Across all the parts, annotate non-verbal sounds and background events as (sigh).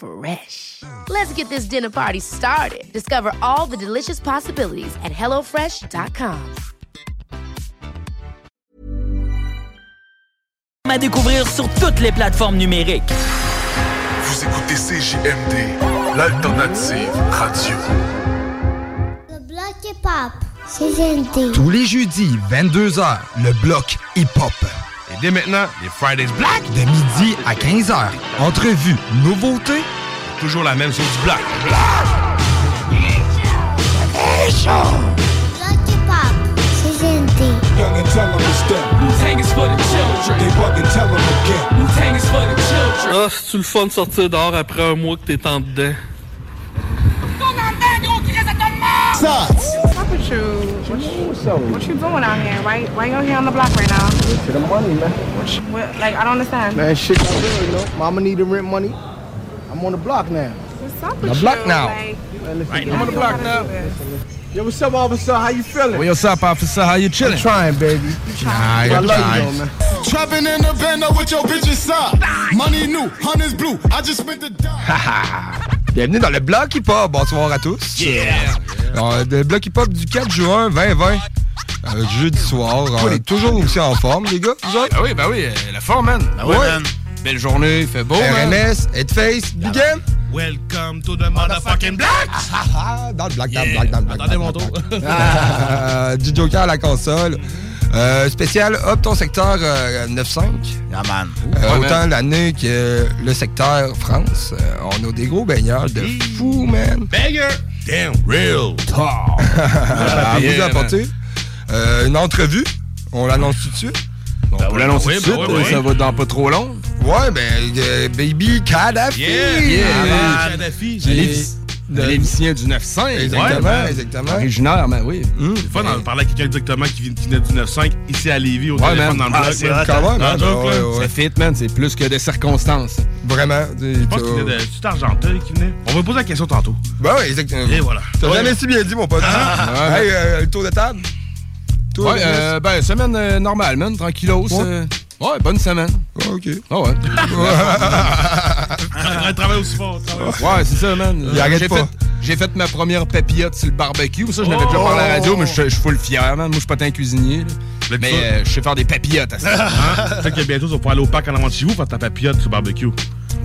Fresh. Let's get this dinner party started. Discover all the delicious possibilities at hellofresh.com. À découvrir sur toutes les plateformes numériques. Vous écoutez CJMD, l'alternative radio. Le bloc hip-hop, c'est GNT. Tous les jeudis, 22h, le bloc hip-hop. Et dès maintenant, les Fridays Black. De midi à 15h. Entrevue, nouveautés. Toujours la même chose du black. Bloc hip-hop, c'est GNT. Young and tell them to step. Wu-Tang is for the children. They fucking tell them again. Wu-Tang is for the children. Ah, c'est-tu le fun de sortir dehors après un mois que t'es en dedans? You. What, you what you doing out here? Why, why you here on the block right now? To the money, man. What, you- what, like, I don't understand. Man, shit got real, you know. Mama need the rent money. I'm on the block now. What's up The with block you? now. Like, Man, listen, Right I'm on the block now. Yo, what's up, officer? How you feeling? Well, what's up, officer? How you chilling? I'm trying, baby. Nah, I you're love trying. you, though, man. Trapping in the bando with your bitches up. Money new, hunters blue. I just spent the (laughs) (laughs) Bienvenue dans le bloc hip-hop. Bonsoir à tous. Yeah. Euh, le bloc hip-hop du 4 juin 2020. Euh, jeudi soir. On est toujours aussi en forme, les gars. Vous autres? Ah oui, ben oui, euh, la forme, man. Ben oui, man. Belle journée, il fait beau, man. RMS, Headface, Big M. Welcome to the motherfucking black! Dans le black, dans le Yeah. black, dans le black. Attendez dans mon tour. Ah, du Joker à la console. Euh, spécial Hop ton secteur euh, 9.5. Yeah, man. Euh, Ouais, autant man. l'année que le secteur France. Euh, on a des gros baigneurs de fou, man. Banger! Damn, real talk! à Yeah, (laughs) vous apporter. Euh, une entrevue. On l'annonce tout de suite. On peut l'annoncer oui, tout de ben suite, oui, ça va dans pas trop long. Ouais, ben, euh, Baby Kadhafi. Yeah, yeah, Ah, Kadhafi, l'édicien du 9-5. Exactement, Ouais, man. exactement. Originaire, mais oui. C'est le fun d'en parler à quelqu'un directement qui vient qui venait du 9-5 ici à Lévis au Ouais, téléphone man. dans le Ah, bloc. c'est Quand même, Ouais, ouais. C'est fit, man. C'est plus que des circonstances. Vraiment. Je pense qu'il venait de c'est Argenteuil qui venait. On va poser la question tantôt. Ben oui, exactement. Et voilà. T'as Ouais. jamais si bien dit, mon pote. Ah. hey, euh, le tour de table. Tour Ouais, euh, ben, semaine euh, normale, man. Tranquillos. Ouais. euh, Ouais, bonne semaine. OK. Ah ouais. (laughs) Un travail aussi fort. Ouais, c'est ça, man. Il arrête J'ai pas. fait- J'ai fait ma première papillote sur le barbecue. Ça, je l'avais déjà Oh! parlé à la radio, mais je suis full fier, man. Moi, je suis pas un cuisinier. là. Mais euh, je sais faire des papillotes à (laughs) ça. Hein? Fait que bientôt, tu vas pouvoir aller au parc en avant de chez vous faire ta papillote sur le barbecue.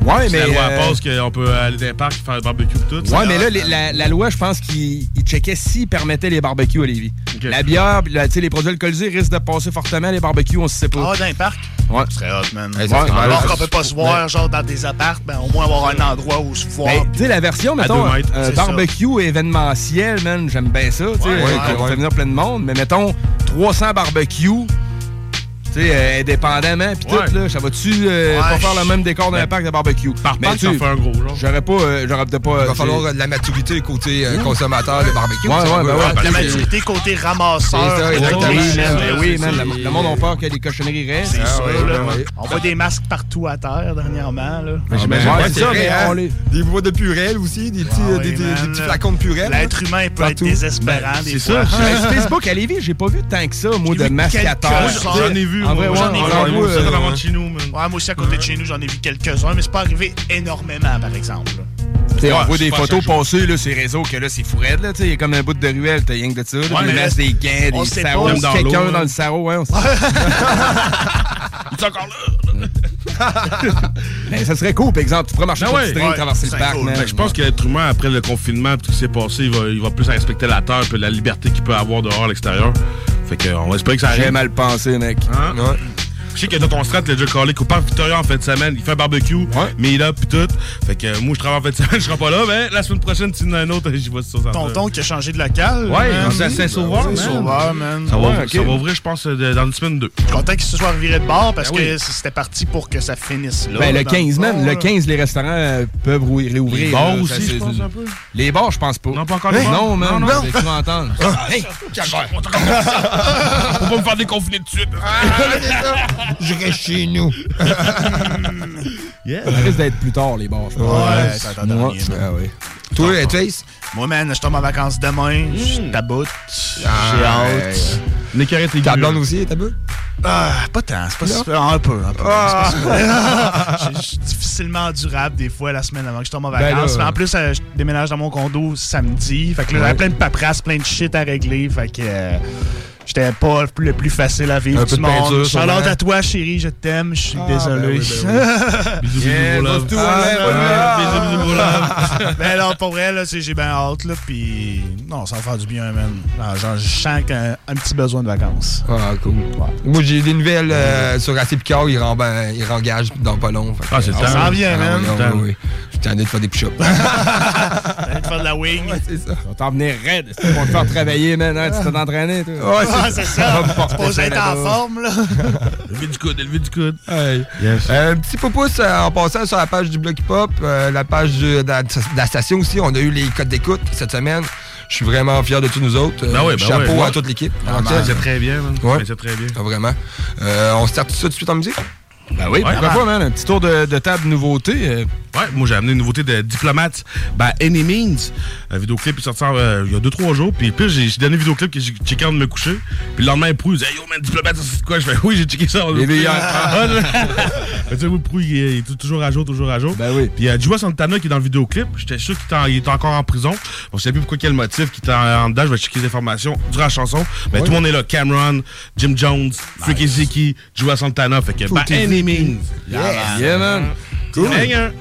Ouais, C'est mais. La loi euh, passe qu'on peut aller dans les parcs faire le barbecue et tout. Ouais, mais là, les- la, la loi, je pense qu'il il checkait s'il permettait les barbecues à Lévis. La bière, la- tu sais, les produits alcoolisés risquent de passer fortement, les barbecues, on se sait pas. Ah, dans un parc? Ouais. Ce serait hot, man. Ouais, Alors qu'on peut pas se voir, genre, dans des apparts, ben, au moins avoir un endroit où se voir. Ben, tu sais, la version, mettons, euh, ça. barbecue événementiel, man, j'aime bien ça, tu sais, Ouais, venir plein de monde, mais mettons, 300 barbecues, tu sais, euh, indépendamment, pis Ouais. tout, là, ça va-tu euh, Ouais, pas faire le même décor d'un Ben, parc de barbecue? Par Mais parc, tu ça fait un gros, genre. J'aurais pas, euh, j'aurais peut-être pas... Il va falloir de la maturité côté euh, consommateur de barbecue. Ouais, ça, ouais, on ben ouais, La maturité côté ramasseur. C'est ça, exactement. Oui, man, ben oui, c'est- man, c'est- le, monde a peur que les cochonneries restent. C'est sûr, ouais, là. ouais. On voit des masques partout à terre dernièrement, là. Ben, j'imagine Ouais, c'est ça, mais hein? Des bois de purée aussi, des petits, Ah oui, flacons de purée. L'être humain peut être désespérant des c'est fois. ça. Ben, sur Facebook, à Lévis, j'ai pas vu tant que ça, moi, de masques à terre. J'en ai vu, En moi, vrai, j'en ouais, ai on vu, ouais, C'est euh, chez nous. Ouais, moi aussi, à côté de chez nous, j'en ai vu quelques-uns, mais c'est pas arrivé énormément, par exemple. T'sais, on Ouais, voit des pas photos passer là, sur les réseaux que là, c'est fou raide, là. Tu sais, il y a comme un bout de ruelle, t'as rien que de ça. Là, Ouais, des mais des gants, on des sarraux. pas. Même dans Quelqu'un l'eau, dans le sarrau, ouais. On sait. (laughs) Il est encore là. Mais (laughs) ça serait cool, par exemple. Tu pourrais marcher Ben sur ouais, le string, ouais, traverser le parc, cool. que je pense que l'être humain, après le confinement, tout ce qui s'est passé, il va, il va plus respecter la terre et la liberté qu'il peut avoir dehors à l'extérieur. Fait que, on va espérer que ça J'ai arrive. mal pensé, mec. Hein? Je sais que dans ton strat, le déjà collé qu'au Parc Victoria en fin de semaine, il fait un barbecue, mais il est là pis tout. Fait que euh, moi je travaille en fin de semaine, (laughs) je serai pas là, mais la semaine prochaine, si y en a un autre, (laughs) j'y vais sur ça. Tonton qui a changé de local. Ouais, c'est à Saint-Sauveur, man. Saint-Sauveur, man. Ça va, Ouais, ça va ouvrir, je pense, de- dans une semaine ou deux. Je suis content qu'il se soit reviré de bord parce Ben oui. que c'était parti pour que ça finisse là. Ben, le dans 15, man. fond, Le là. 15, les restaurants euh, peuvent réouvrir. Les bars aussi, je c'est- pense, un peu. Les bars, je pense pas. Non, pas encore les bars? Non, man. Non, cru entendre. (laughs) Hey. Faut pas me faire déconfiner de suite. Je reste chez nous. (laughs) Ça risque d'être plus tard, les bars. je pense. Ouais, ça ah ouais. Toi, Headface? Moi, man, je tombe en vacances demain. Je taboute. J'ai Ah, hâte. Les carrés, t'es Ta blonde aussi, ta blonde? Ah, pas tant, c'est pas Non? super. Un peu, un peu. Ah. C'est pas super. (laughs) Je je suis difficilement durable des fois la semaine avant que je tombe en Ben vacances. en plus, euh, je déménage dans mon condo samedi. Fait que là, Ouais. j'avais plein de paperasse, plein de shit à régler. Fait que euh, j'étais pas le plus, le plus facile à vivre Un du peu de monde. Charlotte à toi, chérie, je t'aime. Je suis Ah, désolé. ben oui, ben (laughs) Bisous, bisous, Yeah, Ah, on on ouais. lève. Bisous, bisous. (laughs) Ben alors, pour vrai, là, c'est- j'ai bien hâte, là, puis non, ça va faire du bien, man. Non, genre, je sens qu'un un petit besoin de vacances. Ah, cool. Moi, j'ai des nouvelles euh, sur AC Picard. Il, rend, ben, il rengage dans pas long. Fait Ah, c'est le euh. Ça s'en vient, ah, man. oui. Je suis tanné de faire des push-ups. (laughs) Te faire de la wing. c'est ça. On va t'en venir raide. C'est pour te faire travailler, man. hein. Tu t'es entraîné, toi. Ouais, Ah, c'est ça. Supposé être en forme, là. (laughs) Levé du coude, levé du coude. Hey. Yes. Euh, Un petit pouce euh, en passant sur la page du Bloc Hip Hop, euh, la page de, de la- de la station aussi. On a eu les codes d'écoute cette semaine. Je suis vraiment fier de tous nous autres. Ben oui, ben Chapeau oui. à toute l'équipe. Ah, Entière. c'est très bien. Ouais. C'est très bien. Ah, vraiment. Euh, on start tout ça tout de suite en musique? Ben oui, pas, man. Un petit tour de, de table nouveauté. euh, Ouais, moi j'ai amené une nouveauté de Diplomate by Any Means. Un vidéoclip est sorti euh, il y a 2-3 jours. Puis puis j'ai donné un vidéoclip que j'ai checké avant de me coucher. Puis le lendemain, Prou, il disait Yo man, Diplomate, ça, c'est quoi? Je fais Oui, j'ai checké ça. Les veilleurs. Ah, (laughs) tu sais, Prou, il est, il est toujours à jour, toujours à jour. Ben oui. Puis euh, Joua Santana qui est dans le vidéoclip, j'étais sûr qu'il était, en- il était encore en prison. On sait plus pourquoi quel motif qui était en, en dedans. Je vais checker les informations durant la chanson. Mais tout le monde est là. Cameron, Jim Jones, Freaky Ziki, Joua Santana. Fait que, by Any Means. Yeah, yeah, man. Cool.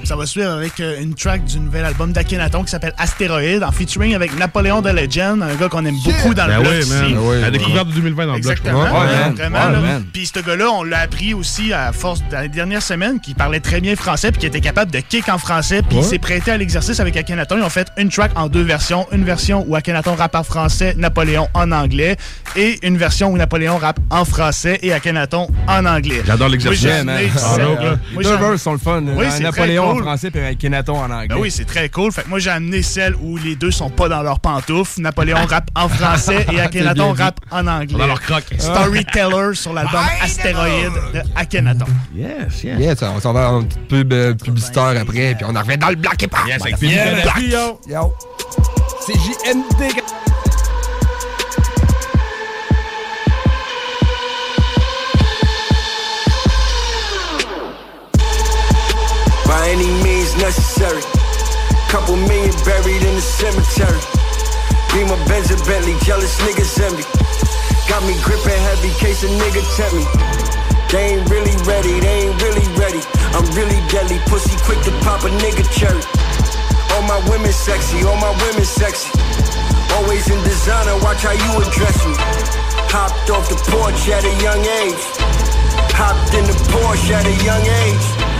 Ça va suivre avec euh, une track du nouvel album d'Akhenaton qui s'appelle Astéroïde, en featuring avec Napoléon de Legend, un gars qu'on aime beaucoup dans Ben le bloc oui, ici. man. Ben oui, La découverte de 2020 dans le bloc. Exactement, man. vraiment. Man. Puis ce gars-là, on l'a appris aussi à force dans les dernières semaines qu'il parlait très bien français puis qu'il était capable de kick en français puis il s'est prêté à l'exercice avec Akhenaton. Ils ont fait une track en deux versions. Une version où Akhenaton rappe en français, Napoléon en anglais et une version où Napoléon rappe en français et Akhenaton en anglais. J'adore l'exercice. moi, deux verses sont le fun. Oui, C'est très Napoléon cool. en français puis un Kenaton en anglais. Ben oui, c'est très cool. Fait que moi, j'ai amené celle où les deux sont pas dans leurs pantoufles. Napoléon rappe en français (laughs) et Akhenaton bien rappe en anglais. Dans leur croque. Storyteller sur l'album Astéroïde de Akhenaton. Yes, yes. Yes, on s'en va en petite pub euh, publicitaire après, puis on en revient dans le bloc et pas. Yes, avec yo. Yo. C'est JMD. By any means necessary. Couple million buried in the cemetery. Be my Benz and Bentley, jealous niggas envy. Got me gripping heavy, case a nigga tempt me. They ain't really ready, they ain't really ready. I'm really deadly, pussy quick to pop a nigga cherry. All my women sexy, all my women sexy. Always in designer, watch how you address me. Hopped off the porch at a young age. Hopped in the Porsche at a young age.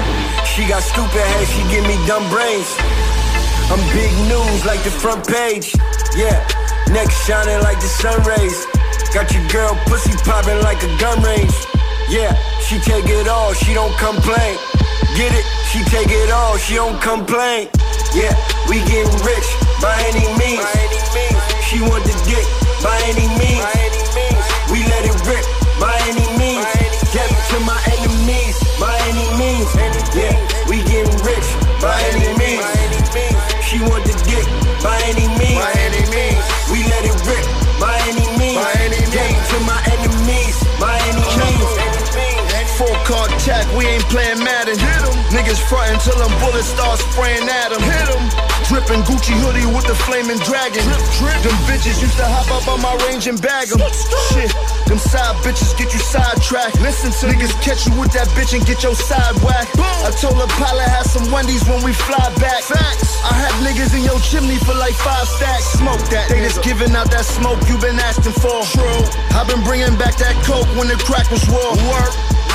She got stupid head, she give me dumb brains. I'm big news like the front page. Yeah, neck shining like the sun rays. Got your girl pussy popping like a gun range. Yeah, she take it all, she don't complain. Get it? She take it all, she don't complain. Yeah, we getting rich by any means. She want the dick by any means. We let it rip by any means. Death to my enemies by any means. Yeah, we getting rich by any means. She want the dick by any means. Niggas frontin' till them bullets start spraying at them. Hit them. Drippin' Gucci hoodie with the flaming dragon. Drip, drip. Them bitches used to hop up on my range and bag them. Shit, them side bitches get you sidetracked. Listen to niggas catch you with that bitch and get your side whack. I told her pilot have some Wendy's when we fly back. Facts. I had niggas in your chimney for like five stacks. Smoke that. They just giving out that smoke you been asking for. True. I've been bringing back that coke when the crack was raw. Work.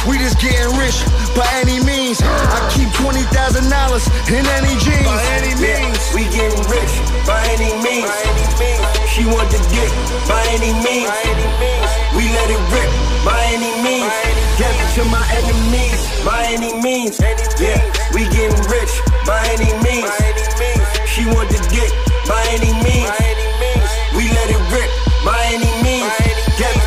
We just getting rich by any means. I keep twenty thousand dollars in any jeans. By any means, we getting rich by any means. She want the dick by any means. We let it rip by any means. It to my enemies by any means. Yeah, we getting rich by any means. She want the dick by any means. We let it rip by any means.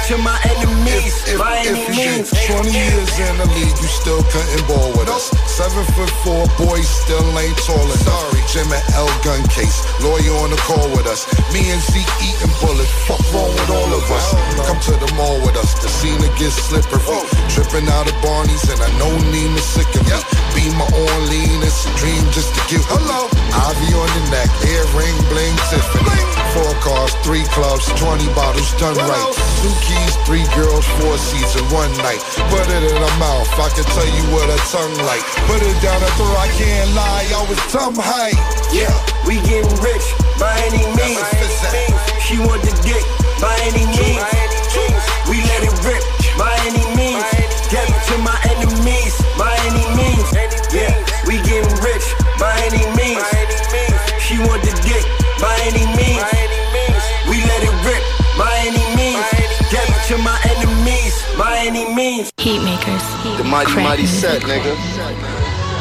To my enemies by any If you means. 20 years in the league, you still couldn't ball with us. Seven foot four boys still ain't tall enough. Sorry, Jim and L gun case, lawyer on the call with us. Me and Zeke eating bullets. Fuck wrong with all of us? Come to the mall with us. The scene gets slippery. Tripping out of Barney's and I know Nina sick of me. Be my own lean, it's a dream just to give hello. Ivy on the neck, earring bling Tiffany. Four cars, three clubs, 20 bottles done right. Two three girls, four seats in one night. Put it in her mouth, I can tell you what her tongue like. Put it down her throat, I can't lie, I was tongue height. Yeah, means. Heat makers. The mighty, mighty set, nigga.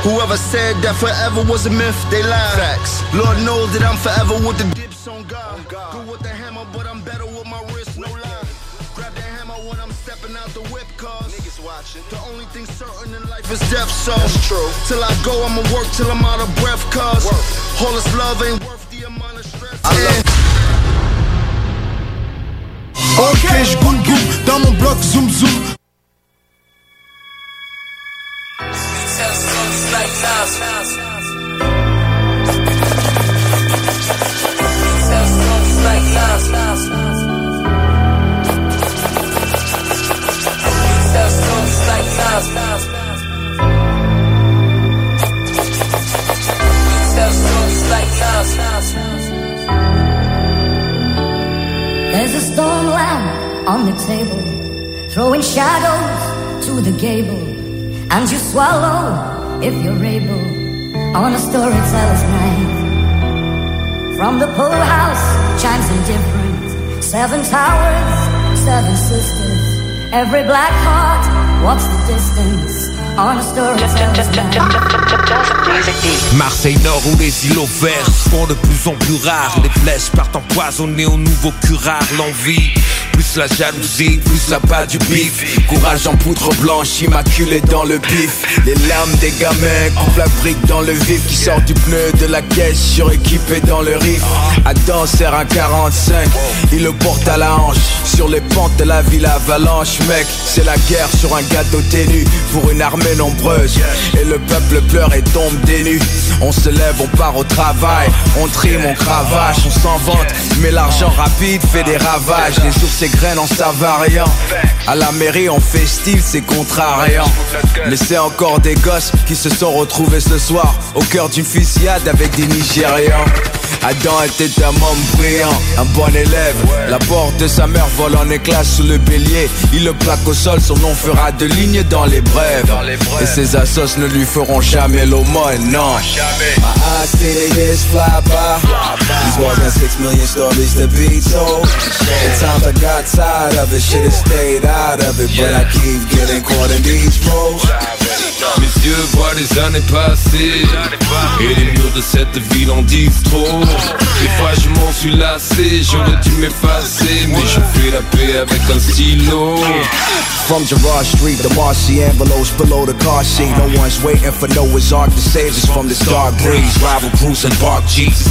Whoever said that forever was a myth, they lie. Facts. Lord knows that I'm forever with the dips on God. Good with the hammer, but I'm better with my wrist, no lie. Grab the hammer when I'm stepping out the whip, cause niggas watching. The only thing certain in life is death, so That's true. Till I go, I'ma work till I'm out of breath, cause all this love ain't worth the amount of stress. I love Ok, je goum goum dans mon bloc zoom zoom. There's a stone lamp on the table, throwing shadows to the gable, and you swallow if you're able on a storyteller's night. From the pool house chimes indifferent, seven towers, seven sisters. Every black heart walks the distance on a storyteller's night. Marseille Nord où les îlots verts se font de plus en plus rares Les flèches partent empoisonnées au nouveau curare L'envie, plus la jalousie, plus la bas du bif. Courage en poudre blanche, immaculé dans le bif. Les larmes des gamins coupent la brique dans le vif. Qui sort du pneu de la caisse, suréquipé dans le riff. Adam sert un 45, il le porte à la hanche. Sur les pentes de la ville avalanche Mec, c'est la guerre sur un gâteau ténu. Pour une armée nombreuse Et le peuple pleure et tombe nues. On se lève, on part au travail On trime, on cravache, on s'en vante Mais l'argent rapide fait des ravages. Les jours s'égrènent en savariant À la mairie on festive, c'est contrariant. Mais c'est encore des gosses qui se sont retrouvés ce soir Au cœur d'une fusillade avec des Nigérians Adam était un homme brillant, un bon élève. La porte de sa mère vole en éclats sous le bélier. Il le plaque au sol, son nom fera de lignes dans les brèves. Et ses assos ne lui feront jamais l'aumône, non. My eyes see the years fly by These more than six million stories to be told At times I got tired of it, should've stayed out of it. But I keep getting caught in these roles Mes yeux voient les années passer. Et les murs de cette ville en disent trop Des fois je m'en suis lassé J'aurais dû m'effacer Mais je fais la paix avec un stylo From Gerard Street, the Marcy envelopes below the car seat. No one's waiting for Noah's Ark to save us from this dark breeze. Rival Bruce and Bark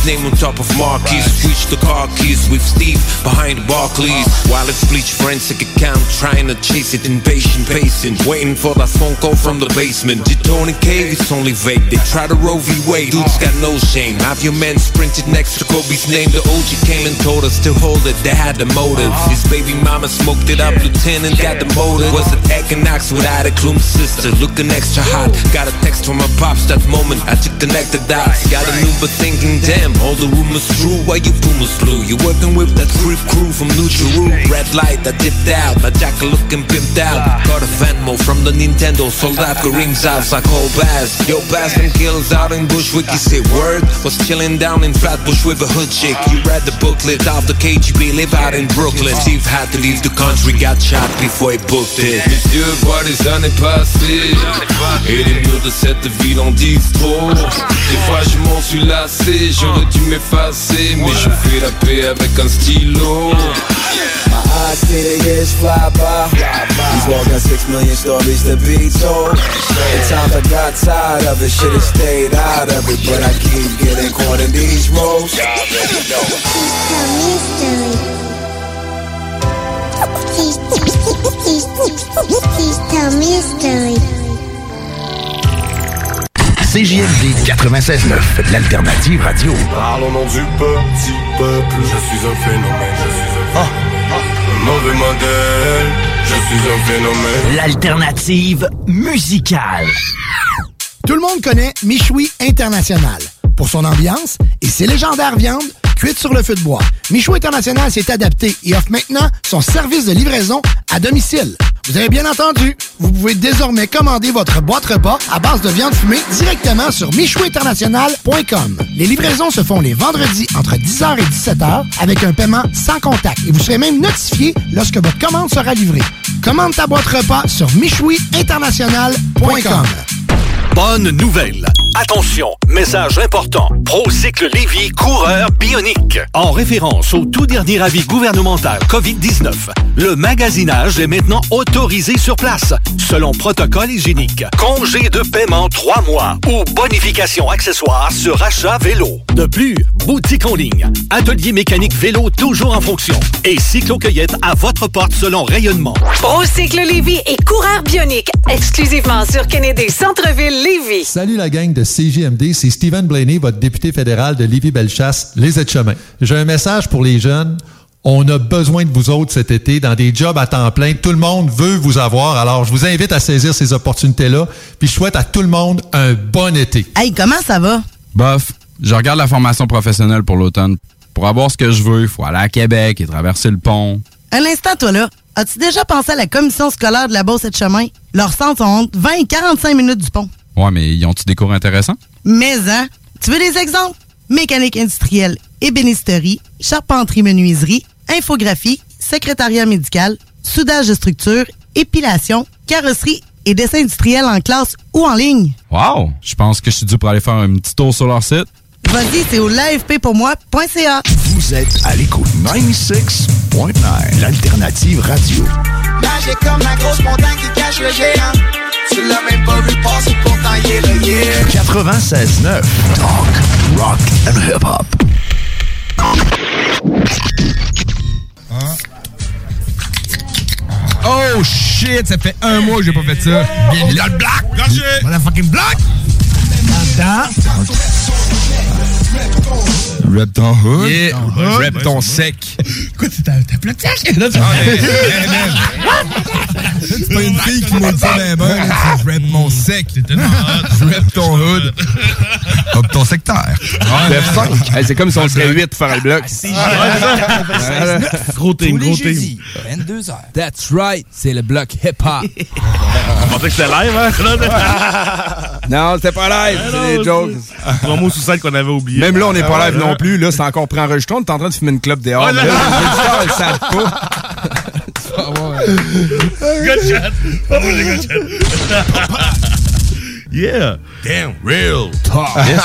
name on top of Marquis Switch the car keys with Steve behind Barclays While it's bleach forensic account Trying to chase it invasion pacing Waiting for that phone call from the base basement. Detone cave, it's only vague. They try to row v Wade. Dude's got no shame. Have your men sprinted next to Kobe's name. The OG came and told us to hold it. They had the motive. His baby mama smoked it up. Lieutenant got the motive. Was it Equinox without a Klum sister? Looking extra hot. Got a text from my pops that moment. I took the neck the dots. Got a new but thinking, damn, all the rumors true. Why you Puma slew? You working with that creep crew from New Jeru. Red light, I dipped out. My jacket looking pimped out. Got a Venmo from the Nintendo. Sold out (laughs) rings out. I call Baz. Yo, Baz them kills out in Bushwick. You say word? Was chilling down in Flatbush with a hood chick. You read the booklet of the KGB. Live out in Brooklyn. Steve had to leave the country. Got shot before he booked it. Monsieur, voir les années passées. Et les murs de cette ville en disent trop. Des fois, je m'en suis lassé. J'aurais dû m'effacer. Mais je fais la paix avec un stylo. My eyes see the years fly by. These walls got six million stories to be told. At times I got tired of it, should've stayed out of it, but I keep getting caught in these roles. Please tell me a story. CJMD 96.9, l'alternative radio. Parle au nom du petit peuple, je suis un phénomène, je suis un phénomène. Un mauvais modèle, je suis un phénomène. L'alternative musicale. Tout le monde connaît Michoui International pour son ambiance et ses légendaires viandes cuites sur le feu de bois. Michoui International s'est adapté et offre maintenant son service de livraison à domicile. Vous avez bien entendu, vous pouvez désormais commander votre boîte repas à base de viande fumée directement sur michouinternational.com. Les livraisons se font les vendredis entre 10h et 17h avec un paiement sans contact et vous serez même notifié lorsque votre commande sera livrée. Commande ta boîte repas sur michouiinternational.com. Bonne nouvelle! Attention, message important. Procycle Lévy coureur bionique. En référence au tout dernier avis gouvernemental COVID-19, le magasinage est maintenant autorisé sur place, selon protocole hygiénique. Congé de paiement 3 mois ou bonification accessoire sur achat vélo. De plus, boutique en ligne, atelier mécanique vélo toujours en fonction et cyclo-cueillette à votre porte selon rayonnement. Procycle Lévy et coureur bionique, exclusivement sur Kennedy Centre-Ville Salut la gang de CJMD, c'est Stephen Blaney, votre député fédéral de Lévis-Bellechasse, les aides-chemins. J'ai un message pour les jeunes. On a besoin de vous autres cet été dans des jobs à temps plein. Tout le monde veut vous avoir. Alors, je vous invite à saisir ces opportunités-là. Puis, je souhaite à tout le monde un bon été. Hey, comment ça va? Bof, je regarde la formation professionnelle pour l'automne. Pour avoir ce que je veux, il faut aller à Québec et traverser le pont. Un instant, toi là. As-tu déjà pensé à la commission scolaire de la Beauce et de chemin? Leurs centres sont entre 20 et 45 minutes du pont. Ouais, mais ils ont-tu des cours intéressants? Mais, hein? Tu veux des exemples? Mécanique industrielle, ébénisterie, charpenterie-menuiserie, infographie, secrétariat médical, soudage de structure, épilation, carrosserie et dessin industriel en classe ou en ligne. Wow! Je pense que je suis dû pour aller faire un petit tour sur leur site. Vas-y, c'est au l'afppourmoi.ca. Vous êtes à l'écoute 96.9, l'alternative radio. Magique comme la grosse montagne qui cache le géant. Tu l'as même pas vu passer, pourtant il est là, yeah. 96.9, talk, rock and hip-hop. Oh shit, ça fait un mois que j'ai pas fait ça. Bienvenue dans le black! Motherfucking black! Rep ton hood? Yeah, rep ton sec. Quoi, c'est ta, ta plate sec? Tu (laughs) C'est pas une fille qui m'a dit ça ben ben. Rep mon sec. Je (laughs) rep ton hood. (laughs) Hop ton secteur. Hey, c'est comme si on serait 8 pour faire le bloc. Gros team, gros team. jeudis, 22h. That's right, c'est le bloc hip-hop. (laughs) On pensait que c'était live, hein? Non, c'était pas live, c'est des jokes. Promo sous scène qu'on avait oublié. Même là, on n'est pas Ah, live non plus. Là, c'est encore préenregistré. On est en train de fumer une clope dehors. Là, les le savent pas. Good chat. Oh, good chat. Yeah. Damn, real talk. (laughs) Yes.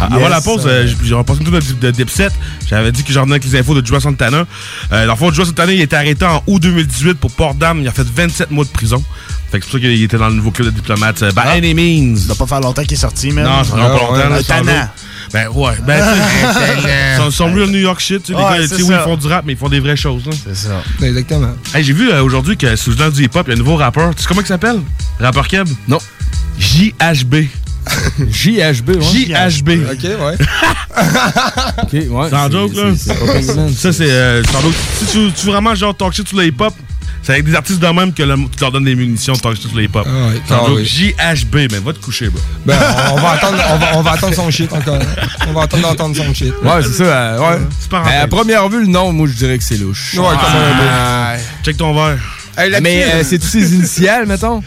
Avant Yes. la pause, euh, j'ai repassé une tour de, de Dipset. J'avais dit que j'en venais avec les infos de Joe Santana. Euh, dans le fond, Joe Santana, il a été arrêté en août 2018 pour Port-Dame. Il a fait 27 mois de prison. Fait que c'est pour ça qu'il était dans le nouveau club de diplomates. euh, by Ah. any means. Ça doit pas faire longtemps qu'il est sorti, man. Non, ça fait Ah, pas longtemps. ouais. là. Ben ouais, (laughs) ben tu sais, son, son real New York shit, tu sais, les gars, oui, ils font du rap, mais ils font des vraies choses. C'est ça. Exactement. Hey, j'ai vu euh, aujourd'hui que sous le nom du hip-hop, il y a un nouveau rappeur. Tu sais comment il s'appelle? Rappeur Keb? Non. JHB. JHB, ouais. JHB. Ok, ouais. (laughs) Ok, ouais. Sans joke, là. Ça, c'est. euh, sans joke. Si tu, tu veux vraiment genre talk shit sur le hip-hop, c'est avec des artistes de même que le, tu leur donnes des munitions de talk shit sur le hip-hop. Ah ouais, Sans ah joke. oui. JHB, mais va te coucher, bro. Ben, on va attendre, on va, on va attendre son shit encore. On va attendre d'entendre son shit. Ouais, c'est ça. euh, ouais. C'est pas Mais à première vue, le nom, moi, je dirais que c'est louche. Ouais, comme Ah. Check ton verre. Hey, Mais euh, euh, c'est tous ses initiales, mettons?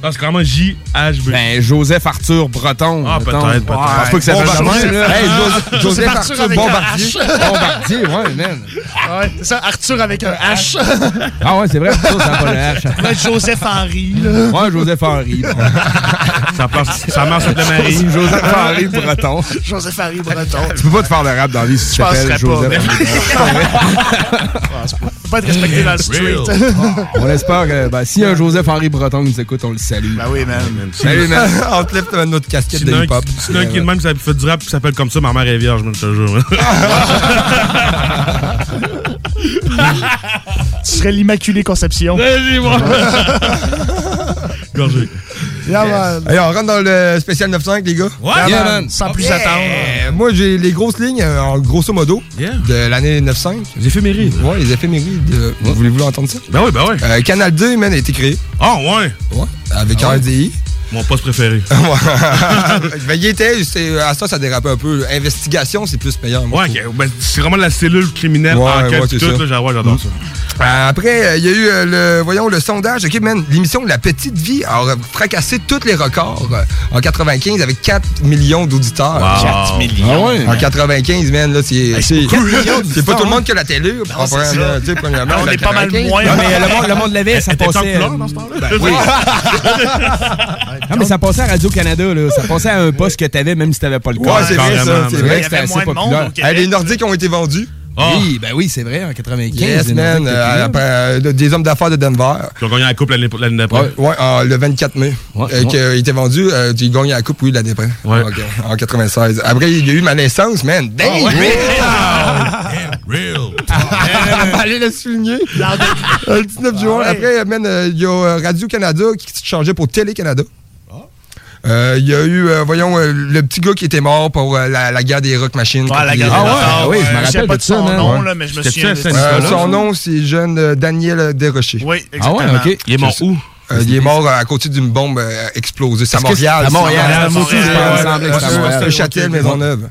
Ah, c'est vraiment JHB. Ben, Joseph Arthur Breton. Ah, peut-être, peut-être. Je pense pas que ça Bombardier. fait le même, là. Hey, Joseph- Joseph Arthur Arthur avec un Bombardier. H. Bombardier, ouais, man. Ouais, c'est ça, Arthur avec un H. (laughs) Ah ouais, c'est vrai, Arthur, ça n'a pas le H. (laughs) Ouais, Joseph Henry, là. Ouais, Joseph Henry. (laughs) Ça passe, sa mère s'appelait Marie. Joseph Henry Breton. Joseph Henry Breton. Tu peux pas te faire de rap dans la vie si tu Je penserais t'appelles pas, Joseph mais- Henry. Faut pas être respecté dans le street. (laughs) On espère que ben, si un Joseph Henry Breton nous écoute, on le salue. Ben oui, man. Salut, man. (laughs) on te lève notre casquette de un hip-hop. qui- sinon, un qui de même, ça fait du rap qui s'appelle comme ça, ma mère est vierge, je te jure. (laughs) Tu serais l'Immaculée Conception. Vas-y, moi. Gorgé. Yeah. Allez, on rentre dans le spécial 9.5, les gars. Ouais, Yeah, man. man. Sans plus attendre. Euh, moi, j'ai les grosses lignes, euh, en grosso modo, Yeah. de l'année 9.5. Les éphémérides. Ouais, les éphémérides. euh, Voulez-vous entendre ça? Ben oui, ben oui. Euh, Canal 2, man, a été créé. Ah, ouais. Ouais. Avec Ah ouais? RDI. Mon poste préféré. (laughs) (laughs) ben, il était, à ça, ça dérapait un peu. Investigation, c'est plus payant. moi, Ouais. Ben, c'est vraiment la cellule criminelle Ouais, enquête ouais, tout, ça. j'adore ça. Euh, après, euh, il y a eu euh, le, voyons, le sondage. OK, man, l'émission La Petite Vie a fracassé tous les records euh, en 95 avec 4 millions d'auditeurs. Wow. 4 millions. Ah ouais? En 95, man, là, c'est. C'est (laughs) c'est pas tout le monde qui a la télé. premièrement, On la est pas mal 95. moins. Non, mais le monde, l'avait, ça passait. couleur dans ce temps-là? Ben oui. Non, mais ça passait à Radio-Canada, là. Ça passait à un poste que t'avais, même si t'avais pas le Ouais, corps. c'est vrai, ça. C'est Il man. y vrai. c'était assez moins de monde populaire. les Nordiques ont été vendus. Ah. Oui, ben oui, c'est vrai, en 95. Yes, man. Euh, après, euh, des hommes d'affaires de Denver. Qui ont gagné la coupe l'année d'après. Ouais. Ouais, le 24 mai. Ouais, Euh, ouais. qui a été vendu. Euh, il gagné la coupe, oui, l'année après. Ouais. Ok, en 96. Après, il y a eu ma naissance, man. Damn! Real. Fallait (laughs) le souligner. Le 19 juin. ouais. Après, man, euh, il y a Radio-Canada qui se changeait pour Télé-Canada. Euh, Il y a eu, euh, voyons, euh, le petit gars qui était mort pour euh, la, la guerre des rock machines. Ouais, la guerre Ah des ouais, Rapports, ah oui, je me ouais. rappelle sais pas de de ça, son man. nom, Ouais. là, mais je me souviens. de. Euh, son ça? nom, c'est jeune euh, Daniel Desrochers. Oui, Ah exactement. ouais, OK. Il est mort où? Euh, il est mort à côté d'une bombe euh, explosée. C'est à Montréal. c'est- à Montréal, à Montréal, Ouais, ouais, ouais, ouais, Châtel, Maisonneuve.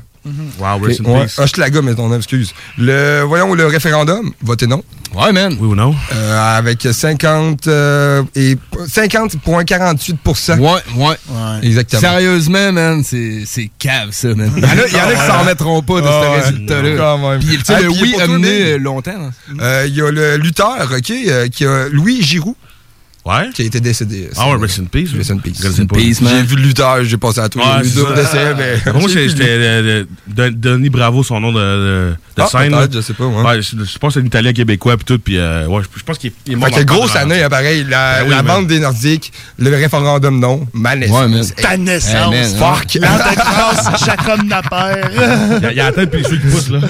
Wow, rest in Ouais, peace. Hochelaga, Maisonneuve, excuse. Le, voyons, le référendum, votez non. Ouais, man. Oui ou non? Euh, avec 50 euh, et 50,48% Ouais, ouais. Exactement. Sérieusement, man, c'est c'est cave, ça, man. Il y en a, il y en a qui s'en remettront pas de Ah ce ouais, résultat-là. quand même. Puis, tu sais, Ah, le puis oui pour a toi, mené Nick, euh, longtemps. hein. euh, Il y a le lutteur, OK, euh, qui a Louis Giroux, Ouais. qui a été décédé. Ah ouais, rest in peace. Rest in peace. Rest in Peace, J'ai vu le lutteur, j'ai passé à. Ouais, (laughs) j'ai vu deux décès, mais... Moi, c'était euh, de- Denis Bravo, son nom de, de, de Ah, scène. je sais pas, ouais. Ouais, je, je pense que c'est un Italien québécois pis tout, pis euh, ouais, je, je pense qu'il est, il est mort Fait que grosse année, hein, pareil. La, Ben oui, la man. bande des Nordiques, le référendum non, ma naissance. Ta naissance. Fuck! L'an de grâce, Jacob Napper. (laughs) Il y a- il a la tête pis les cheveux qui poussent, là. (laughs)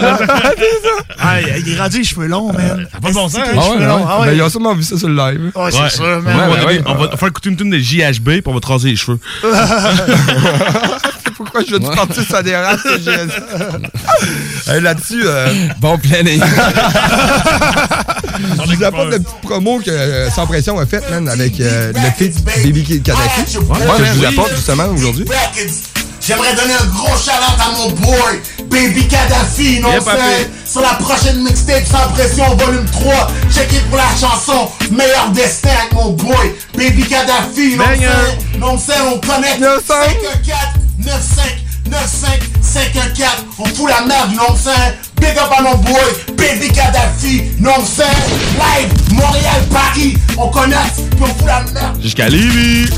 Ah, il est rendu les cheveux longs, man. Ça a pas de bon sens, hein? Ah ouais, ouais. Ah Ben, ils ont sûrement vu ça sur le live. Ouais, c'est sûr, Ouais, man. on, va, ouais. on va faire écouter une tune de JHB pis on va te raser les cheveux. (laughs) Pourquoi je vais te partir sur des races que j'ai Hey, Là-dessus, euh, (laughs) Bon planning. (laughs) je vous apporte la petite promo que euh, Sans Pression a faite, man, avec euh, le feat Baby Kadhafi. que je vous apporte justement aujourd'hui. J'aimerais donner un gros shout-out à mon boy, Baby Kadhafi, non c'est. Sur la prochaine mixtape Sans Pression, volume 3. Checkez pour la chanson Meilleur Destin avec mon boy, Baby Kadhafi, non c'est Non c'est on connecte 95. 514 95 95 514 On fout la merde, non c'est Big up à mon boy, Baby Kadhafi, non c'est Live, Montréal, Paris, on connecte, puis on fout la merde. Jusqu'à Lévis.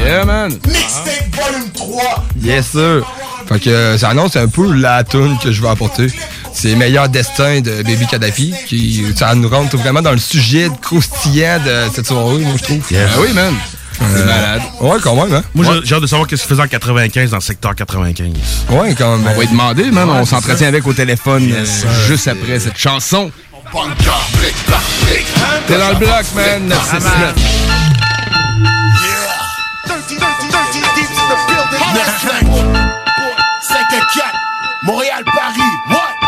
Yeah, man. Mixtape volume 3. Yes, sir. Fait que euh, ça annonce un peu la tune que je vais apporter. C'est Meilleur Destin de Baby Kadhafi. Qui, ça nous rentre vraiment dans le sujet croustillant de cette soirée, moi, je trouve. Yes. Ah oui, man. C'est euh, malade. Ouais, quand même, hein? Moi, j'ai hâte de savoir qu'est-ce qu'il faisait en 95 dans le secteur 95. Ouais, quand même. On va y demander, man. On s'entretient avec au téléphone euh, juste après cette chanson. T'es dans le bloc, man. 969. Ah, Montréal, Paris, what?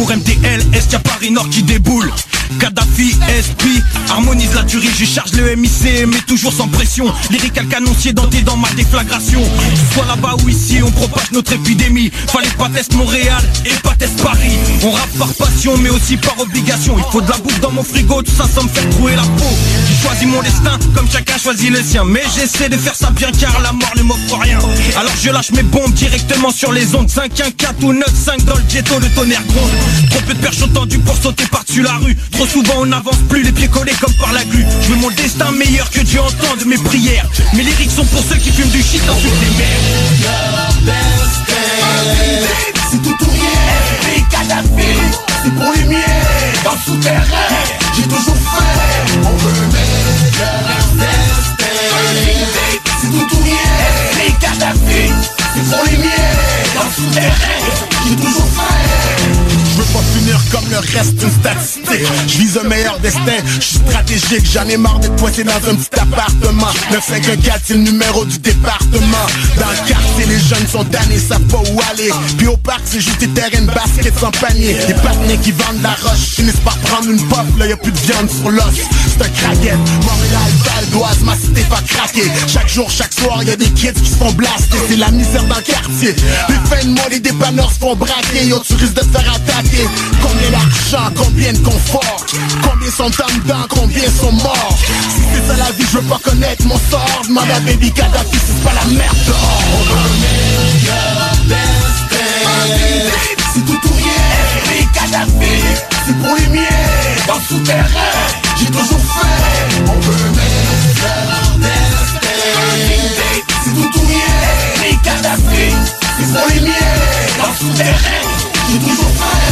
pour MTL, est-ce qu'il y a Paris Nord qui déboule. Kadhafi, SP, harmonise la tuerie, je charge le MIC, mais toujours sans pression. Lyrical canoncier denté dans ma déflagration. Soit là-bas ou ici, on propage notre épidémie. Fallait pas test Montréal et pas test Paris. On rappe par passion, mais aussi par obligation. Il faut de la bouffe dans mon frigo, tout ça sans me faire trouer la peau. J'ai choisi mon destin, comme chacun choisit le sien. Mais j'essaie de faire ça bien car la mort ne m'offre rien. Alors je lâche mes bombes directement sur les ondes. 5, 1, 4 ou 9, 5 dans le ghetto, le tonnerre gronde. Trop peu de perches entendues pour sauter par-dessus la rue. Trop souvent on n'avance plus, les pieds collés comme par la glu. Je veux mon destin meilleur que Dieu entende mes prières. Mes lyriques sont pour ceux qui fument du shit ensuite les mers. C'est tout ou rien, c'est pour les miens, dans le souterrain, j'ai toujours fait, on veut. C'est tout ou rien, Kadhafi, c'est pour les miens, dans le souterrain, j'ai toujours fait. Je veux pas finir comme le reste d'une statistique. Je vise un meilleur destin, je suis stratégique J'en ai marre d'être pointé dans un petit appartement. 9514 c'est le numéro du département. Dans le quartier les jeunes sont damnés, savent pas où aller. Puis au parc c'est juste des terrains de basket sans panier. Des patinets qui vendent la roche Finissent par prendre une pop, là y a plus de viande sur l'os. C'est un craquette, Montréal, Val d'Oise, ma cité pas craquer Chaque jour, chaque soir y a des kids qui se font blaster. C'est la misère dans le quartier. Les fins de mois, les dépanneurs se font braquer. Yo tu risques de te faire attaquer Combien d'argent, combien de confort? Combien sont en combien sont morts? Si c'est ça la vie, je veux pas connaître mon sort. Demande à Baby Kadhafi si c'est pas la merde dehors. C'est tout ou rien, les Kadhafi, c'est pour les miens, dans le souterrain, j'ai toujours fait, on veut destin. C'est tout ou rien, les Kadhafi, c'est pour les miens, dans le souterrain, j'ai toujours fait.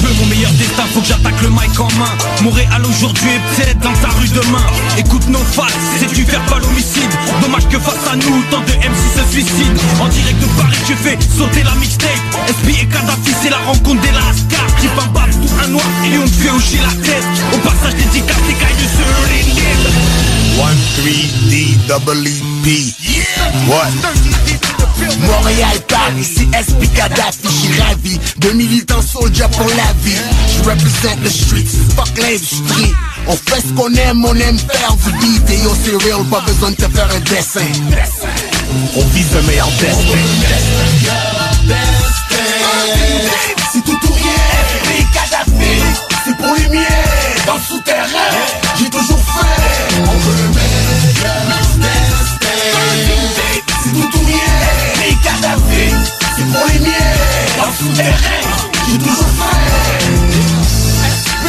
Je veux mon meilleur destin, faut que j'attaque le mic en main. Montréal aujourd'hui est peut-être dans ta rue demain. Écoute nos faces, c'est du verbal homicide. Dommage que face à nous, tant de MC se suicident. En direct de Paris, tu fais sauter la mixtape. SP et Kadhafi, c'est la rencontre des lascars. Qui pas baf, tout un noir et on fait hocher la tête. Au passage, dédicace des cailles de ceux les nils. 1-3-D double E-P What? Montréal, Paris, c'est SP Kadhafi, j'suis ravi. De militant soldier pour la vie. Je représente le street, fuck l'industrie. On fait ce qu'on aime, on aime faire du beat. Et yo c'est real, pas besoin de te faire un dessin. On vise le meilleur destin. C'est tout ou rien, Kadhafi C'est pour les miens, dans le souterrain J'ai toujours fait, on veut le meilleur destin. C'est tout ou rien, les Kadhafi C'est pour les miens, souterrain J'ai toujours fait SP,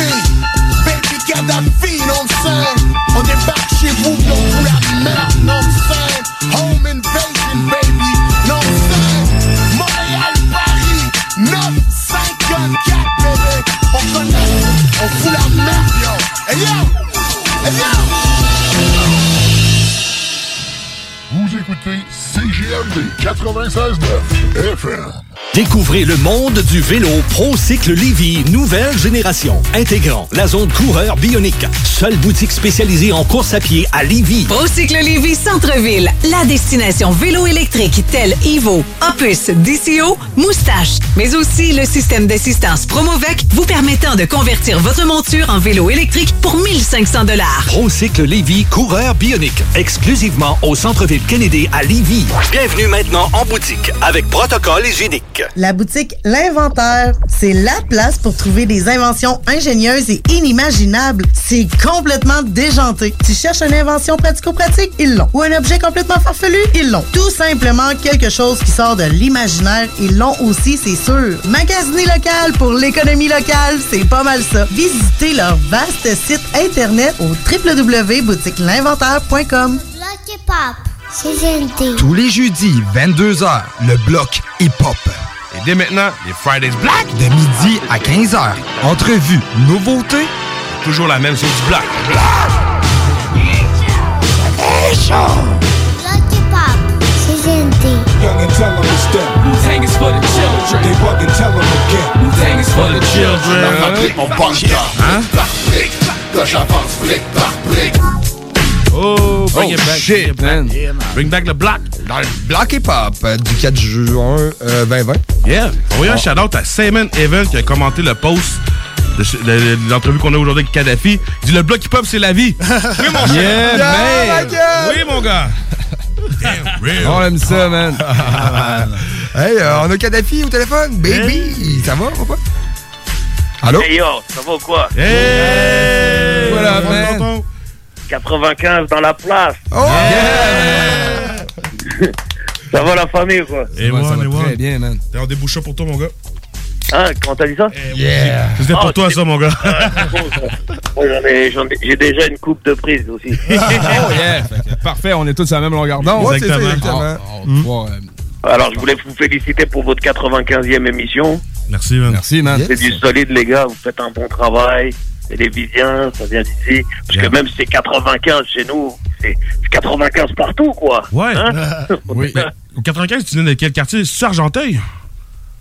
baby Kadhafi, non saying On débarque chez vous, puis on fout la merde, non saying Home invasion, baby, non saying Montréal, Paris, 954, bébé On connaît, on fout la merde, yo Hey yo, hey yo CGMD 96.9 FM. Découvrez le monde du vélo ProCycle Lévy, nouvelle génération, intégrant la zone coureur bionique. Seule boutique spécialisée en course à pied à Lévy. Procycle Lévis Centre-Ville, la destination vélo électrique telle Evo, Opus, DCO, Moustache, mais aussi le système d'assistance Promovec vous permettant de convertir votre monture en vélo électrique pour 1500 dollars. ProCycle Lévy, coureur bionique, exclusivement au centre-ville Kennedy à Lévy. Bienvenue maintenant en boutique avec protocole hygiénique. La boutique L'Inventaire, c'est la place pour trouver des inventions ingénieuses et inimaginables. C'est complètement déjanté. Tu cherches une invention pratico-pratique? Ils l'ont. Ou un objet complètement farfelu? Ils l'ont. Tout simplement quelque chose qui sort de l'imaginaire? Ils l'ont aussi, c'est sûr. Magasiner local pour l'économie locale, c'est pas mal ça. Visitez leur vaste site internet au www.boutiquelinventaire.com. Bloc et pop, c'est GNT. Tous les jeudis, 22h, le bloc hip-hop. Et dès maintenant, les Fridays Black. De midi à 15h. Entrevue, nouveautés. Toujours la même sauce du black. Bloc et pop, c'est GNT. Young and tell them to step. Wu-Tang is for the children. They bug and tell them again. Wu-Tang is for the children. La fabrique, mon banque Hein? par brique Que j'avance brique par brique Oh, bring Oh, it back. shit, bring it back. man. Bring back le black. Dans le bloc hip-hop euh, du 4 juin euh, 2020. Yeah. On va un shout-out à Simon Evan qui a commenté le post de, de- de l'entrevue qu'on a aujourd'hui avec Kadhafi. Il dit le bloc hip-hop, c'est la vie. (laughs) Oui, mon Yeah, man. Oui, mon gars. On aime ça, man. (laughs) hey, euh, on a Kadhafi au téléphone. Baby, ça va, papa? Allô? Hey yo, ça va ou quoi? Hey! Voilà, man. 95 dans la place. Oh! (laughs) ça va la famille ou quoi? Et moi, et moi. Très bien, man. T'as un débouchant pour toi, mon gars? Hein, comment t'as dit ça? Yeah. C'était pour Oh, toi, ça, mon gars. Ah, c'est bon, ça. Moi, j'en ai- j'en ai- J'ai déjà une coupe de prise aussi. (laughs) oh, yeah. Parfait, on est tous à la même longueur d'onde. Ça, exactement. Ah, va pouvoir, euh, Alors, je voulais vous féliciter pour votre 95e émission. Merci, man. Merci, man. C'est du solide, les gars. Vous faites un bon travail. Télévisien, ça vient d'ici. Parce que même si c'est 95 chez nous, c'est c'est 95 partout, quoi. Ouais. Hein? (laughs) oui. Au 95, tu viens de quel quartier? C'est Argenteuil?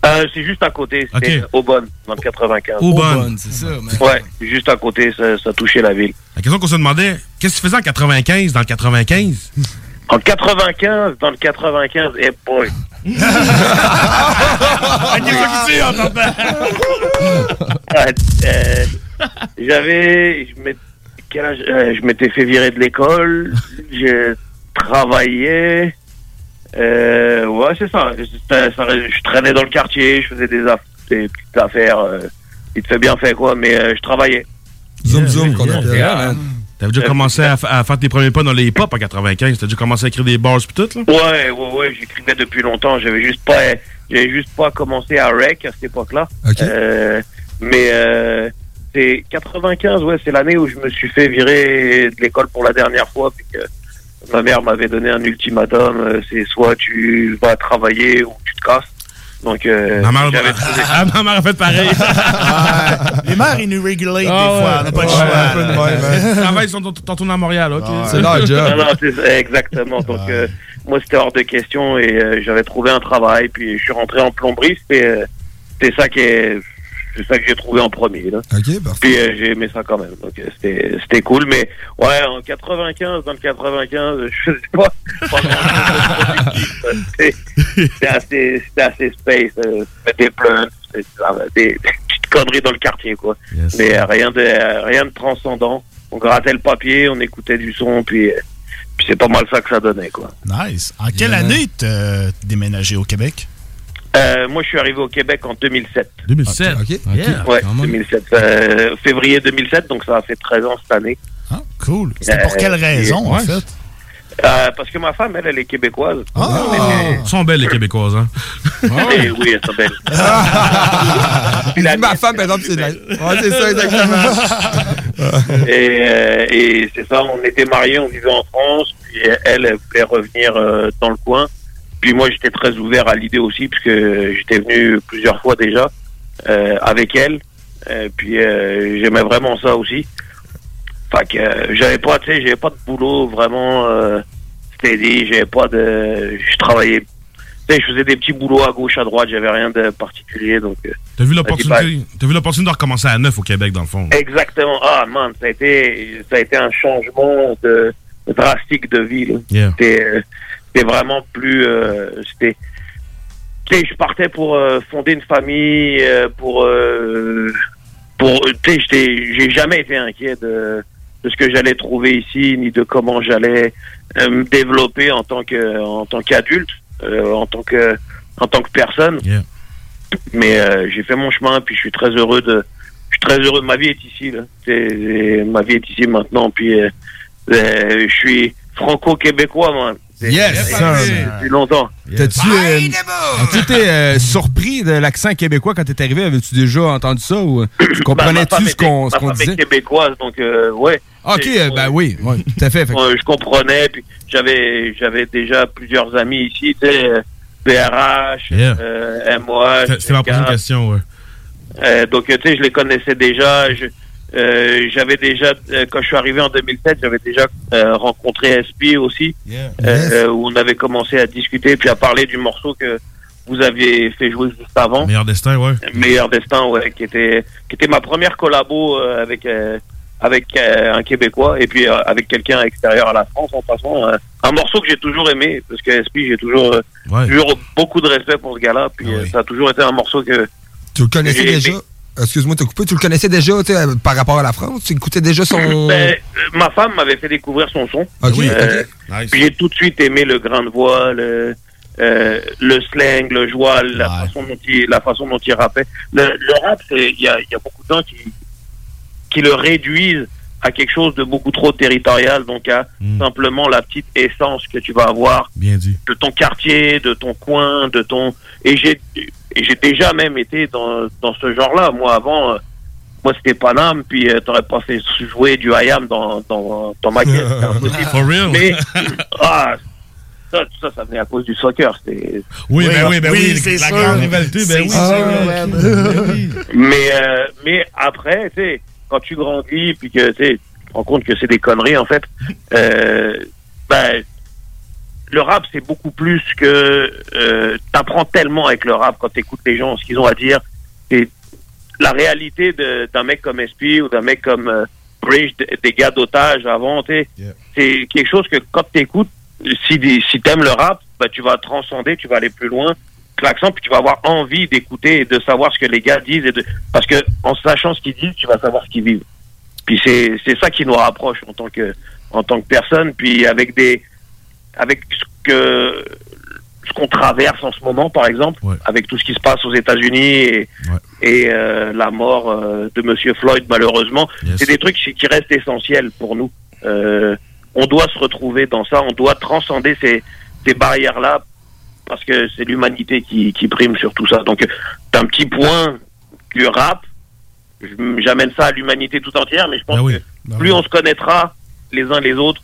Euh, c'est juste à côté, c'est Ok. Aubonne, dans le 95. Aubonne. c'est ça, man. Ouais, c'est juste à côté, ça, ça touchait la ville. La question qu'on se demandait, qu'est-ce que tu faisais en 95 dans le 95? En 95, dans le 95, eh boy. (laughs) (laughs) Ah, euh, (laughs) J'avais, je m'étais- Euh, je m'étais fait virer de l'école, je travaillais, euh, ouais c'est ça. Je traînais dans le quartier, je faisais des, aff- des petites affaires, euh, il te fait bien fait quoi, mais euh, je travaillais. Zoom, zoom, qu'on appelle. Yeah, man. T'avais déjà commencé à, fa- à faire tes premiers pas dans les hip-hop en 95? T'as déjà commencé à écrire des bars pis tout, là? Ouais, ouais, ouais, j'écrivais depuis longtemps. J'avais juste pas, j'avais juste pas commencé à rec à cette époque-là. Euh, mais euh, c'est 95, ouais, c'est l'année où je me suis fait virer de l'école pour la dernière fois, puis que ma mère m'avait donné un ultimatum. euh, c'est soit tu vas travailler ou tu te casses. Donc, euh, Ma mère, Ah, (laughs) ma mère a fait pareil. Les mères, ils nous régulent des Ah ouais. fois. On n'a pas choix. de sur ton, ton tournée à Montréal, ok? Non, non, c'est ça, exactement. Donc, euh, moi, c'était hors de question et euh, j'avais trouvé un travail. Puis, je suis rentré en plomberie. Euh, c'était ça qui est. C'est ça que j'ai trouvé en premier. Là. Puis euh, j'ai aimé ça quand même. Donc euh, c'était c'était cool. Mais ouais, en 95, dans le 95, (laughs) je sais pas. C'était c'était assez, c'était assez space. Euh, des plaintes, des, petites conneries dans le quartier, quoi. Mais euh, rien de rien de transcendant. On grattait le papier, on écoutait du son, puis, euh, puis c'est pas mal ça que ça donnait, quoi. Nice. En quelle année t'as déménagé au Québec? Euh, moi, je suis arrivé au Québec en 2007. 2007? Ok. Yeah. Ouais, Quand même. 2007. Euh, février 2007, donc ça a fait 13 ans cette année. Ah, cool. C'était pour quelle raison, en fait? Euh, parce que ma femme, elle, elle est québécoise. Ah! Elles sont belles, les Québécoises, hein? (laughs) Eh oui, elles sont belles. Il dit ma femme, par exemple, c'est Ouais, c'est ça, exactement. (laughs) et euh, et c'est ça, on était mariés, on vivait en France, puis elle, elle voulait revenir euh, dans le coin. Puis moi, j'étais très ouvert à l'idée aussi, parce que j'étais venu plusieurs fois déjà euh, avec elle. Euh, puis euh, j'aimais vraiment ça aussi. Fait que euh, j'avais pas, tu sais, j'avais pas de boulot vraiment euh, steady, j'avais pas de, je travaillais, tu sais, je faisais des petits boulots à gauche, à droite, j'avais rien de particulier, donc. T'as vu dit l'opportunité t'as vu l'opportunité de recommencer à neuf au Québec, dans le fond? Exactement. Ah, man, ça a été, ça a été un changement de, drastique de vie. là. Yeah. C'était, vraiment plus, euh, c'était, tu sais, je partais pour euh, fonder une famille, euh, pour, euh, pour, tu sais, j'ai jamais été inquiet de, de ce que j'allais trouver ici, ni de comment j'allais me développer en tant que, en tant qu'adulte, en tant que, en tant que personne. Mais j'ai fait mon chemin, puis je suis très heureux de, je suis très heureux. Ma vie est ici, là. Ma vie est ici maintenant, puis je suis franco-québécois, moi. C'est- Yes, c'est- sir. Depuis longtemps. T'as-tu euh, as-tu été euh, surpris de l'accent québécois quand t'es arrivé? Avais-tu déjà entendu ça ou euh, (coughs) tu comprenais-tu ce qu'on était- ce ma disait? québécoise, donc euh, ouais. Ok, C'est- euh, ben oui, ouais, tout à fait. Je comprenais, puis j'avais j'avais déjà plusieurs amis ici, tu sais, euh, BRH, Yeah. euh, MOH. C'était ma prochaine question, ouais. Euh, donc, tu sais, je les connaissais déjà. Je- euh, j'avais déjà, euh, quand je suis arrivé en 2007, j'avais déjà euh, rencontré SP aussi, euh, euh, où on avait commencé à discuter, puis à parler du morceau que vous aviez fait jouer juste avant. Meilleur destin, ouais. Meilleur Destin, ouais, qui était, qui était ma première collabo euh, avec, euh, avec un Québécois et puis avec quelqu'un extérieur à la France en passant. euh, un morceau que j'ai toujours aimé, parce que SP, j'ai toujours, euh, Ouais. toujours beaucoup de respect pour ce gars-là, puis euh, ça a toujours été un morceau que. Tu le connaissais déjà? aimé. Excuse-moi, t'as coupé, tu le connaissais déjà euh, par rapport à la France? Tu écoutais déjà son. Ben, euh, ma femme m'avait fait découvrir son son. Ok, Euh, ok. Puis j'ai tout de suite aimé le grain de voix, le, euh, le slang, le joie, la, façon dont il, la façon dont il rappait. Le, le rap, c'est- il y a, il y a beaucoup de gens qui, qui le réduisent à quelque chose de beaucoup trop territorial, donc à simplement la petite essence que tu vas avoir Bien dit. de ton quartier, de ton coin, de ton et j'ai et j'ai déjà même été dans, dans ce genre-là. Moi avant, euh, moi c'était Paname, puis euh, t'aurais pas fait jouer du IAM dans dans, dans ma caisse, c'est. (laughs) For real? Mais ah, ça, ça, ça venait à cause du soccer. Oui, ben oui, ben oui, la grande rivalité, ben oui. Ah, c'est- ben oui. mais euh, mais après, tu sais, quand tu grandis puis que tu te rends compte que c'est des conneries en fait, euh, ben le rap c'est beaucoup plus que euh, t'apprends tellement avec le rap quand t'écoutes les gens ce qu'ils ont à dire. Et la réalité d'un mec comme SP ou d'un mec comme euh, Bridge, d- des gars d'otage avant, tu sais, c'est quelque chose que quand t'écoutes, si si t'aimes le rap, ben, tu vas transcender, tu vas aller plus loin que l'accent, puis tu vas avoir envie d'écouter et de savoir ce que les gars disent. Et de... Parce que en sachant ce qu'ils disent, tu vas savoir ce qu'ils vivent. Puis c'est c'est ça qui nous rapproche en tant que en tant que personne. Puis avec des avec ce que ce qu'on traverse en ce moment, par exemple, avec tout ce qui se passe aux États-Unis et, et euh, la mort euh, de Monsieur Floyd, malheureusement, c'est des trucs qui restent essentiels pour nous. Euh, on doit se retrouver dans ça, on doit transcender ces, ces barrières-là parce que c'est l'humanité qui, qui prime sur tout ça. Donc, d'un petit point du rap, j'amène ça à l'humanité tout entière, mais je pense que plus on se connaîtra les uns les autres,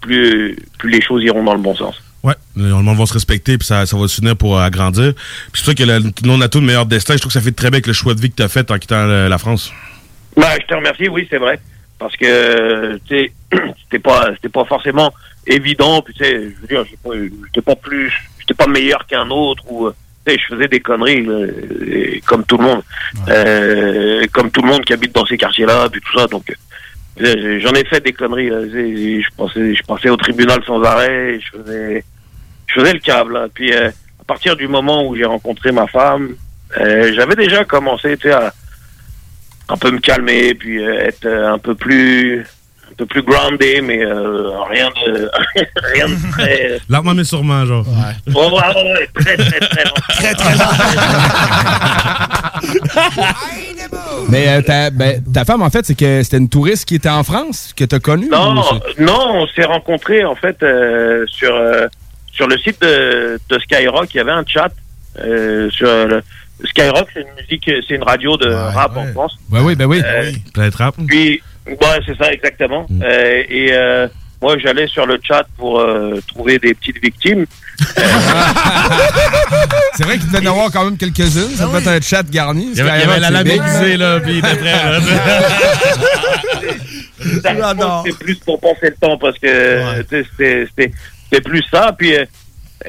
plus, plus les choses iront dans le bon sens. Ouais, le monde va se respecter puis ça, ça va s'unir pour euh, agrandir. Puis c'est ça que le nom de meilleur destin, je trouve que ça fait très bien avec le choix de vie que tu as fait en quittant euh, la France. Bah, je te remercie, oui, c'est vrai. Parce que, tu sais, (clears throat) c'était pas, c'était pas forcément évident. Puis, tu sais, je veux dire, j'étais pas- plus, j'étais pas meilleur qu'un autre ou, euh, tu sais, je faisais des conneries, là, comme tout le monde. Euh, comme tout le monde qui habite dans ces quartiers-là, puis tout ça. Donc, euh, j'en ai fait des conneries, Je passais au tribunal sans arrêt, je faisais, le câble, là. Puis, euh, à partir du moment où j'ai rencontré ma femme, euh, j'avais déjà commencé, à, un peu me calmer, puis euh, être un peu plus un peu plus groundé, mais euh, rien de (laughs) rien de très Lentement mais sûrement, genre. Ouais, ouais, ouais, ouais, très très très lent. (laughs) très très (laughs) Mais euh, ta, ben, ta femme, en fait, c'est que c'était une touriste qui était en France, que t'as connue? Non, ou non, on s'est rencontrés en fait euh, sur euh, sur le site de, de Skyrock. Il y avait un chat euh, sur le, Skyrock. C'est une musique, c'est une radio de rap en France. Ouais, oui, ben oui. Euh, Planète rap. Puis, ouais, c'est ça exactement. Euh, et euh, moi, j'allais sur le chat pour euh, trouver des petites victimes. (laughs) C'est vrai qu'il devait y en avoir quand même quelques-unes. Ça devait être un chat garni. Il y avait- il y avait la lame aiguisée, là, puis il était prêt, (laughs) plus pour passer le temps parce que tu sais, c'était- plus ça. Puis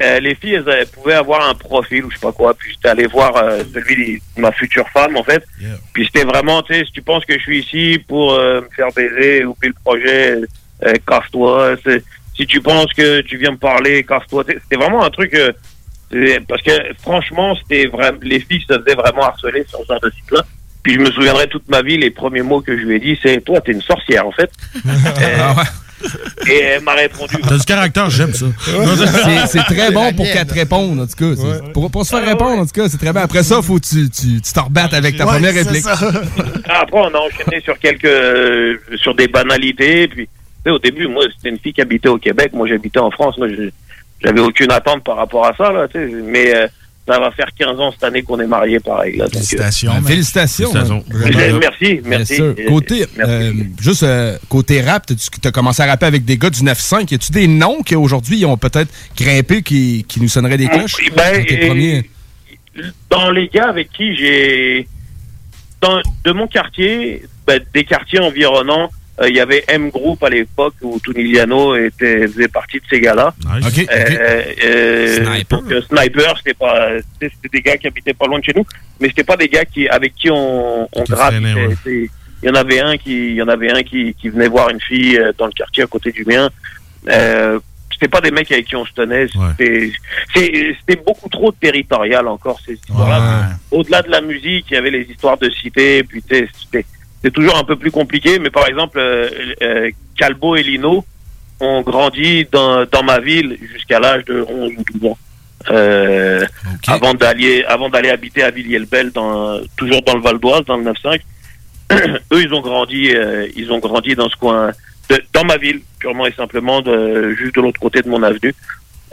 euh, euh, les filles, elles, elles pouvaient avoir un profil ou je sais pas quoi. Puis j'étais allé voir euh, celui de ma future femme en fait. Puis c'était vraiment, tu sais, si tu penses que je suis ici pour euh, me faire baiser ou puis le projet, euh, casse-toi. C'est- Si tu penses que tu viens me parler, casse-toi. C'était vraiment un truc. euh, parce que franchement, c'était vraiment les filles se faisaient vraiment harceler sur ce genre de site-là. Puis je me souviendrai toute ma vie, les premiers mots que je lui ai dit, c'est toi, t'es une sorcière en fait. (laughs) Et elle m'a répondu. T'as du caractère, j'aime ça. C'est- C'est très bon pour qu'elle te réponde, en tout cas. Pour, pour se faire répondre, en tout cas, c'est très bien. Après ça, faut que tu tu tu t'en rebattes avec ta Ouais, première réplique. ça. Après, on a enchaîné sur quelques, euh, sur des banalités. Puis, tu sais, au début, moi, c'était une fille qui habitait au Québec. Moi, j'habitais en France. Moi, je- j'avais aucune attente par rapport à ça, là, tu sais. Mais euh, ça va faire 15 ans cette année qu'on est mariés, pareil. Là, donc, euh, Félicitations. Félicitations. Hein. Vraiment. Merci, merci. Euh, Côté, euh, juste euh, côté rap, tu as commencé à rapper avec des gars du 9-5. Y a-tu des noms qui aujourd'hui ils ont peut-être grimpé qui, qui nous sonneraient des cloches? Ben, Dans tes et- premiers? dans les gars avec qui j'ai dans- de mon quartier, ben, des quartiers environnants, euh, il y avait M Group à l'époque où Tunisiano était faisait partie de ces gars-là. Ok, ok. Euh, euh, Sniper. donc, euh, Sniper, c'était pas, c'était c'était des gars qui habitaient pas loin de chez nous, mais c'était pas des gars qui avec qui on, on gratte. ouais. Il y en avait un qui, il y en avait un qui, qui venait voir une fille euh, dans le quartier à côté du mien. Euh, c'était pas des mecs avec qui on se tenait. C'était c'était beaucoup trop territorial encore ces histoires-là. Au-delà de la musique, il y avait les histoires de cité. Puis tu sais, c'était c'était toujours un peu plus compliqué. Mais par exemple, euh, euh, Calbo et Lino ont grandi dans, dans ma ville jusqu'à l'âge de 11 ou 12 ans. Euh, avant d'aller avant d'aller habiter à Villiers-le-Bel dans toujours dans le Val d'Oise dans le 9-5 (clears throat) eux ils ont grandi euh, ils ont grandi dans ce coin de- dans ma ville purement et simplement de juste de l'autre côté de mon avenue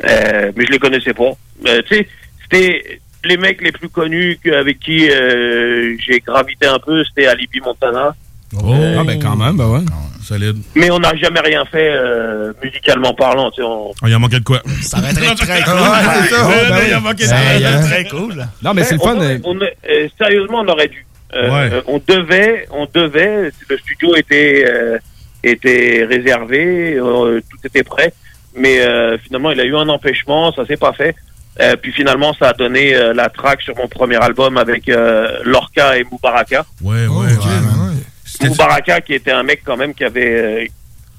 Euh, mais je les connaissais pas tu sais c'était les mecs les plus connus que- avec qui euh, j'ai gravité un peu c'était Alibi Montana Oh, ah, ben quand même, ben ouais. Solide. mais on n'a jamais rien fait euh, musicalement parlant tu sais on- Oh, il en manquait de quoi? Ça va être très cool. Ouais, ça. Ouais, Ben ben, il y a manqué de- ça va être très cool. Non, mais c'est le fun. euh, on euh, sérieusement, on aurait dû. Euh, Ouais. euh, on devait, on devait. Le studio était euh, était réservé, euh, tout était prêt, mais euh, finalement, il a eu un empêchement, ça s'est pas fait. Euh, puis finalement, ça a donné euh, la track sur mon premier album avec euh, Lorca et Moubaraka. Ouais, ouais, ouais. Moubaraka, qui était un mec quand même qui avait, euh,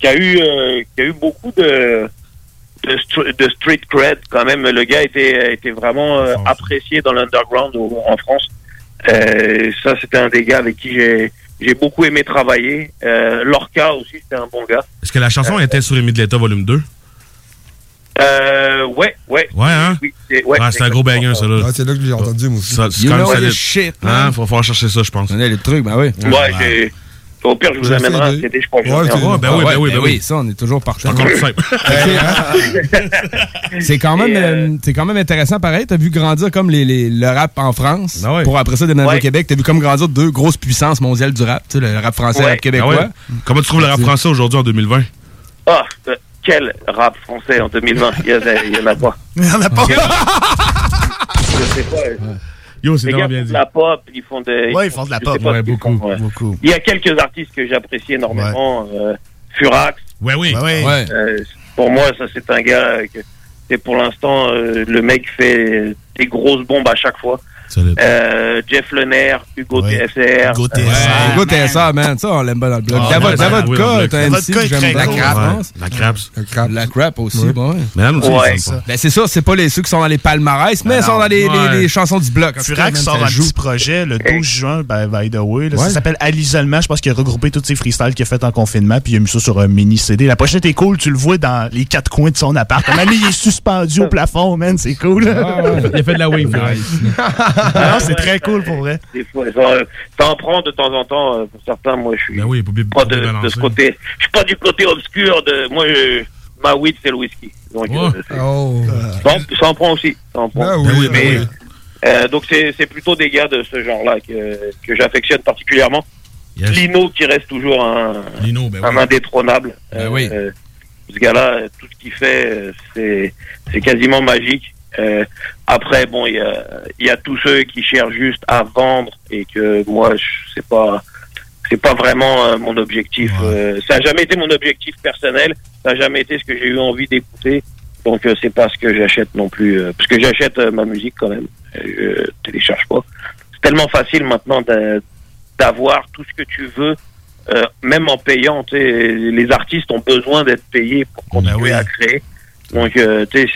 qui a eu, euh, qui a eu beaucoup de de, str- de street cred quand même. Le gars était était vraiment euh, apprécié dans l'underground en France. Euh, ça, c'était un des gars avec qui j'ai j'ai beaucoup aimé travailler. Euh, Lorca aussi, c'était un bon gars. Est-ce que la chanson était sur Émile de l'État volume 2? Euh, ouais, ouais. Ouais, hein? Oui, c'est ouais, Ah, c'est un gros banger, ça, là. Ouais, c'est là que je l'ai entendu, moi aussi. Ça, c'est You quand même shit, Hein? Faut falloir chercher ça, je pense. On a les trucs, ben oui. Ouais, j'ai. Au pire, je vous amènerai un CD, je j'en Ouais, un. ben oui, ben oui, ben oui. Ça, on est toujours plus simple. (laughs) (laughs) C'est quand même, euh, c'est quand même intéressant, pareil. T'as vu grandir comme les, les- le rap en France. Ben Pour après ça déménager Ouais. au Québec. T'as vu comme grandir deux grosses puissances mondiales du rap. Tu sais, le rap français et le Ouais. rap québécois. Ah ouais? Comment tu trouves le rap français aujourd'hui en 2020? Ah, euh, quel rap français en 2020 (laughs) Il y, a- il y en a pas. Il y en a pas. Je sais pas. Yo, c'est Les vraiment gars bien font dit. de la pop, ils font des. Ouais, ils font de la pop. Ouais, beaucoup, font, ouais. beaucoup. Il y a quelques artistes que j'apprécie énormément. euh, Furax. Ouais, oui. Ouais, ouais. Euh, pour moi, ça, c'est un gars que. C'est pour l'instant, euh, le mec fait des grosses bombes à chaque fois. Euh, Jeff Lenner, Hugo TSR. Hugo euh, Hugo TSA, man. Ça, on l'aime pas dans le blog. Ah, ouais, t'as un. MC est j'aime très La cool. Crap, Ouais, je pense. La Craps. La Crap aussi, Ouais. bon, ouais. Ouais. Ben, c'est ça, c'est pas les, ceux qui sont dans les palmarès, mais Ben ils sont non. dans les, Ouais. chansons du bloc. Furax sort un petit projet le 12 juin, ben, by the way. Ouais. Ça s'appelle À l'isolement. Je pense qu'il a regroupé tous ses freestyles qu'il a fait en confinement, puis il a mis ça sur un mini CD. La pochette est cool, tu le vois dans les quatre coins de son appart. Comme il est suspendu au plafond, man, c'est cool. (laughs) Il a fait de la wave. Ah non, c'est très cool pour vrai. Des fois, ça, euh, en prend de temps en temps. euh, Pour certains, moi, je suis Ben oui, pas de, de ce côté. Je suis pas du côté obscur de. Moi, je- ma weed, c'est le whisky. Donc, euh, Oh. ça, en- ça en prend aussi. Ça en prend. Ben oui, ben oui. euh, donc, c'est plutôt des gars de ce genre-là que, que j'affectionne particulièrement. Lino, qui reste toujours un, Lino, ben un oui. indétrônable. Ben oui. Euh, ce gars-là, tout ce qu'il fait, c'est c'est quasiment magique. Euh, après, bon, il y a, il y a tous ceux qui cherchent juste à vendre et que moi, c'est pas c'est pas vraiment euh, mon objectif. Euh, ça a jamais été mon objectif personnel. Ça a jamais été ce que j'ai eu envie d'écouter. Donc, c'est pas ce que j'achète non plus. parce que j'achète ma musique quand même. Je télécharge pas. C'est tellement facile maintenant d'avoir tout ce que tu veux, même en payant. Les artistes ont besoin d'être payés pour continuer à créer. Donc, tu sais,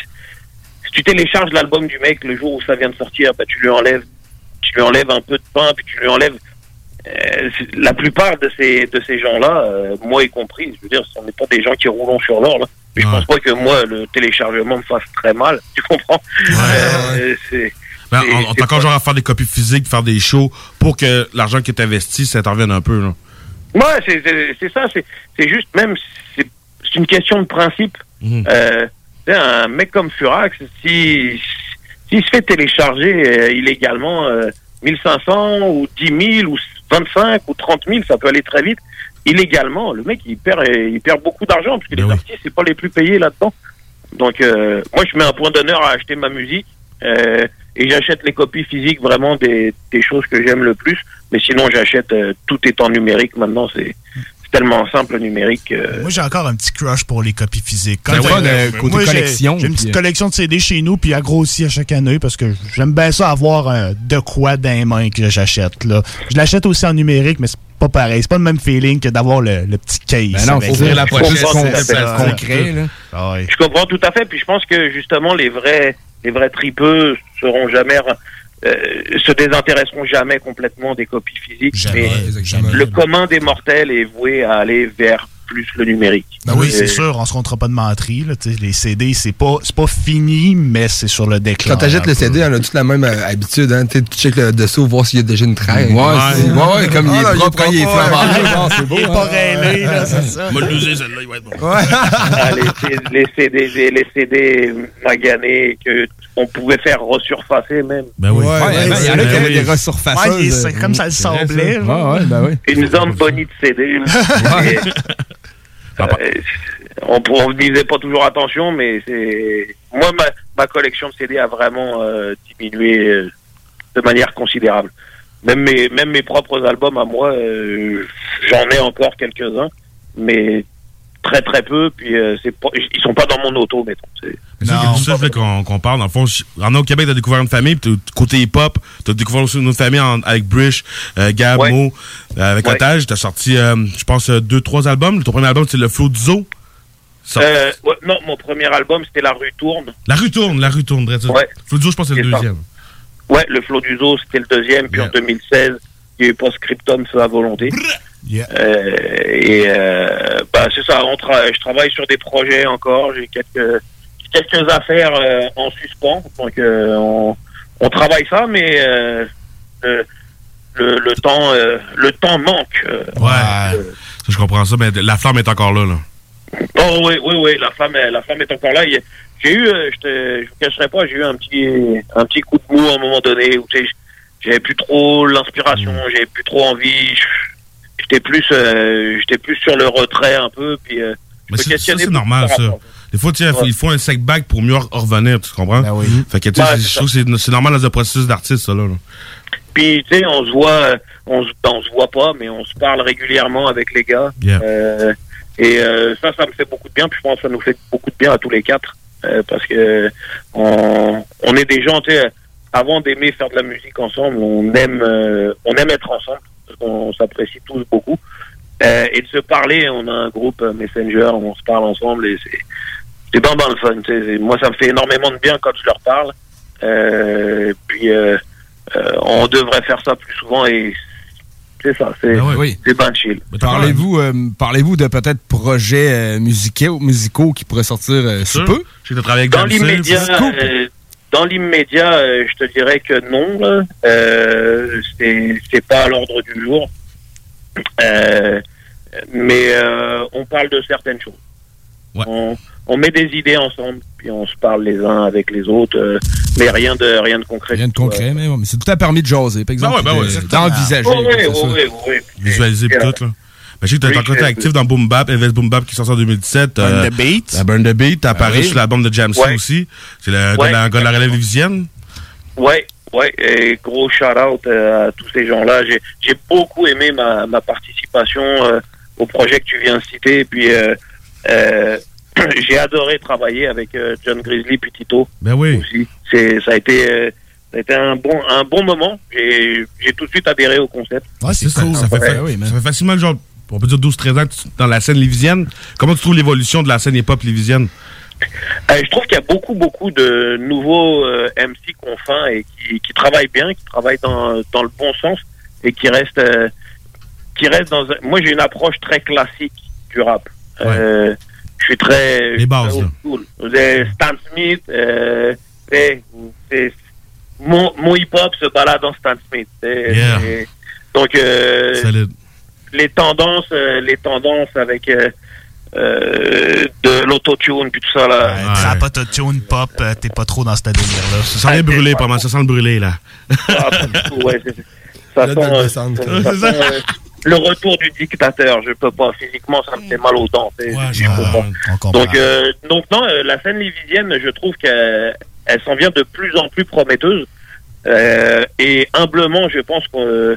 tu télécharges l'album du mec le jour où ça vient de sortir, bah, tu lui enlèves, tu lui enlèves un peu de pain, puis tu lui enlèves. euh, la plupart de ces de ces gens-là, euh, moi y compris, je veux dire, ce n'est pas des gens qui roulent sur l'or. je pense pas que moi le téléchargement me fasse très mal. (laughs) Tu comprends? Euh, c'est- Ben, c'est- on, on genre à faire des copies physiques, faire des shows pour que l'argent qui est investi, ça t'en revienne un peu. Là. Ouais, c'est- c'est ça. C'est c'est juste même, c'est une question de principe. Euh, tu sais, un mec comme Furax, si s'il se fait télécharger euh, illégalement euh, 1500 ou 10 000 ou 25 ou 30 000, ça peut aller très vite. Illégalement, le mec il perd euh, il perd beaucoup d'argent parce que les artistes c'est pas les plus payés là-dedans. Donc euh, moi je mets un point d'honneur à acheter ma musique euh, et j'achète les copies physiques vraiment des, des choses que j'aime le plus. Mais sinon j'achète euh, tout est en numérique maintenant. C'est tellement simple le numérique. euh, Moi, j'ai encore un petit crush pour les copies physiques. Ben ouais, côté moi, j'ai- collection, J'ai une petite euh, collection de CD chez nous, puis elle grossit à chaque année parce que j'aime bien ça avoir euh, de quoi dans les mains que j'achète. là. Je l'achète aussi en numérique, mais c'est pas pareil. C'est pas le même feeling que d'avoir le, le petit case. Ben non, faut ouvrir la pochette, concret. Je comprends tout à fait, puis je pense que justement les vrais, les vrais tripeux seront jamais, se désintéresseront jamais complètement des copies physiques. mais le commun des mortels est voué à aller vers plus le numérique. Ben oui, c'est sûr, on se comptera pas de menterie. Là, tu sais, les CD, c'est pas, c'est pas fini, mais c'est sur le déclin. Quand t'achètes le peu. CD, on a toute la même euh, habitude. Hein? Tu checkes le dessous, voir s'il y a déjà une traîne. Ouais, ouais, ouais, comme il est Ah, là, propre quand il est propre, non, c'est beau, Il est hein. pas rêvé, là, c'est ça. Moi, l'user, celle-là, il va être bon. Ah, les, CD, les, les CD maganés que on pouvait faire resurfacer même. Ben oui. Ouais, ben, il y en a qui avaient des resurfaceuses. Ouais, c'est comme ça le semblait. Ouais, ouais, ben oui. Une zamboni de CD. (laughs) Et, euh, on on n'y faisait pas toujours attention, mais c'est moi ma, ma collection de CD a vraiment euh, diminué euh, de manière considérable. Même mes même mes propres albums à moi, j'en ai encore quelques-uns, mais très très peu. Puis euh, c'est pas, ils sont pas dans mon auto, mettons. C'est- ça que- ça, je voulais qu'on qu'on parle. Dans le fond, en au Québec, t'as découvert une famille, puis côté hip-hop, t'as découvert aussi une autre famille en- avec Brish, euh, Gab, Ouais. Mo, euh, avec Ouais. Otage. T'as sorti, euh, je pense, euh, deux, trois albums. Ton premier album, c'est Le Flow du Zoo. Euh, ouais, non, mon premier album c'était La rue tourne. La rue tourne, la rue tourne. Ouais. Flow du Zoo, je pense que c'est le C'est ça. deuxième. Ouais, le Flot du Zoo, c'était le deuxième. Puis en 2016, il y a eu Postscriptum, Feu à volonté. Euh, et euh, bah, c'est ça, on tra- je travaille sur des projets encore. J'ai quelques, quelques affaires euh, en suspens. Donc on, on travaille ça, mais le, le, temps, euh, le temps manque. euh. Ouais. Je comprends ça, mais la flamme est encore là. là. Oh oui, oui, oui, la flamme, est- la flamme est encore là. J'ai eu, je te, je vous cacherai pas, j'ai eu un petit, un petit coup de mou à un moment donné où j'avais plus trop l'inspiration, j'avais plus trop envie. J'étais plus, euh, j'étais plus sur le retrait un peu, puis. euh, Mais c'est- ça, normal, ça. Des fois, tu sais, il faut un sec back pour mieux re- revenir, tu comprends? Fait que, tu sais, Ouais, c'est- c'est je trouve que c'est- normal dans un processus d'artiste, ça, là. là. Puis tu sais, on se voit, euh, on se, ben, on se voit pas, mais on se parle régulièrement avec les gars. Yeah. Euh, et euh, ça, ça me fait beaucoup de bien. Puis je pense que ça nous fait beaucoup de bien à tous les quatre, euh, parce que on, on est des gens, tu sais, avant d'aimer faire de la musique ensemble, on aime, euh, on aime être ensemble, parce qu'on s'apprécie tous beaucoup. Euh, et de se parler, on a un groupe euh, Messenger, on se parle ensemble et c'est c'est bien dans le fun. tu sais. C'est- Moi, ça me fait énormément de bien quand je leur parle. Euh, puis euh, euh, on devrait faire ça plus souvent et c'est ça, c'est oui. c'est ben chill. Parlez-vous euh, parlez-vous de peut-être projets musicaux, musicaux qui pourraient sortir euh, sous peu? Dans l'immédiat, euh, dans l'immédiat, euh, je te dirais que non. Euh, c'est pas à l'ordre du jour. Euh, mais euh, on parle de certaines choses. On, on met des idées ensemble, puis on se parle les uns avec les autres, euh, mais rien de rien de concret. Rien de concret, mais, mais c'est tout à permis de jaser, par exemple. Ben ouais, ben ouais, d'envisager. Oh, oui, c'est oui, oui, oui. Visualiser tout, là. Ben, je sais que t'as encore été actif dans Boom Bap, Elvis Boom Bap qui sort en 2017. Burn euh, the Beat. la Burn the Beat, t'as apparu oui. sur l'album de Jamsey Ouais. aussi. C'est le gars Ouais. de la- gars de la relève lévisienne. Ouais, ouais, et gros shout out à tous ces gens-là. J'ai, j'ai beaucoup aimé ma, ma participation euh, au projet que tu viens de citer. Et puis, euh, euh, (clears throat) j'ai adoré travailler avec euh, John Grizzly puis Tito Ben oui. aussi. C'est, ça a été, euh, ça a été un bon, un bon moment. J'ai, j'ai tout de suite adhéré au concept. Ouais, c'est cool. Ça, fait, Ouais. fa- ça fait facilement, genre, on peut dire 12-13 ans dans la scène lévisienne. Comment tu trouves l'évolution de la scène hip-hop lévisienne? Euh, je trouve qu'il y a beaucoup, beaucoup de nouveaux euh, MC qu'on faim et qui, qui travaillent bien, qui travaillent dans, dans le bon sens et qui restent, euh, qui restent dans. un- Moi, j'ai une approche très classique du rap. Euh, je suis très. Les bases. Les Stan Smith, euh, c'est- c'est- mon, mon hip-hop se balade dans Stan Smith. Yeah. donc, Solide. Les tendances, euh, les tendances avec euh, euh, de l'autotune puis tout ça là. Ouais, Trap, autotune, pop, euh, t'es pas trop dans ce délire-là. Ça sent bien brûlé, pas mal. Ça sent le brûlé, là. Ah, pas du tout, ouais, c'est- ça Le sent, euh, ça sent, retour du dictateur. Je peux pas physiquement, ça me fait mal aux dents. On comprend. Donc, euh, donc non, euh, la scène lévisienne, je trouve qu'elle elle s'en vient de plus en plus prometteuse. Euh, et humblement, je pense qu'on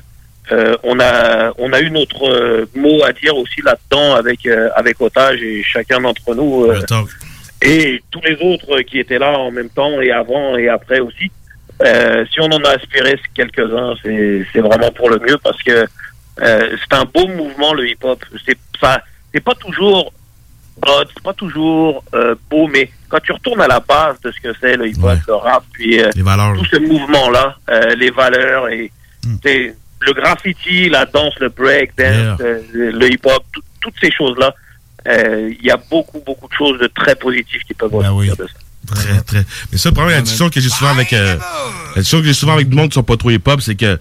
euh, on a on a eu notre euh, mot à dire aussi là-dedans avec euh, avec Otage et chacun d'entre nous euh, et tous les autres qui étaient là en même temps et avant et après aussi. Si on en a aspiré quelques-uns, c'est c'est vraiment pour le mieux parce que c'est un beau mouvement le hip-hop. C'est ça, c'est pas toujours c'est pas toujours beau, mais quand tu retournes à la base de ce que c'est le hip-hop, le rap, puis Les valeurs. tout ce mouvement-là, les valeurs et c'est le graffiti, la danse, le break dance, euh, le hip-hop, tout- toutes ces choses-là, euh, il y a beaucoup, beaucoup de choses de très positives qui peuvent ressortir de ça. Très, très. Mais ça, le problème, la discussion que j'ai souvent avec, euh, la discussion que j'ai souvent avec du monde qui sont pas trop hip-hop, c'est que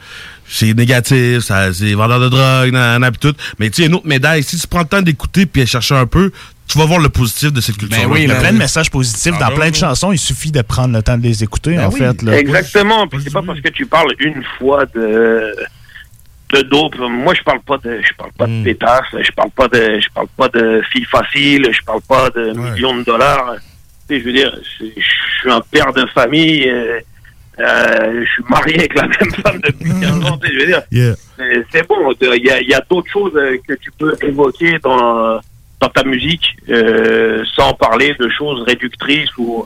c'est négatif, ça, c'est vendeur de drogue, nan, pis tout. Mais tu sais, une autre médaille, si tu prends le temps d'écouter puis de chercher un peu, tu vas voir le positif de cette culture. Ben oui, il y a plein de messages positifs Ah, dans ben plein de chansons. Il suffit de prendre le temps de les écouter, en fait. Là. Exactement. Puis c'est pas parce que tu parles une fois de de dope. Moi, je parle pas de, je parle pas Hmm. de pétasse. Je parle pas de, je parle pas de filles faciles. Je parle pas de millions de dollars. Tu sais, je veux dire, je, je suis un père de famille. euh, euh, je suis marié avec la (laughs) même femme depuis 15 ans. Tu sais, je veux dire, Yeah. c'est- bon. Il y a, il y a d'autres choses euh, que tu peux évoquer dans dans ta musique euh, sans parler de choses réductrices ou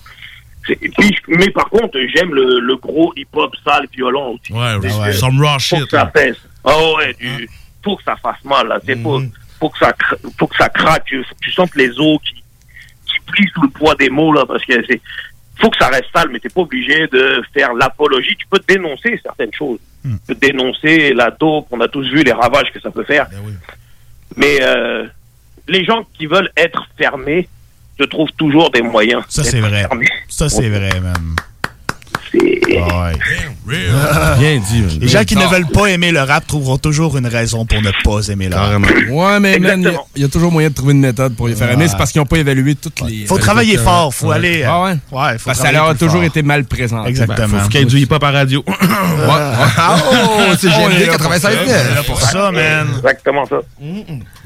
et puis, mais par contre, j'aime le, le gros hip-hop sale, violent aussi. Ouais, ouais. Some raw shit, ça pèse. Oh ouais, du, faut que ça fasse mal. Là. C'est faut, faut que ça, faut que ça craque. Que tu sentes les os qui, qui plient sous le poids des mots là, parce que c'est, faut que ça reste sale, mais t'es pas obligé de faire l'apologie. Tu peux dénoncer certaines choses. Tu peux dénoncer la dope. On a tous vu les ravages que ça peut faire. Mais euh, les gens qui veulent être fermés se trouvent toujours des moyens. Ça, c'est vrai. fermés. Ça, c'est vrai, man. (laughs) Bien dit. Les gens qui ne veulent pas aimer le rap trouveront toujours une raison pour ne pas aimer le rap. Ouais, mais man, il y a- toujours moyen de trouver une méthode pour les faire aimer. Ouais. C'est parce qu'ils n'ont pas évalué toutes les. Faut travailler fort, faut aller, euh, Ah ouais? ouais, faut Parce que ça travailler leur a toujours été mal présenté. Exactement. Faut qu'il y ait du hip-hop à radio. (laughs) Oh, c'est On est GMD là pour ça. 96 On est là pour ça, man. Exactement ça.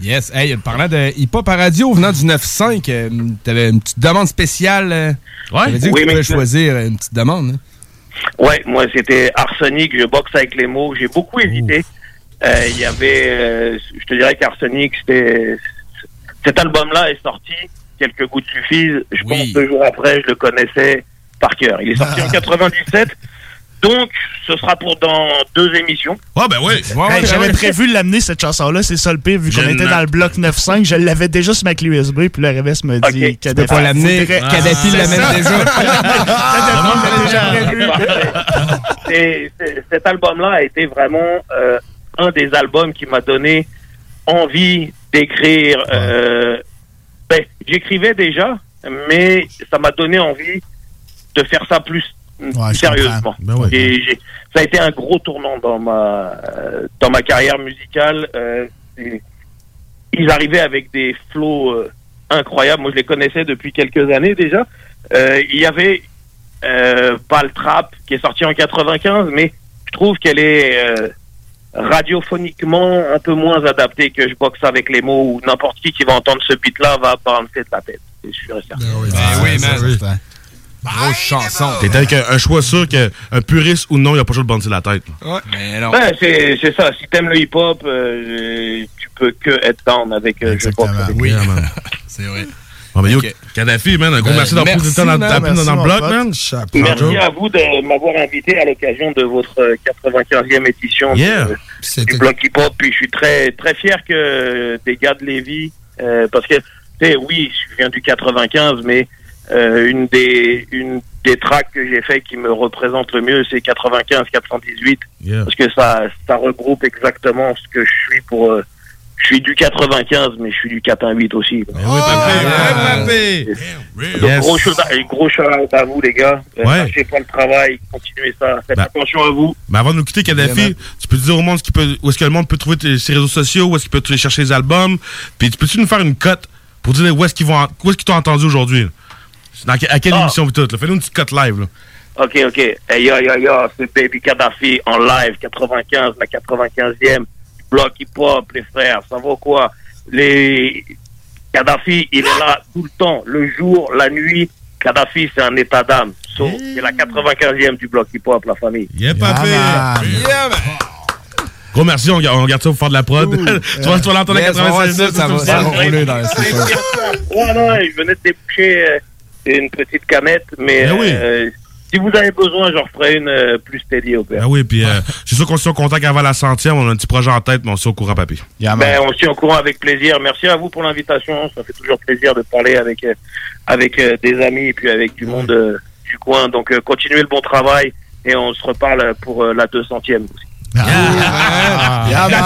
Yes. Hey, parlant de hip-hop à radio, venant du 9-5, euh, t'avais une petite demande spéciale. euh, t'avais dit que tu pouvais choisir une petite demande. hein. Ouais, moi c'était Arsenic, je boxe avec les mots, j'ai beaucoup hésité. Euh, Il y avait, euh, je te dirais qu'Arsenic, c'était cet album-là est sorti, quelques gouttes suffisent. Je pense deux jours après, je le connaissais par cœur. Il est sorti (laughs) en 97, donc ce sera pour dans deux émissions. Ouais, ben oui. Hey, J'avais prévu de l'amener cette chanson-là, c'est ça le pire, vu qu'on était dans le bloc 9.5, je l'avais déjà sur ma clé USB, puis le Reves me dit Ok. que Tu peux pas l'amener, Kadhafi l'amène déjà. (laughs) Et c'est- cet album-là a été vraiment euh, un des albums qui m'a donné envie d'écrire. euh, ben, j'écrivais déjà, mais ça m'a donné envie de faire ça plus Ouais, je sérieusement. Ben ouais. Et j'ai- ça a été un gros tournant dans ma euh, dans ma carrière musicale. Euh, ils arrivaient avec des flows euh, incroyables. Moi, je les connaissais depuis quelques années déjà. Euh, il y avait euh, Pal Trap qui est sorti en 95, mais je trouve qu'elle est euh, radiophoniquement un peu moins adaptée que je boxe avec les mots ou n'importe qui qui va entendre ce beat-là va bouncer de la tête. Sûr et certain. Ben oui, man. Grosse chanson. T'es avec un, un choix sûr qu'un puriste ou non, il a pas le choix de la tête. Ouais. Mais non. Ouais, c'est c'est ça. Si t'aimes le hip-hop, euh, tu peux que être down avec euh, je boxe avec Oui. (laughs) C'est vrai. Bon, ben, yo, Ok. Kadhafi, man, un gros Euh, merci d'avoir pris du temps dans, man. dans- dans- Merci, dans le bloc, pote. man. Merci à vous de m'avoir invité à l'occasion de votre euh, 95e édition de- Yeah. du Bloc Hip Hop. Puis je suis très très fier que des gars de Lévis, euh, parce que tu sais, oui, je viens du 95, mais euh, une des une des tracks que j'ai fait qui me représente le mieux, c'est 95 418, Yeah. parce que ça ça regroupe exactement ce que je suis pour. euh, je suis du 95, mais je suis du 418 aussi. Eh Donc, Yes. gros shout gros shout-out à vous, les gars. Euh, Ouais. Lâchez pas le travail, continuez ça. Faites Ben. attention à vous. Mais avant de nous quitter, Kadhafi, tu peux dire au monde ce qu'il peut, où est-ce que le monde peut trouver tes, ses réseaux sociaux, où est-ce qu'il peut aller chercher les albums, puis tu peux-tu nous faire une cote pour dire où est-ce qu'ils vont, où est-ce qu'ils t'ont entendu aujourd'hui? Dans que- à quelle Ah. émission vous toutes? Fais-nous une petite cote live. Là. Ok, ok. Hey, yo, yo, yo, c'est Baby Kadhafi en live, 95, la 95e. Bloc hip-hop, les frères, ça vaut quoi? Les... Kadhafi, il est là tout le temps, le jour, la nuit. Kadhafi, c'est un état d'âme. So, c'est la 95e du bloc hip-hop, la famille. Yeah, papé! Gros merci, on, on garde ça pour faire de la prod. (laughs) tu vas, tu vas l'entendre à Yes, on va 96 voir ça, ça va- ça va rouler dans le (laughs) Ouais, non, je venais de déboucher euh, une petite canette, mais Ben oui. euh, si vous avez besoin, j'en ferai une euh, plus steady au père. Ah oui, puis euh, (laughs) c'est sûr qu'on se contact avant la centième. On a un petit projet en tête, mais on se au courant, papy. Ben, on se tient au courant avec plaisir. Merci à vous pour l'invitation. Ça fait toujours plaisir de parler avec euh, avec euh, des amis et puis avec du monde euh, du coin. Donc, euh, continuez le bon travail et on se reparle pour euh, la 200e aussi. Ah, la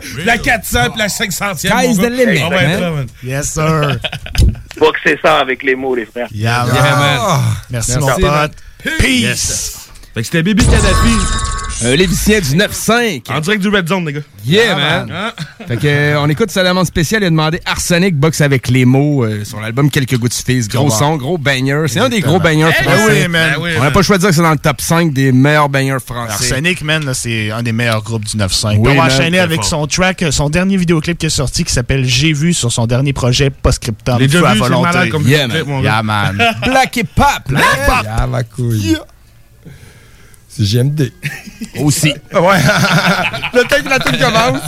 300, la 400, puis la 500e. Sky's mon the limit, man. man. Yes, sir. (laughs) Boxez ça avec les mots, les frères. Yeah, man. Merci, mon Merci, pote. man. Peace. Yes. Fait que c'était Bibi Kadhafi. Un lévicien du 9-5. En direct du Red Zone, les gars. Yeah, Ah, man. man. Fait que, euh, on écoute sa demande spéciale. Il a demandé Arsenic boxe avec les mots euh, sur l'album Quelques gouttes de fils. Gros son, gros banger. C'est un des gros bangers Eh français. oui, man. on n'a pas le choix de dire que c'est dans le top 5 des meilleurs bangers français. Arsenic, man, là, c'est un des meilleurs groupes du 9-5. Oui, on va man, enchaîner avec fort. son track, euh, son dernier vidéoclip qui est sorti qui s'appelle J'ai vu sur son dernier projet Postscriptum. Les Feu à volonté. malade comme yeah, man. Yeah. Black et Pop. Black Pop. Ah, ma couille. C'est GMD. Aussi. (laughs) ouais. (laughs) Le temps que la tune commence.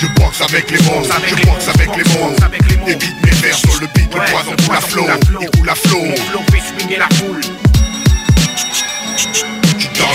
Je boxe avec les mots, je boxe avec les mots. Évite mes vers sur le beat, le poison coule à flot, il coule à flot. Tu danses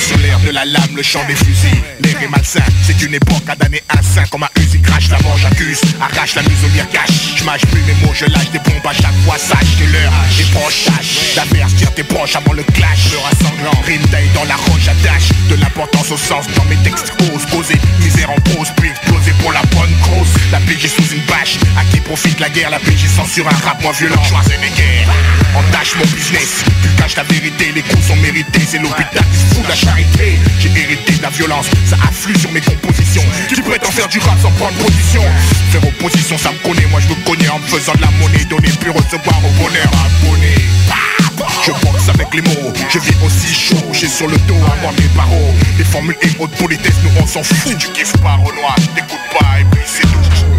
sur l'air de la lame, le chant des fusils. L'air est malsain, c'est une époque à damner un saint comme un Uzi crache, la mort j'accuse, arrache la muselière cache. Je mâche plus mes mots, je lâche des bombes à chaque fois, sache que l'heure des proches tâches. D'avertir tes proches avant le clash, peur à sanglant. Rime taille dans la roche attache, de l'importance au sens dans mes textes ose poser. Misère en pause, puis exploser pour la bonne cause. La PG sous une bâche, à qui profite la guerre, la PG censure un rap moins violent. Choisis des guerres, entache mon business. Tu caches la vérité, les coups sont mérités, c'est l'hôpital qui fout de la charité. J'ai hérité de la violence, ça afflue sur mes compositions. Tu prétends faire du rap sans prendre position. Faire opposition, ça me connaît, moi je me connais en me faisant de la monnaie, donner puis recevoir au bonheur abonné. Je boxe avec les mots, je vis aussi chaud, j'ai sur le dos à moi mes barreaux. Les formules et haute politesse, nous on s'en fout. Si tu kiffes pas Renoir, t'écoutes pas et puis c'est tout.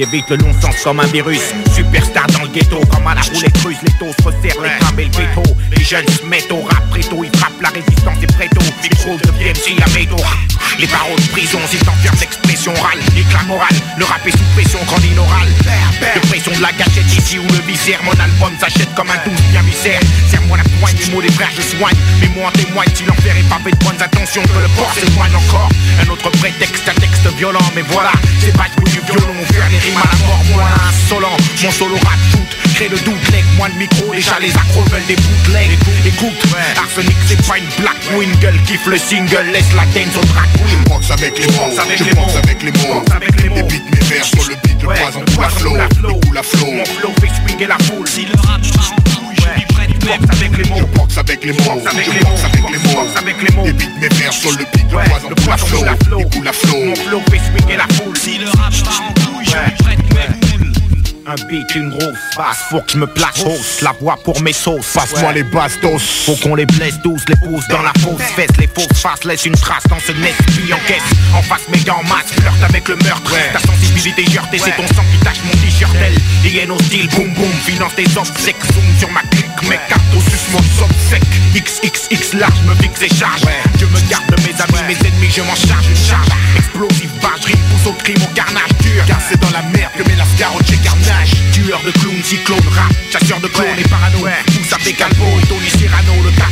J'évite le non-sens comme un virus. Superstar dans le ghetto Comme à la roulette russe. Les taux se resserrent, les crams et le veto Les jeunes se mettent au rap préto. Ils frappent la résistance et préto Micro de PMC à métaux Les barreaux de prison S'ils t'enferment d'expression orale. Éclat moral Le rap est sous pression Grande inorale De pression de la gâchette ici où le viscère. Mon album s'achète comme un douce bien viscère. Serre-moi la poigne Les mots des frères je soigne. Mais moi en témoigne Si l'enfer est pavé de bonnes intentions Que le port s'éloigne encore. Un autre prétexte Un texte violent Mais voilà. C'est pas du violon rimes à la mort Moi insolent. Mon solo rap shoot Crée le doute Leg moins de micro. Déjà les accros veulent des bootlegs. Écoute Arsenic c'est pas une black wingle Kiffe le single. Laisse la dance au drag queen. Je boxe avec les mots, je boxe avec les mots. Et beat mes vers sur le beat, le poison il coule à flot. Mon flow. Fait swinguer la foule. Si le rap boxe avec les mots. Je boxe avec les mots, je boxe avec les mots. Et beat mes vers sur le beat, le poison coule à flot, il coule à flot. Mon flow fait swinguer la foule. Si le rap part en couille Je un beat, une grosse face, faut que je me place hausse. La voix pour mes sauces, Passe-moi les bastos. Faut qu'on les blesse tous, les pousse dans la fausse fesse. Les fausses faces laissent une trace dans ce nest Puis en caisse, en face mais en masse Flirte avec le meurtre, ta sensibilité heurtée C'est ton sang qui tache mon t-shirt. Elle, hyène hostile, boum boum. Finance tes obsèques, zoom sur ma clique. Mes cartes au sus mon somme sec. XXX large, me fixe et charge. Je me garde de mes amis, mes ennemis, je m'en charge Une charge. Explosive, barge, rime, pousse au crime, au carnage dur. Car c'est dans la merde que met la carotte chez Tueur de clowns, cyclone, rap, chasseur de clones et parano. Pousse avec Calvo et Tony Serrano, le tap,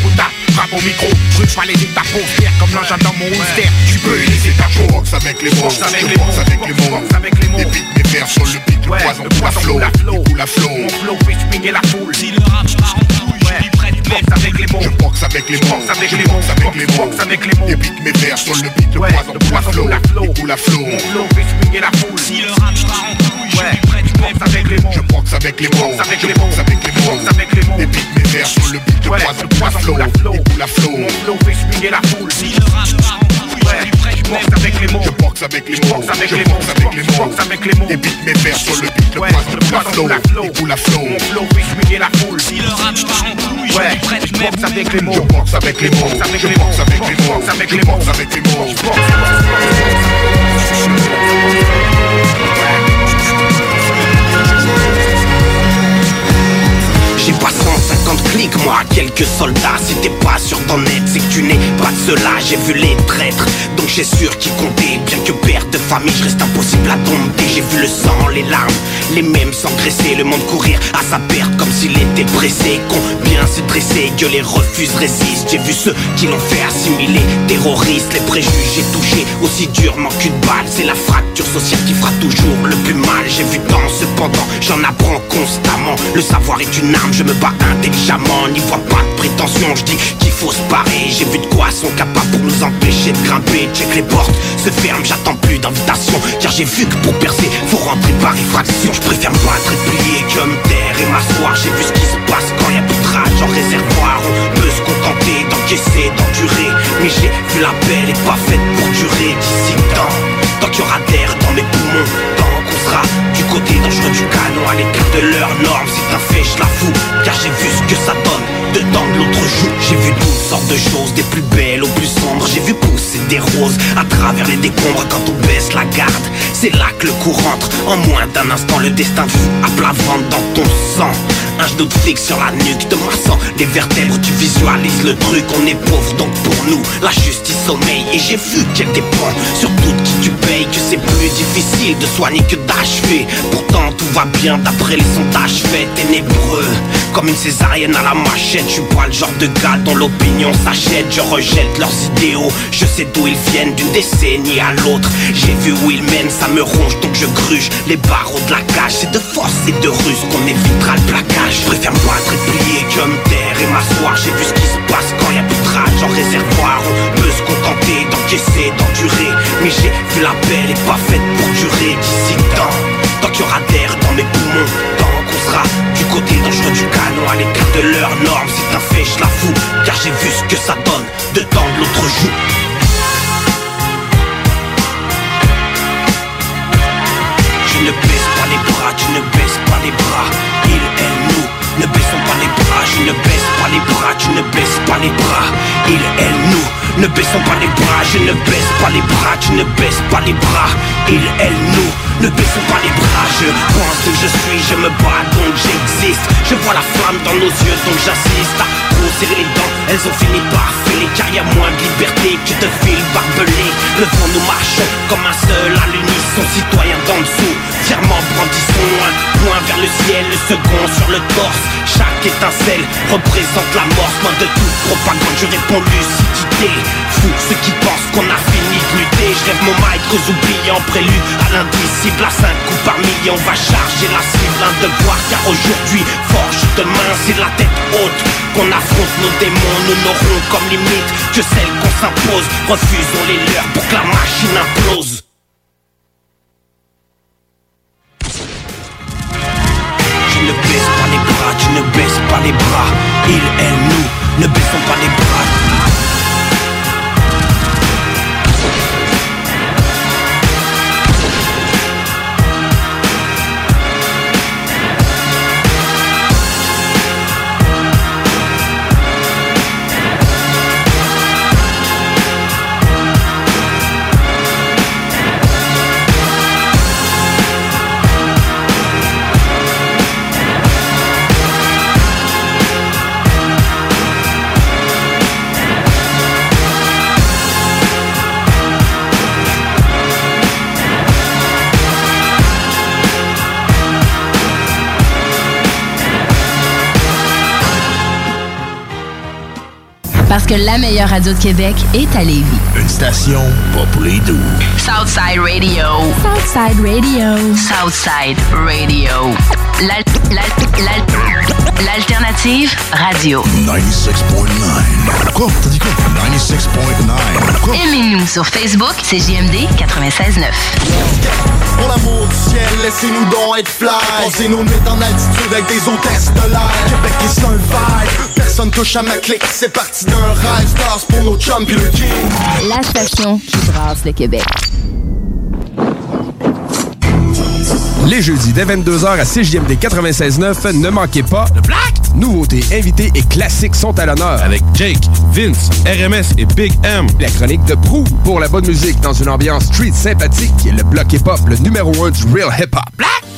frappe au micro Brûle pas les étapes fier comme l'engin dans mon holster Tu peux y laisser ta peau, boxe avec les mots, je boxe avec les mots. Et beat mes vers sur le beat, le poison à flot, il coule à flot. Mon flow. Fait swinguer la foule. Si le rap part en couille, je suis boxe avec les mots Je boxe avec les mots, Boxe avec je les mots, avec les mots. avec les mots. Et beat mes vers sur le beat, le poison coule à flot, il coule à flot. Mon flow fait swinguer la foule Si le rap part en couille, je suis boxe avec les mots Je boxe avec les mots, avec je les mots. avec les mots. Avec les mots. Et beat mes vers sur le beat, le poison coule à flot, il coule à flot. Mon flow fait swinguer la foule Si le rap part en couille, je suis prêt boxe avec les mots Je boxe avec les mots, Boxe avec je les boxe mots. avec les mots. Boxe avec les mots Et beat mes vers sur le beat, le coule à flot. il coule à flot. Mon flow fait la foule Si le rap part en couille, je je boxe avec les mots Je boxe avec les mots, Boxe avec je les boxe mots. avec les mots, Boxe avec je les mots. boxe avec les mots. J'ai pas 150 clics, moi quelques soldats Si t'es pas sûr d'en être c'est que tu n'es pas de cela. J'ai vu les traîtres donc j'ai sûr qu'ils comptaient. Bien que père de famille je reste impossible à dompter J'ai vu le sang, les larmes, les mêmes s'engraisser Le monde courir à sa perte comme s'il était pressé. Combien se dresser, que les refusent, résistent. J'ai vu ceux qui l'ont fait assimiler. Terroristes, les préjugés touchés aussi durement qu'une balle. C'est la fracture sociale qui fera toujours le plus mal. J'ai vu tant cependant, j'en apprends constamment. Le savoir est une arme, je me bats intelligemment N'y vois pas de prétention, je dis qu'il faut se parer J'ai vu de quoi sont capables pour nous empêcher de grimper. Check les portes, se ferment, j'attends plus d'invitation Car j'ai vu que pour percer, faut rentrer par effraction. Je préfère me battre et plier que me taire et m'asseoir. J'ai vu ce qui se passe quand y a plus de rage en réservoir. On peut se contenter d'encaisser, d'endurer. Mais j'ai vu la belle est pas faite pour durer. D'ici le temps Tant qu'il y aura d'air dans mes poumons du côté dangereux du canon À l'écart de leurs normes, c'est un fait, je la fous Car j'ai vu ce que ça donne. De tendre l'autre joue J'ai vu toutes sortes de choses, des plus belles aux plus sombres J'ai vu pousser des roses à travers les décombres. Quand on baisse la garde, c'est là que le coup rentre En moins d'un instant, le destin te fout à plat dans ton sang. Un genou de fixe sur la nuque de sang. Les vertèbres, tu visualises le truc On est pauvre donc pour nous La justice sommeille. Et j'ai vu qu'elle dépend sur tout qui tu payes Que c'est plus difficile de soigner que Pourtant tout va bien d'après les sondages faits. Ténébreux Comme une césarienne à la machette. Je suis pas le genre de gars dont l'opinion s'achète. Je rejette leurs idéaux. Je sais d'où ils viennent d'une décennie à l'autre. J'ai vu où ils mènent, ça me ronge donc je gruge Les barreaux de la cage. C'est de force et de ruse qu'on évitera le placage je préfère me et plier que me taire et m'asseoir J'ai vu ce qui se passe quand y a plus de rage. En réservoir On peut se contenter d'encaisser, d'endurer. Mais j'ai vu la belle est pas faite pour durer. D'ici temps Tant qu'il y aura d'air dans mes poumons Tant qu'on sera du côté dangereux du canon À l'écart de leurs normes. C'est un fait, je la fous Car j'ai vu ce que ça donne de tendre l'autre joue Je ne baisse pas les bras, tu ne baisses pas les bras. Il, Je ne baisse pas les bras, tu ne baisses pas les bras. Il, elle, nous, ne baissons pas les bras Je ne baisse pas les bras, tu ne baisses pas les bras. Il, elle, nous, ne baissons pas les bras. Je pense que je suis, je me bats donc j'existe. Je vois la flamme dans nos yeux donc j'assiste. Trop les dents, elles ont fini par filer Car y a moins de liberté que de fil barbelé. Le vent nous marche comme un seul à l'unisson Citoyen d'en dessous, fièrement brandissons Un point vers le ciel, le second sur le torse. Chaque étincelle représente la mort. Loin de toute propagande, je réponds lucidité. Fou ceux qui pensent qu'on a fini de lutter. Je rêve mon mic aux oubliés en prélude à l'indicible À cinq coups par million, on va charger la cible Un devoir car aujourd'hui, forge demain C'est la tête haute qu'on affronte. Nos démons Nous n'aurons comme limite que celle qu'on s'impose. Refusons les leurs pour que la machine implose tu ne baisses pas les bras. Il, elle, nous, ne baissons pas les bras que la meilleure radio de Québec est à Lévis. Une station pas pour les doux. Southside Radio. Southside Radio. Southside Radio. L'al- l'al- l'al- L'alternative radio. 96.9. Quoi? T'as dit quoi? 96.9. Quoi? Aimez-nous sur Facebook, c'est JMD 96.9. Pour l'amour du ciel, laissez-nous donc être fly Pensez nous mettre en altitude avec des hôtesses de l'air Québec est un vibe, personne touche à ma clique C'est parti d'un rêve, stars pour nos chums pis le king La station qui brasse le Québec. Les jeudis dès 22h à CJMD 96.9, ne manquez pas le Black! Nouveautés, invités et classiques sont à l'honneur. Avec Jake, Vince, RMS et Big M. La chronique de Prou pour la bonne musique dans une ambiance street sympathique. Le bloc hip-hop, le numéro 1 du real hip-hop. Black!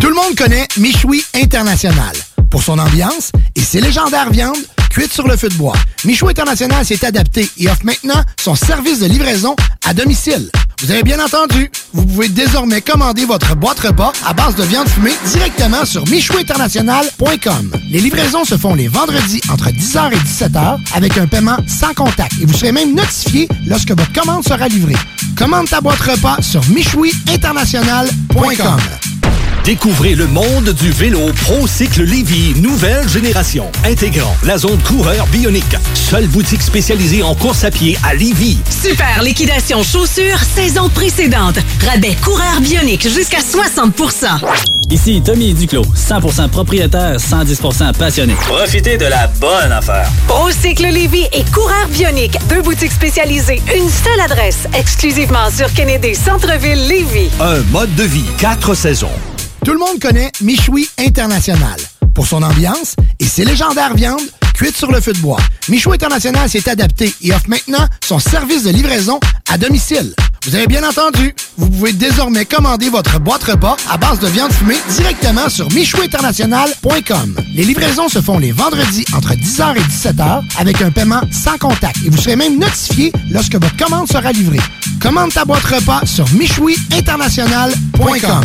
Tout le monde connaît Michoui International pour son ambiance et ses légendaires viandes cuites sur le feu de bois. Michoui International s'est adapté et offre maintenant son service de livraison à domicile. Vous avez bien entendu, vous pouvez désormais commander votre boîte repas à base de viande fumée directement sur michouinternational.com. Les livraisons se font les vendredis entre 10h et 17h avec un paiement sans contact et vous serez même notifié lorsque votre commande sera livrée. Commande ta boîte repas sur michouiinternational.com. Découvrez le monde du vélo ProCycle Lévy, nouvelle génération, intégrant la zone coureur bionique. Seule boutique spécialisée en course à pied à Lévy. Super liquidation chaussures saison précédente. Rabais coureur bionique jusqu'à 60% Ici Tommy Duclos, 100% propriétaire, 110% passionné. Profitez de la bonne affaire. Procycle Lévy et coureur bionique. Deux boutiques spécialisées, une seule adresse, exclusivement sur Kennedy Centre-ville Lévy. Un mode de vie, quatre saisons. Tout le monde connaît Michoui International pour son ambiance et ses légendaires viandes cuites sur le feu de bois. Michoui International s'est adapté et offre maintenant son service de livraison à domicile. Vous avez bien entendu, vous pouvez désormais commander votre boîte repas à base de viande fumée directement sur michouinternational.com. Les livraisons se font les vendredis entre 10h et 17h avec un paiement sans contact et vous serez même notifié lorsque votre commande sera livrée. Commande ta boîte repas sur michouiinternational.com.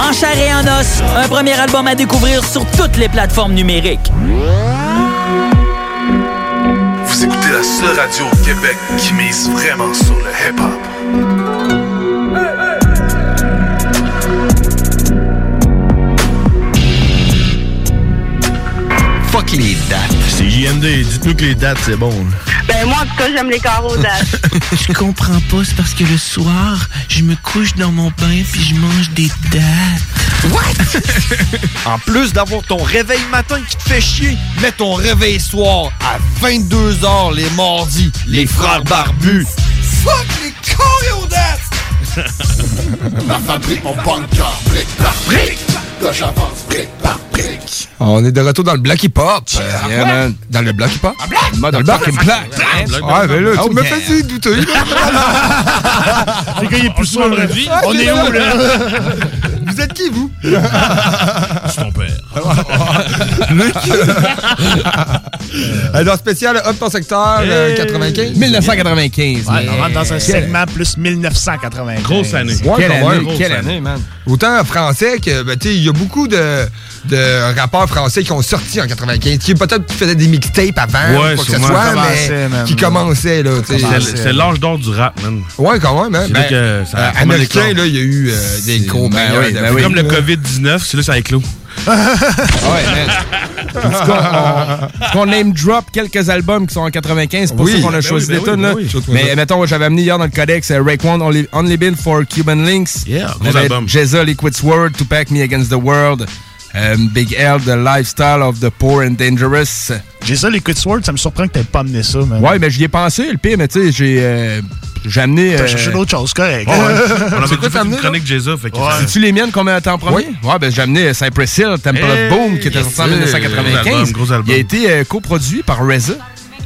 En chair et en os, un premier album à découvrir sur toutes les plateformes numériques. Vous écoutez la seule radio au Québec qui mise vraiment sur le hip-hop. Fuck les dates. C'est JMD, dites-nous que les dates, c'est bon. Ben moi, en tout cas, j'aime les carreaux dates. (laughs) Je comprends pas, c'est parce que le soir, je me couche dans mon bain puis je mange des dates. What? (laughs) en plus d'avoir ton réveil matin qui te fait chier, mets ton réveil soir à 22h les mardis. Les frères barbus. Fuck les choréodates! (laughs) La fabrique mon bunker, brique par brique. Que j'avance brique par brique. On est de retour dans le Black Hip Hop. Euh, yeah, man. Dans le Black Hip Hop? Black? Dans le Black Hip Hop. Ouais, mais là, Oh, tu me yeah. fais douter. Les gars, il est plus soin de vie. On est où, là? Vous êtes qui, vous? (laughs) C'est ton père. (laughs) Alors, spécial, hop ton secteur, euh, 95. 1995. Ouais, on rentre dans un segment plus 1995. Grosse année. Ouais, Quelle année, même. quelle année, man. Autant en français que, ben, tu sais, il y a beaucoup de, de rappeurs français qui ont sorti en 95, qui peut-être faisaient des mixtapes avant, Ouais, ou quoi que ce soit, mais man. qui commençaient. C'est c'est l'âge d'or du rap, man. Ouais, quand même, hein. Ben, que ça a euh, là, il y a eu euh, des gros Ben oui, ben oui. Comme le là. COVID-19, c'est là ça a éclos. Est-ce (laughs) qu'on on- est-ce qu'on name drop quelques albums qui sont en 95? C'est pour Oui. ça qu'on a Ben choisi oui, ben des oui, tunes, ben là. Mais mettons, j'avais amené hier dans le codex euh, Rake One, Only, Only Been for Cuban Links. Yeah, On gros avait album. Jeza, Liquid Sword, Tupac, Me Against the World. Euh, Big L, The Lifestyle of the Poor and Dangerous. J'ai ça, les sword, ça me surprend que t'aies pas amené ça, man. Ouais, ben j'y ai pensé, le pire, mais tu sais, j'ai. euh, J'ai amené. T'as euh, cherché d'autres choses, correct. Ouais, ouais. (laughs) On avait quoi fait t'as une amené, chronique. Fait que C'est-tu les miennes qu'on met en premier? Ouais, ben j'ai amené Cypress Hill, Temple Hey, of Boom, qui était sorti en sir. 1995. Gros album, gros album. Il a été euh, coproduit par Reza.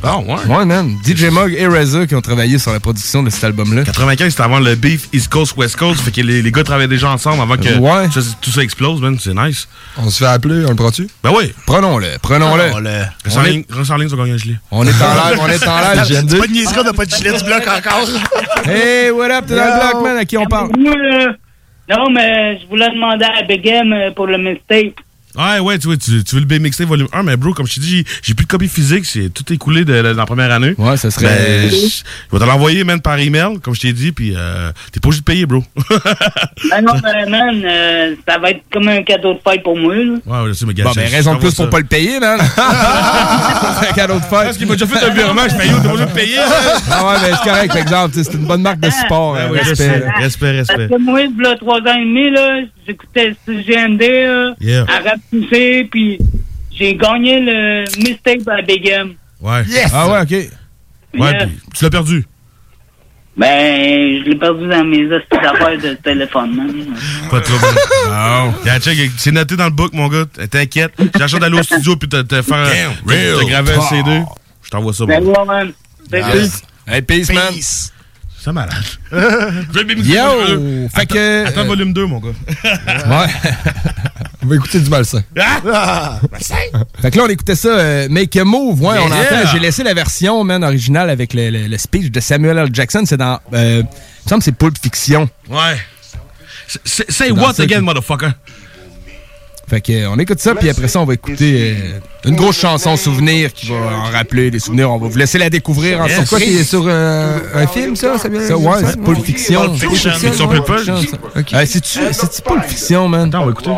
Ah, ouais? Ouais, man. DJ Mug et Reza qui ont travaillé sur la production de cet album-là. 95, c'était avant le beef East Coast, West Coast. Fait que les, les gars travaillaient déjà ensemble avant que Ouais. ça- tout ça explose, man. C'est nice. On se fait appeler, on le prend-tu? Ben oui. Prenons-le, prenons-le. Reste en ligne, reste en ligne, ça gagne un gilet. On est en live, on est en (laughs) live. C'est GM2. pas de niaiserie, on n'a pas de gilet du bloc encore. (laughs) Hey, what up, t'es dans le bloc, man? À qui on parle? Non, mais je voulais demander à Big M euh, pour le mixtape. Ouais, ouais, tu, tu, tu veux le B-Mixtape volume 1, mais bro, comme je t'ai dit, j'ai- plus de copie physique, c'est tout écoulé de, de la première année. Ouais, ça serait. Ben, je je vais te l'envoyer, man, par email, comme je t'ai dit, puis euh, t'es pas obligé de payer, bro. Ben (laughs) non, ben, man, euh, ça va être comme un cadeau de fête pour moi. Là. Ouais, je sais, mais gars, Bon, ben, raison de plus pour ça. pas le payer, man. (laughs) c'est un cadeau de fête. Parce qu'il m'a déjà fait un virement, je paye, t'es pas obligé de payer. Ah ouais, mais c'est correct, par exemple. C'est une bonne marque de support. Ben hein, respect. là. Respect, respect. Parce que moi, il y a trois ans et demi, là, j'écoutais ce GMD là, Yeah. Poussé, puis j'ai gagné le mixtape à Big M. Ouais. Ah ouais, ok. Ouais, puis tu l'as perdu. Ben, je l'ai perdu dans mes astuces d'affaires de téléphone, man. Pas trop bon. Non. Yeah, check, c'est noté dans le book, mon gars. T'inquiète. J'ai la chance d'aller au studio puis te, te faire te, graver un. CD. Je t'envoie ça, Ben, bon. man. Cool. Hey, peace, man. C'est malade. (laughs) Yo! Fait que. Attends, volume 2, mon gars. (laughs) Ouais. (laughs) On va écouter du malsain. Ah! Fait que là, on écoutait ça, euh, Make a Move. Ouais, on Yeah. entend. J'ai laissé la version, man, originale avec le, le- le speech de Samuel L. Jackson. C'est dans. Euh, il me semble que c'est Pulp Fiction. Ouais. Say what again, qui- motherfucker? Fait que, on écoute ça, puis après ça, on va écouter euh, une grosse chanson souvenir qui va en rappeler des souvenirs. On va vous laisser la découvrir en C'est quoi, c'est sur euh, un film, ça? Ça, Ça, ouais, c'est Pulp Fiction. Pulp Fiction. Ça. ça. Euh, C'est-tu Pulp Fiction, man? Attends, on va écouter.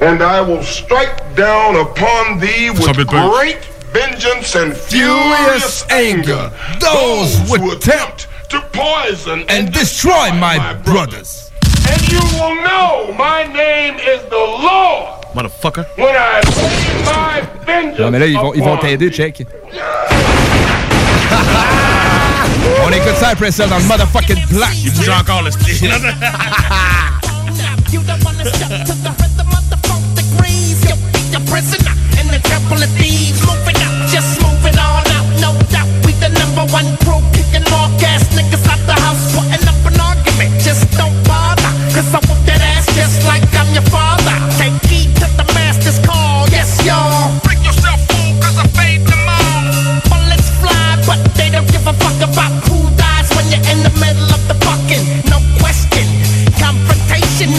And I will strike down upon thee with great vengeance and furious anger those who attempt to poison and destroy my brothers. And you will know my name is the Lord Motherfucker. when I my vengeance Non, mais là, ils vont ils vont t'aider, check. on écoute ça après ça dans le motherfucking black. Il bouge encore, le style. (laughs) (laughs)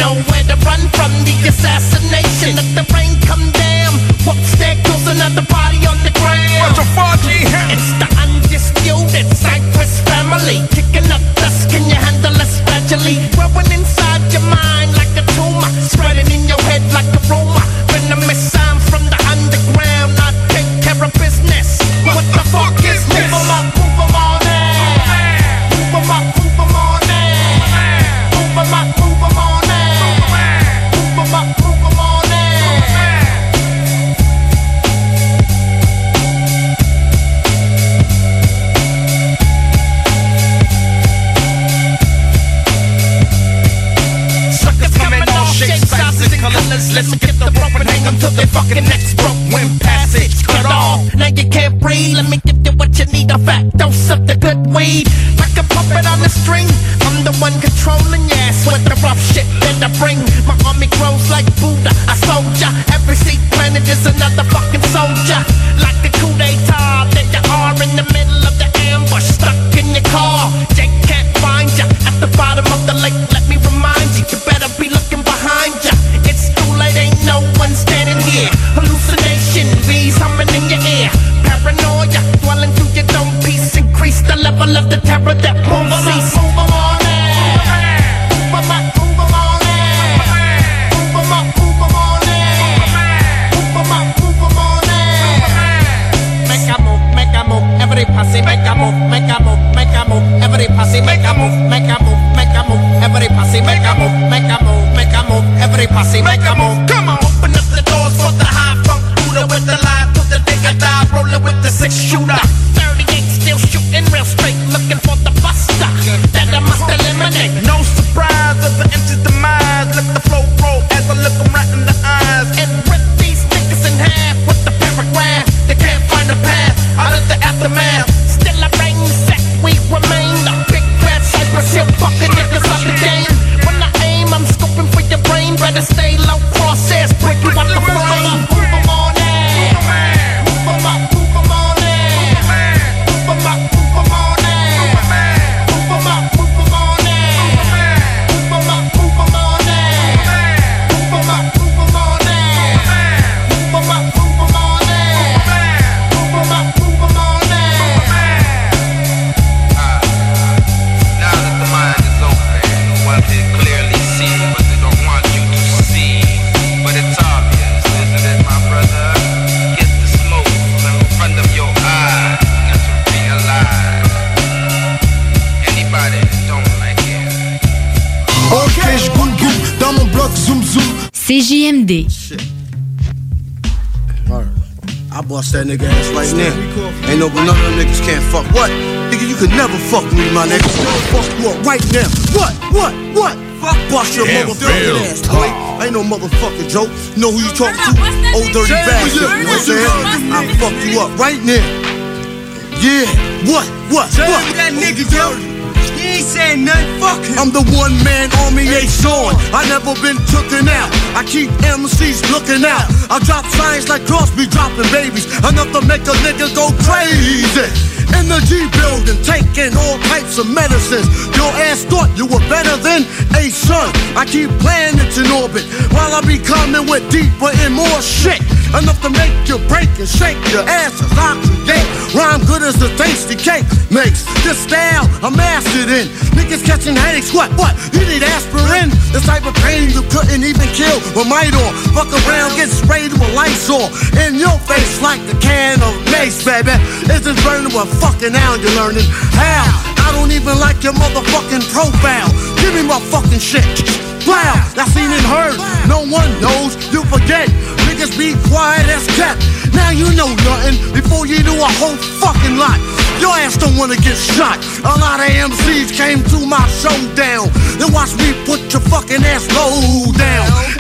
nowhere to run from the assassination. Let the rain come down. Whoops, there goes another body on the ground. What the fuck, It's the undisputed Cypress family. Kicking up dust, can you handle us gradually? Growing inside your mind Let me get the rope and hang them till they fucking necks broke. When passage cut off, now you can't breathe. Let me give you what you need. A fat dose of the good weed. Like a puppet on the string, I'm the one controlling your ass with the rough shit that I bring. My army grows like Buddha, a soldier. Every seat planet is another fucking soldier. Level of the terror that won't cease. Move 'em on in. Move 'em up, move 'em on in. Move 'em up, move 'em on in. Move 'em up, move 'em on in. Make a move, make a move, every posse make a move, make a move, make a move, every posse make a move, make a move, make a move, every posse make a move, make a move, make a move, every posse make a move. Come on, that nigga ass right now. Ain't no none of them niggas can't fuck. What? Nigga, you could never fuck me, my nigga. Fuck you up right now. What? What? What? Fuck bust your Damn, motherfucking ass, boy. Ain't no motherfucking joke. Know who you talking to? Old dirty Jam, bastard. yeah, You know what I'm saying? I'll fuck you up right now. Yeah. What? What? Jam, what? that nigga, yo. He ain't saying nothing, fuck him. I'm the one man army ain't showing. I never been tooken out. I keep MCs looking out. I drop signs like Crosby dropping babies. Enough to make a nigga go crazy. G building, taking all types of medicines. Your ass thought you were better than a son. I keep planets in orbit while I be coming with deeper and more shit. Enough to make you break and shake your asses oxygen. Rhyme good as the tasty cake makes. This style I'm mastered in. Niggas catching headaches, what? What? You need aspirin? The type of pain you couldn't even kill with might on. Fuck around, get sprayed with on. In your face like a can of mace, baby. Just burning what fucking now you're learning. How? I don't even like your motherfucking profile. Give me my fucking shit. Wow, that's seen and heard. No one knows, you forget. Niggas be quiet as cat. Now you know nothing before you do a whole fucking lot. Your ass don't wanna get shot. A lot of MCs came to my showdown. Then watch me put your fucking ass low down.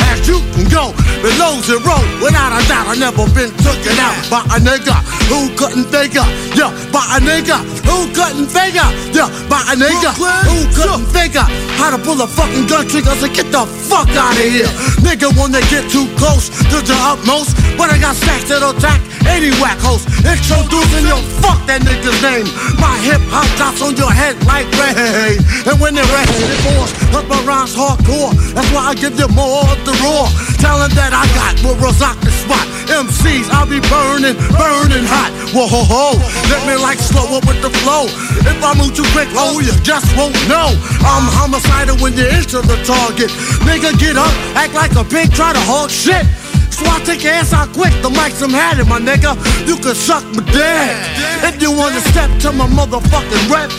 Go below zero. Without a doubt, I never been taken out by a nigga who couldn't figure. Yeah, by a nigga who couldn't figure. Yeah, by a nigga who couldn't figure how to pull a fucking gun trigger. So get the fuck out of here. Nigga wanna get too close to the utmost. But I got stacks that'll attack any whack host. Introducing your fuck that nigga's name. My hip hop drops on your head like rain. And when they're red, it pours up my rhymes hardcore. That's why I give you more of the raw. Talent that I got will rock the spot. MCs, I'll be burning, burning hot. Whoa ho ho. Let me like slow up with the flow. If I move too quick, oh, you just won't know. I'm homicidal when you enter the target. Nigga, get up, act like a pig, try to hog shit. So I take your ass out quick, the mic's I'm had it, my nigga. You can suck my dick. If you wanna step to my motherfucking rep,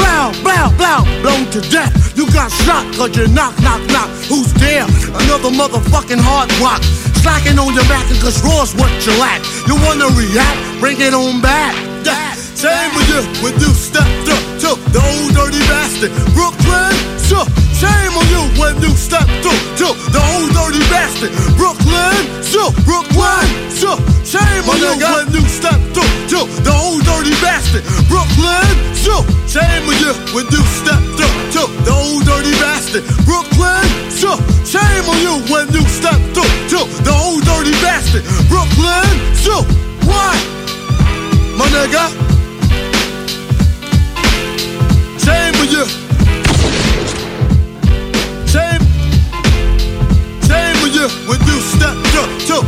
blow, blow, blow, blown to death. You got shot cause you knock, knock, knock. Who's there? Another motherfucking hard rock. Slacking on your back cause raw's what you lack. You wanna react? Bring it on back. Yeah. Same with you when you stepped up to the old dirty bastard. Brooklyn, so shame you when you stepped up to the old dirty bastard. Brooklyn, so Brooklyn, so shame on you when you stepped up to the old dirty bastard. Brooklyn, so shame on you when you stepped up to the old dirty bastard. Brooklyn, so shame on you when you stepped up to the old dirty bastard. Brooklyn, so what? My nigga. Shame on you. You when you to.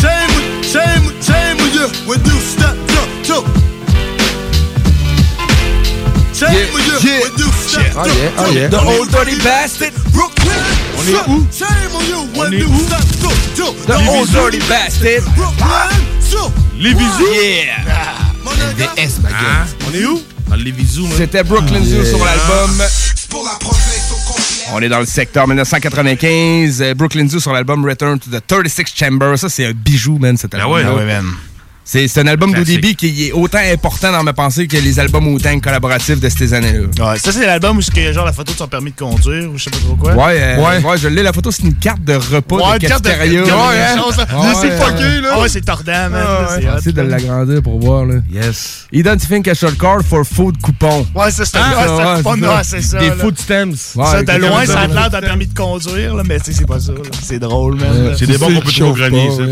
Shame, shame, shame on you when you stepped up to. Shame on you when you stepped Oh up yeah, oh to. yeah. The old dirty bastard. Brooklyn. On est où? Shame on you when you. The old dirty bastard. Brooklyn. So. Les bisous. Yeah. Hein? On est où? Dans les bisous, man. C'était Brooklyn Zoo Yeah. sur l'album. On est dans le secteur 1995. euh, Brooklyn Zoo sur l'album Return to the 36 Chamber. Ça, c'est un bijou, man, cet album. ouais, ah ouais, man. C'est un album d'ODB qui est autant important dans ma pensée que les albums autant collaboratifs de ces années-là. Ouais, ça, c'est l'album où c'est genre la photo de son permis de conduire ou je sais pas trop quoi. Ouais, euh, ouais. je l'ai. La photo, c'est une carte de repas Ouais, de une carte de- Ouais, de- hein? chose, là. Ouais, C'est ouais, fucké, ouais. là. Ouais, c'est tordant, man. Ah, C'est ouais. de l'agrandir pour voir. Là. Yes. Identifying a short card for food coupon. Ouais, ça, c'est Ah, ouais, c'est ouais, fun, c'est ouais, ça. c'est ça. Des là. food stamps. ça, Ouais, de loin, ça a l'air de- d'un permis de conduire, là, mais tu sais, c'est pas ça. C'est drôle, man. C'est des bons qu'on peut trouver au grenier, ça.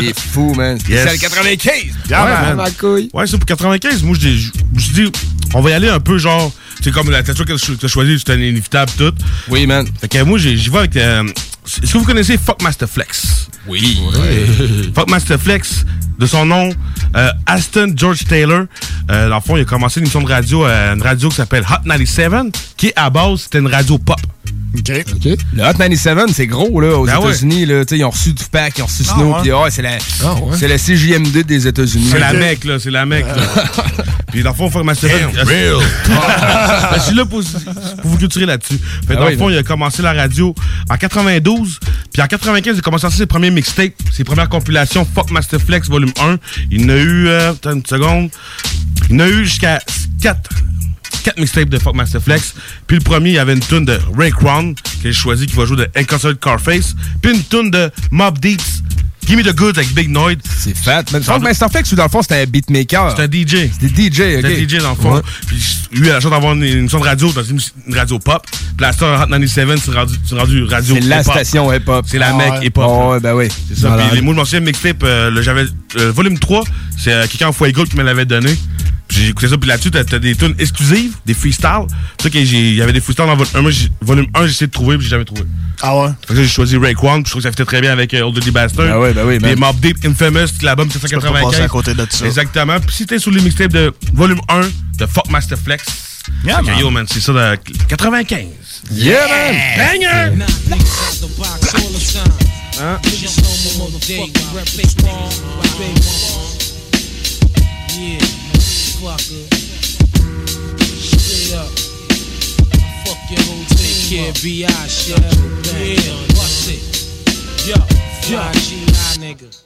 Il (laughs) est fou, man. C'est le 95. Yeah, Ouais, man. Ouais, c'est pour 95. Moi, je dis- je me suis dit, on va y aller un peu genre. C'est comme la tatouage que tu as choisi, c'était inévitable, tout. Oui, man. Fait que moi, j'y vais avec. euh, Est-ce que vous connaissez Fuck Master Flex? Oui. Fuck Master Flex, de son nom, euh, Aston George Taylor. Euh, dans le fond, il a commencé une émission de radio, une radio qui s'appelle Hot 97, qui à base, c'était une radio pop. OK. Le Hot 97, c'est gros, là, aux Ben ouais. États-Unis. sais, Ils ont reçu Tupac, ils ont reçu Ah ouais. puis, ouais, c'est la, c'est la CJMD des États-Unis. C'est la mec, là. C'est la mec. (laughs) Puis dans le fond, Fuck Master Flex. Damn, real. (laughs) Ben, je suis là pour, pour vous culturer là-dessus. Fait, Ah dans oui, le fond, il a commencé la radio en 92. Puis en 95, il a commencé à sortir ses premiers mixtapes, ses premières compilations Fuck Master Flex Volume 1. Il en a eu, euh, attends une seconde, il en a eu jusqu'à 4. 4 mixtapes de Fuck Master Flex. Puis le premier, il y avait une tune de Ray Crown, que j'ai choisi, qui va jouer de Inconsolable Carface. Puis une tune de Mob Deeds, Give Me the Goods avec Big Noid. C'est fat. Mais Funk Master Flex, ou dans le fond, c'était un beatmaker. C'est un DJ. C'était DJ, ok. C'était DJ dans le fond. Ouais. Puis lui, il a la chance d'avoir une, une émission de radio dans une, une radio pop. Puis la star Hot 97, c'est rendu, rendu radio C'est la station hip-hop. C'est la Ah mec ouais. hip-hop. Là. ouais, ben oui. C'est ça. Puis les mots de mon ancien mixtape, euh, le- j'avais euh, volume 3, c'est euh, quelqu'un en qui me l'avait donné. J'ai écouté ça, puis là-dessus, t'as t'as des tunes exclusives, des freestyles. Tu sais qu'il y avait des freestyles dans volume 1, moi, j'ai- volume 1, j'ai essayé de trouver, puis j'ai jamais trouvé. Ah ouais? Fait que j'ai choisi Raekwon, puis je trouve que ça fitait très bien avec euh, Old Dirty Bastard. Ben oui, ben oui. Les Mob Deep Infamous, l'album peux pas 795. passer à côté de ça. Exactement. Puis si t'es sur les mixtapes de volume 1 de Fuck Master Flex, Yeah, man. yo, man, c'est ça de 95. Yeah, man! Banger! Huh? Yeah, fucker. Uh. Straight up. Fuck your whole take care, B.I. shit. Yeah, bust it. Yo, yo, G.I. nigga.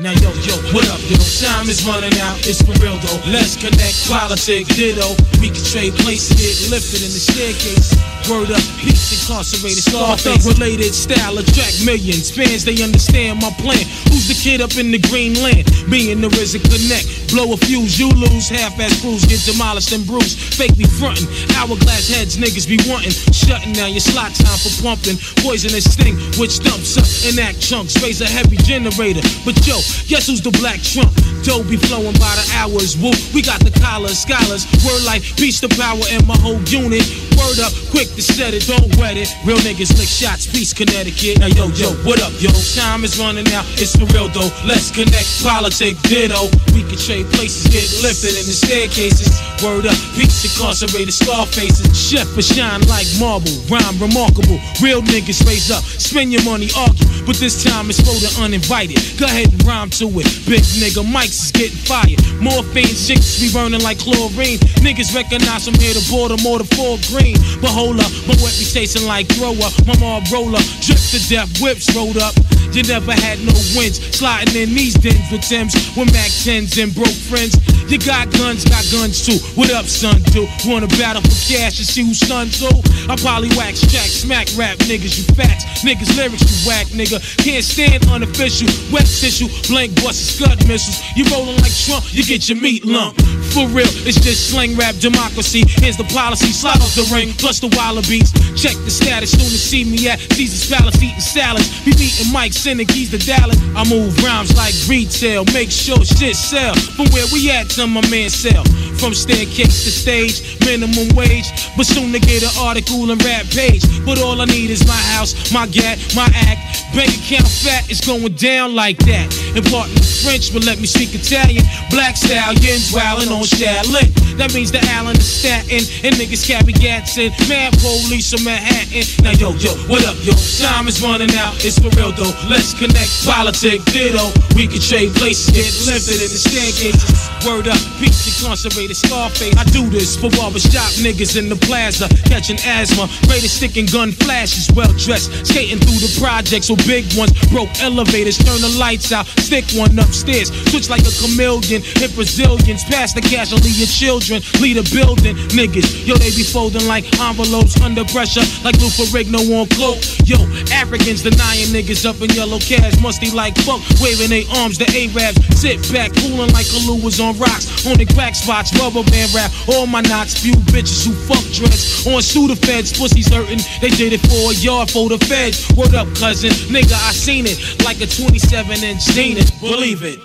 Now yo, yo, what up, yo? Time is running out, it's for real though. Let's connect, politics, ditto. We can trade places, get lifted in the staircase. Word up, peace incarcerated, Scarface related style attract millions. Fans, they understand my plan. Who's the kid up in the green land? Me and the RZA connect. Blow a fuse, you lose. Half-ass crews get demolished and bruised. Fake me frontin'. Hourglass heads, niggas be wantin'. Shutting down your slot time for pumping. Poisonous sting, which dumps up in act chunks. Raise a heavy generator. But yo, guess who's the black trump? Dough be flowing by the hours. Woo, we got the collars, scholars. Word like beast of power in my whole unit. Word up, quick to set it, don't wet it. Real niggas lick shots, peace, Connecticut. Now yo, yo, what up, yo? Time is running out, it's for real though. Let's connect, politic, ditto. We can trade places, get lifted in the staircases. Word up, peace, incarcerated, scar faces. Chef for shine like marble, rhyme remarkable. Real niggas raise up, spend your money, argue. But this time it's for the uninvited. Go ahead and rhyme to it. Big nigga, mics is getting fired. Morphine chicks be burning like chlorine. Niggas recognize I'm here to Baltimore to Fort Green. But hold up, my reputation like thrower. My mob roller, drip to death, whips rolled up. You never had no wins. Sliding in these dens with Tims, with Mac 10s and broke friends. You got guns, got guns too. What up, son? Do wanna battle for cash and see who's son too? I probably wax jack, smack rap niggas, you facts. Niggas lyrics, you whack nigga. Can't stand unofficial, wet tissue, blank busts, scud missiles. You rolling like Trump, you get your meat lump. For real, it's just slang rap democracy. Here's the policy, slide off the ring, plus the wallabies. Check the status, soon to see me at Caesar's Palace eating salads. Be meeting Mike, sending keys to Dallas. I move rhymes like retail, make sure shit sell. From where we at to my man sell. From staircase to stage, minimum wage. But soon to get an article and rap page. But all I need is my house, my gat, my act. Bank account fat, it's going down like that. Important French, but let me speak Italian. Black stallions wildin' on Shaolin. That means the Allen is Staten. And niggas carry gats in. Mad police from Manhattan. Now yo, yo, what up, yo? Time is running out, it's for real though. Let's connect, politic, ditto. We can trade places, get lifted in the staircases. Word up, peace incarcerated, Scarface. I do this for barbershop niggas in the plaza, catching asthma. Greatest stick and gun flashes, well dressed, skating through the projects with big ones. Broke elevators, turn the lights out, stick one upstairs. Switch like a chameleon, hit Brazilians, pass the cash, leave your children, lead a building. Niggas, yo, they be folding like envelopes under pressure, like Lou Ferrigno on cloak. Yo, Africans denying niggas up in yellow cabs, musty like fuck, waving their arms, the Arabs sit back, cooling like Kalu was on rocks, on the crack spots, rubber band rap, all my knots, few bitches who fuck dreads, on Sudafeds, pussies hurting, they did it for a yard for the feds. Word up, cousin, nigga, I seen it, like a 27 inch Zenith, believe it.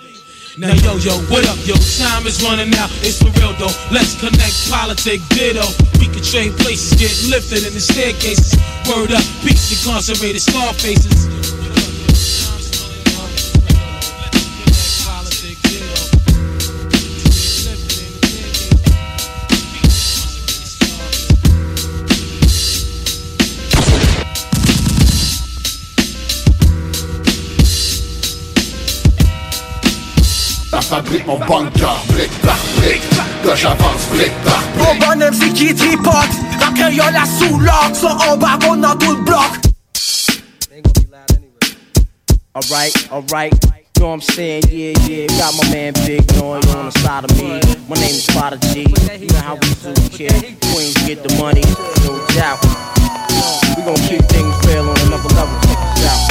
Now yo yo, what up yo? Time is running out, it's for real though. Let's connect, politic, ditto. We can trade places, get lifted in the staircases. Word up, peace incarcerated, scar faces. Fabrique mon bunker, brique par brique. Que j'avance brique par Mon brique. bonhomme c'est qui tripote La créole la sous lock So en bas on a tout le bloc Alright, alright. You know what I'm saying? Yeah, yeah. Got my man Big Noise on the side of me. My name is Prodigy. You know how we do, kid. Queens get the money, no doubt. We gon' keep things real on another level. Check this out.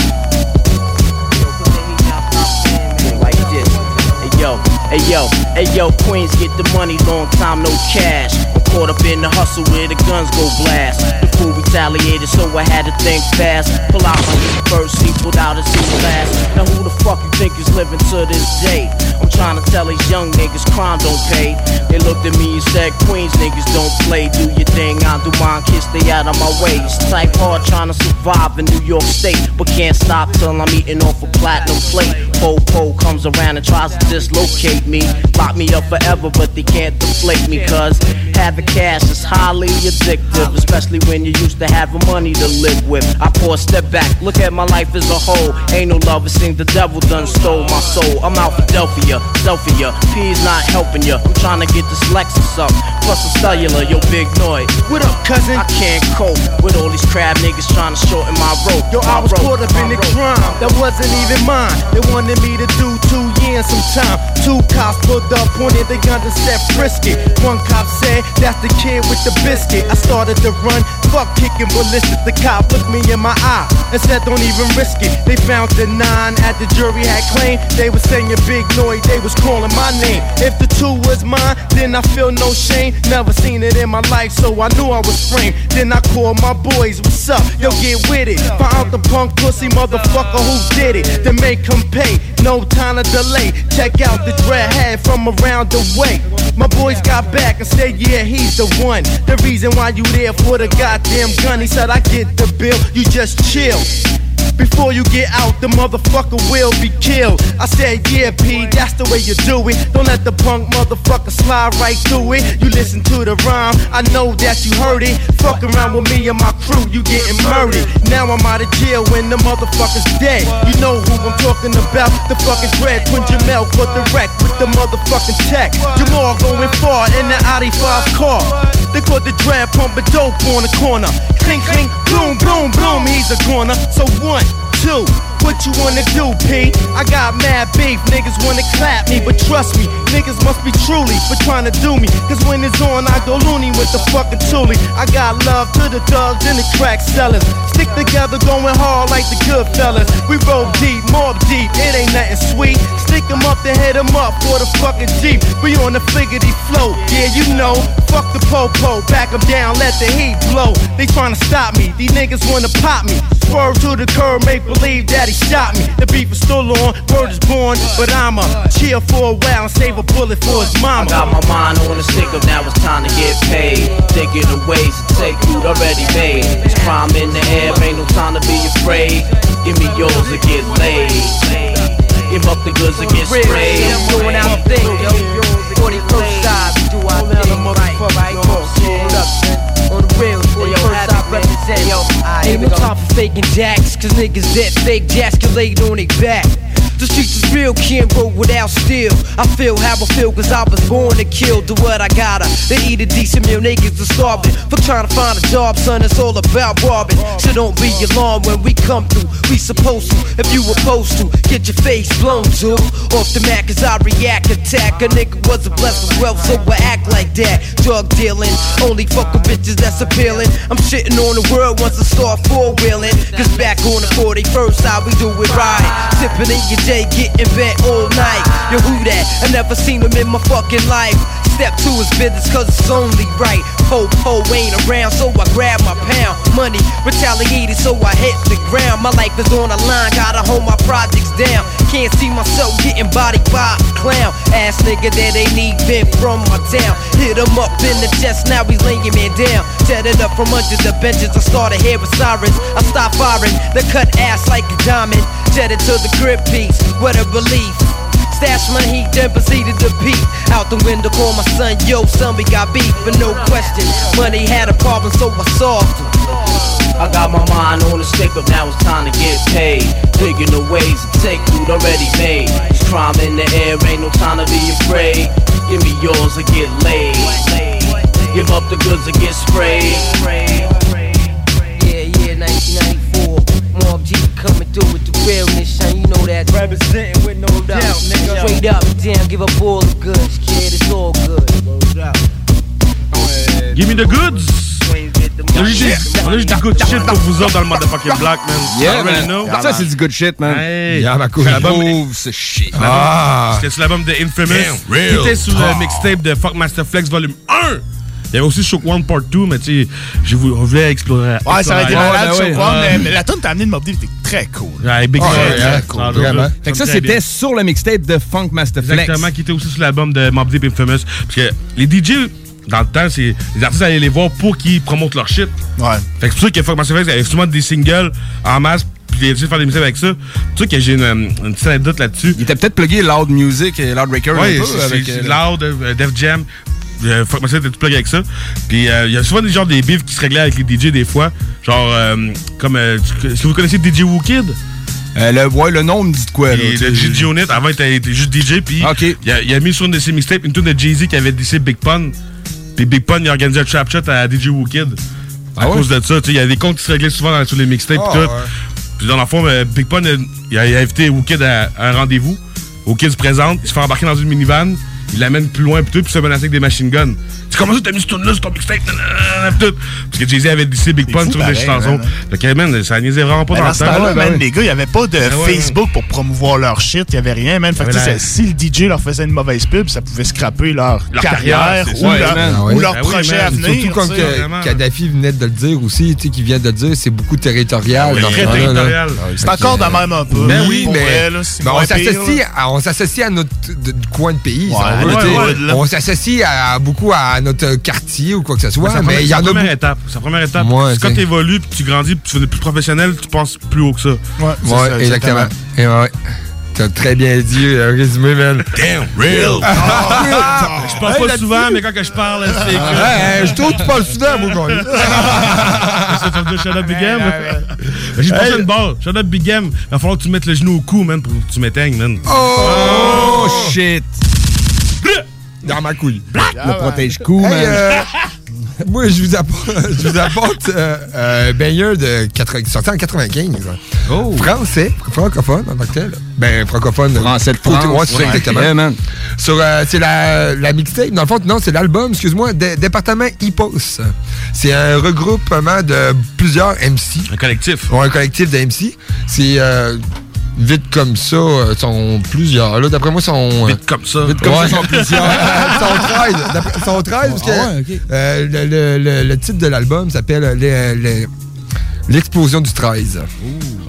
Yo, hey yo, hey yo, Queens get the money, long time no cash. Caught up in the hustle where the guns go blast. The fool retaliated, so I had to think fast. Pull out my first, he pulled out his last. Now who the fuck you think is living to this day? I'm trying to tell these young niggas crime don't pay. They looked at me and said, Queens niggas don't play. Do your thing, I do mine, kids stay out of my way. It's type hard trying to survive in New York State, but can't stop till I'm eating off a platinum plate. Po comes around and tries to dislocate me. Lock me up forever, but they can't deflate me. Cause having cash is highly addictive, especially when you're used to having money to live with. I pour a step back, look at my life as a whole. Ain't no love, it seems the devil done stole my soul. I'm out Philadelphia, Delphia. Delphia. P's not helping ya. I'm trying to get this Lexus up. Plus a cellular, yo, big noise. What up, cousin? I can't cope with all these crab niggas trying to shorten my rope. Yo, I was caught up in the crime that wasn't even mine. They wanted me to do two years some time. Two cops pulled up, pointed the gun and said frisky. One cop said, that's the kid with the biscuit. I started to run, fuck kicking ballistic. The cop looked me in my eye and said, don't even risk it. They found the nine at the jury had claimed. They was saying big noise, they was calling my name. If the two was mine, then I feel no shame. Never seen it in my life, so I knew I was framed. Then I called my boys, what's up? Yo, get with it. Find out the punk pussy motherfucker who did it. Then make him pay. No time to delay. Check out the dread head from around the way. My boys got back and said, yeah, he's the one. The reason why you there for the goddamn gun. He said, I get the bill, you just chill. Before you get out, the motherfucker will be killed. I said, yeah, P, that's the way you do it. Don't let the punk motherfucker slide right through it. You listen to the rhyme, I know that you heard it. Fuck around with me and my crew, you getting murdered. Now I'm out of jail when the motherfucker's dead. You know who I'm talking about, the fucking dread. Twin Jamel caught the wreck with the motherfucking tech. Jamal going far in the Audi 5 car. They caught the dread pumping dope on the corner. Clink, clink, boom, boom, boom, he's a corner. So one, two, what you wanna do, P? I got mad beef, niggas wanna clap me, but trust me, niggas must be truly for trying to do me. Cause when it's on, I go loony with the fucking toolie. I got love to the thugs and the crack sellers. Stick together, going hard like the good fellas. We roll deep, mob deep, it ain't nothing sweet. Stick 'em up, then hit 'em up for the fucking Jeep. We on the fliggity flow, yeah, you know. Fuck the po-po, back 'em down, let the heat blow. They tryna stop me, these niggas wanna pop me. Swerve to the curb, make believe that he shot me. The beef is still on, word is born, but I'ma chill for a while and save a bullet for his mama. I got my mind on the stick up, now it's time to get paid. Thinking of ways to take food already made. It's crime in the air, ain't no time to be afraid. Give me yours or get laid. Give up the goods or get sprayed. doing our thing, yo. 41st side, do our thing, right, right, up. On the real, 41st represent, yo. Ain't no time for faking jacks, cause niggas that fake jacks can lay it on their back. The streets is real, can't roll without steel. I feel how I feel, cause I was born to kill. Do what I gotta, they eat a decent meal, niggas are starving. For trying to find a job, son, it's all about robbing. So don't be alarmed when we come through. We supposed to, if you opposed to, get your face blown to. Off the mat, cause I react, attack. A nigga wasn't blessed with wealth, so I act like that. Drug dealing, only fucking bitches that's appealing. I'm shitting on the world once I start four wheeling. Cause back on the 41st side, we do it right. Sipping in your getting bent all night. Yo, who that? I never seen him in my fucking life. Step to his business, cause it's only right. Po po ain't around, so I grab my pound. Money retaliated, so I hit the ground. My life is on the line, gotta hold my projects down. Can't see myself getting bodied by a clown. Ass nigga that ain't even from my town. Hit him up in the chest, now he's laying me down. Jetted up from under the benches, I started hearing sirens. I stopped firing, the cut ass like a diamond. Jetted to the grip piece, what a relief. Stash my heat, then proceeded to peep. Out the window, call my son, yo, son, we got beef, but no question. Money had a problem, so I solved it. I got my mind on the stick up, now it's time to get paid. Digging the ways to take food already made. It's crime in the air, ain't no time to be afraid. Give me yours or get laid. Give up the goods or get sprayed. Yeah, yeah, 1994. Mob G realness, son. You know that. Representing with no doubt, nigga. Straight up and down, give up all the goods, kid. It's all good. Give me the goods! On a juste du good shit pour vous autres dans le motherfucking black, man. Yeah, man. know. Ça, c'est du good shit, man. Hey. Yeah, ma couille. C'est l'album- shit. Ah. C'était sur l'album de Infamous. Damn, real Qui était sur le mixtape de Fuck Master Flex Volume 1. Il y avait aussi Shook One Part 2, mais tu sais, je vou- on voulait explorer. Ouais, ça aurait été malade, Ouais, sur ouais, One, mais, mais la tune t'as amené de Mob Deep était très cool. Ouais, Big Fat, ouais, ouais, cool. non, Vraiment. Fait que ça, très c'était sur le mixtape de Funk Master Flex. Exactement, qui était aussi sur l'album de Mob Deep Infamous. Parce que les DJ, dans le temps, c'est les artistes allaient les voir pour qu'ils promotent leur shit. Ouais. Fait que c'est pour ça que Fuck Master Flex avait souvent des singles en masse, puis artistes faire des musiques avec ça. C'est pour ça que j'ai une, une petite anecdote là-dessus. Il était peut-être plugué Loud Music et Loud Breaker. Ouais, un peu, avec, c'est euh, Loud, euh, Def Jam. Euh, Fuck Master était tout plug avec ça. Puis euh, il y a souvent des genres des bifs qui se réglaient avec les DJ des fois. Genre, euh, comme. euh, Est-ce que vous connaissez DJ Wookid? Euh, le, ouais, le nom me dit de quoi, là, le. DJ Unit, avant, il était, juste DJ, puis il, a, il a mis sur une de ses mixtapes une tune de Jay-Z qui avait décidé Big Pun. Puis Big Pun, il a organisé un trap shot à DJ Wookid. À Ah ouais? cause de ça, tu sais, il y a des comptes qui se réglaient souvent dans- sur les mixtapes et tout. ouais. Puis dans la euh, Big Pun, il a, il a invité Wookid à, à un rendez-vous. Wookid se présente, il se fait embarquer dans une minivan, il l'amène plus loin, puis tout, puis se menace avec des machine guns. Tu comment ça, t'as mis ce tune-là sur ton mixtape? Tout. Parce que Jay-Z avait décidé Big Pun sur des chansons. man. Fait que, man, ça niaisait vraiment pas Mais dans dans le ce temps. les gars, il n'y avait pas de Ah Facebook pour promouvoir leur shit, il n'y avait rien, man. Fait que, si le DJ leur faisait une mauvaise pub, ça pouvait scraper leur, Leur carrière, c'est ou, leur. Ah ou ouais. leur Ah oui, projet à venir. Surtout comme. Kadhafi venait de le dire aussi, tu sais, qui vient de le dire, c'est beaucoup territorial. Oui, très territorial. C'est encore de même un peu. Ben oui, mais c'est ben, moins on s'associe à, on s'associe à notre coin de pays. on s'associe à, beaucoup à notre quartier ou quoi que ce soit. C'est la mais première- il y en la a première étape. C'est la première étape. Ouais, quand tu évolues, puis tu grandis, puis tu deviens plus professionnel, tu penses plus haut que ça. Ouais, ça, exactement. Et ouais. T'as très bien dit, euh, résumé, man. Damn, real. Je parle pas souvent, mais quand que je parle, c'est que. Ouais, je trouve que tu parles souvent, mon gars. (laughs) Ça fait de Shut Up Big M? J'ai passé une barre. Shut Up Big M. Il va falloir que tu mettes le genou au cou, man, pour que tu m'éteignes, man. Oh, shit. Dans ma couille. Le protège-cou, Hey, man. euh, (laughs) moi, je vous apporte, (laughs) je vous apporte euh, euh, baigneur de 80, sorti en 95. Oh. Français, francophone en tant que tel. Ben, francophone. Français de France. Ouais, c'est Ouais. exactement. Yeah, man. Sur, euh, c'est la, la mixtape. Dans le fond, non, c'est l'album, excuse-moi, Dé- Département Hippos. C'est un regroupement de plusieurs MC. Un collectif. Ouais, un collectif de MC. C'est euh, vite comme ça, euh, sont plusieurs. Là, d'après moi, sont. euh, Vite comme ça. Vite comme Ouais. ça, sont plusieurs. Ils sont 13. D'après- Ils sont 13 parce que Ah ouais, ok. euh, le, le- le- le titre de l'album s'appelle euh, le- le- L'explosion du 13.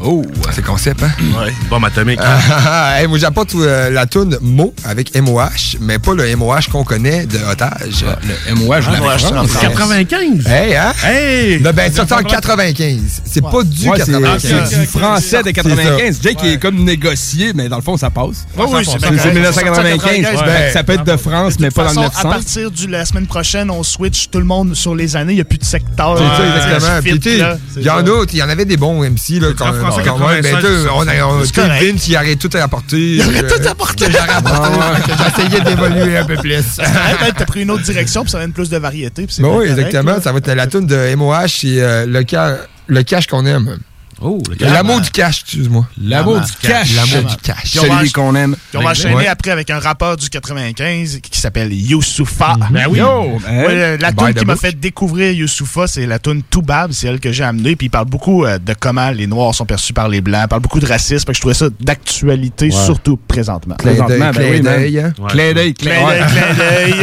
Oh, c'est concept, hein? (clears throat) Ouais, bombe atomique. Ah, hey, moi, j'apporte euh, la toune Mo avec MOH, mais pas le MOH qu'on connaît de Otage. le MOH de la MOH, France. c'est en 95. Hey, hein? Hey! Le, ben, sorti en 95. C'est pas du Ouais, c'est 95. c'est du français de C'est 95. Jake il est comme négocié, mais dans le fond, ça passe. Ouais, oui, c'est bien c'est correct. 1995. Ouais. Ben, ça peut être de France, mais pas dans le façon, 900. à partir de la semaine prochaine, on switch tout le monde sur les années. Il n'y a plus de secteur. C'est ça, exactement. Il y en avait des bons MC, là, quand français, Quand même, ben, 96, tu sais, on a. Vince, il arrête tout à apporter. Il aurait tout apporté. apporté, (laughs) j'essayais d'évoluer un peu plus. Peut-être t'as pris une autre direction, puis ça donne plus de variété. Ben oui, exactement. Ça va être la tune de MOH, c'est euh, le cash qu'on aime. Oh, L'amour du cash, excuse-moi. L'amour du cash. L'amour du cash. Puis on va Celui qu'on aime. Puis on va enchaîner Ouais. après avec un rappeur du 95 qui s'appelle Youssoufa. Ben oui. Yo, man. Ouais, la tune qui m'a fait découvrir Youssoufa, c'est la tune Toubab, c'est elle que j'ai amenée. Puis il parle beaucoup euh, de comment les Noirs sont perçus par les Blancs, il parle beaucoup de racisme. Je trouvais ça d'actualité, surtout présentement. Présentement, ben d'œil. Clin d'œil, clin (laughs) d'œil.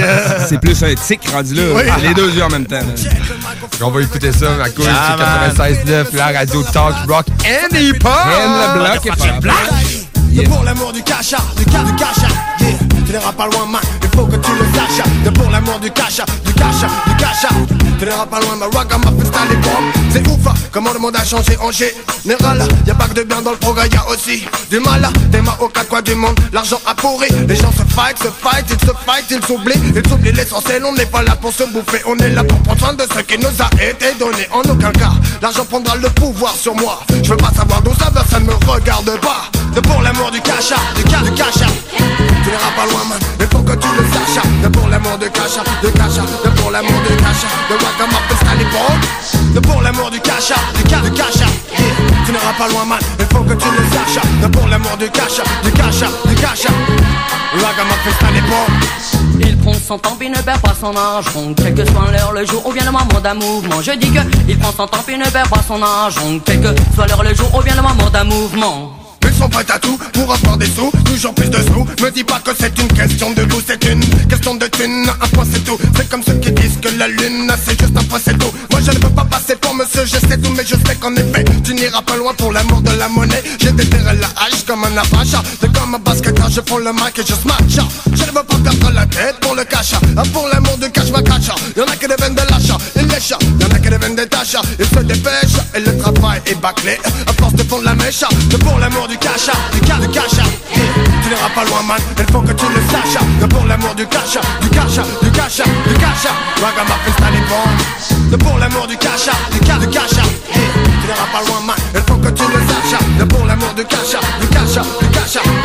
C'est plus un tic rendu là. Oui. Les deux yeux en même temps. (laughs) On va écouter ça, ma couille, Ah, c'est 96.9, la radio Talk Rock and Hip Hop. And le bloc est pas De pour l'amour du cacha, du ca, du cacha, yeah. Tu n'iras pas loin, man, il faut que tu le saches. De pour l'amour du cacha, du cacha, du cacha. Tu n'iras pas loin, ma rock, ma les bombes. C'est comment le monde a changé en général? Y a pas que de bien dans le progrès, y a aussi du mal. Des mains aux quatre du monde, l'argent a pourri. Les gens se fight, se fight, ils se fight, ils s'oublient. Ils s'oublient l'essentiel, on n'est pas là pour se bouffer. On est là pour prendre soin de ce qui nous a été donné. En aucun cas, l'argent prendra le pouvoir sur moi. Je veux pas savoir d'où ça va, ça ne me regarde pas. De pour l'amour du cacha, du cas, du cacha. Tu n'iras pas loin, mais faut que tu le saches. De pour l'amour du cacha, du cacha, de pour l'amour du cacha. De Wagamama, Stalibon. De pour l'amour du cacha, du cas, du cacha. Tu n'iras pas loin, man, il faut que tu le saches. Pour l'amour du cacha, du cacha, du cacha. Wagamama, Stalibon. Il prend son temps puis ne perd pas son argent Quel que soit l'heure, le jour ou bien le moment d'un mouvement Je dis que il prend son temps puis ne perd pas son argent Quel que soit l'heure, le jour ou bien le moment d'un mouvement sont prêts à tout pour avoir des sous, toujours plus de sous. Me dis pas que c'est une question de goût, c'est une question de thune. Un point c'est tout. C'est comme ceux qui disent que la lune c'est juste un point c'est tout. Moi je ne peux pas passer pour monsieur, je sais tout, mais je sais qu'en effet tu n'iras pas loin pour l'amour de la monnaie. J'ai déterré la hache comme un apache. C'est comme un basketteur, je prends le mic et je smash. Je ne veux pas perdre la tête pour le cash. Ah, Pour l'amour du cash, ma cash. Y'en a qui deviennent de l'achat, ils lèchent. Y'en a qui deviennent des tâches, ils se dépêchent. Et le travail est bâclé. À force de fondre la mèche. C'est pour l'amour du cash, du cash, du cash. Yeah. Tu n'iras pas loin, man. Il faut que tu le saches. C'est pour l'amour du cash, du cash, du cash, du cash. Ragamuffin, Stalibon. C'est pour l'amour du cash, du cash, du cash. Yeah. Tu n'iras pas loin, man. Il faut que tu le saches. C'est pour l'amour du cash, du cash, du cash.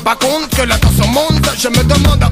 que la tension monte, je me demande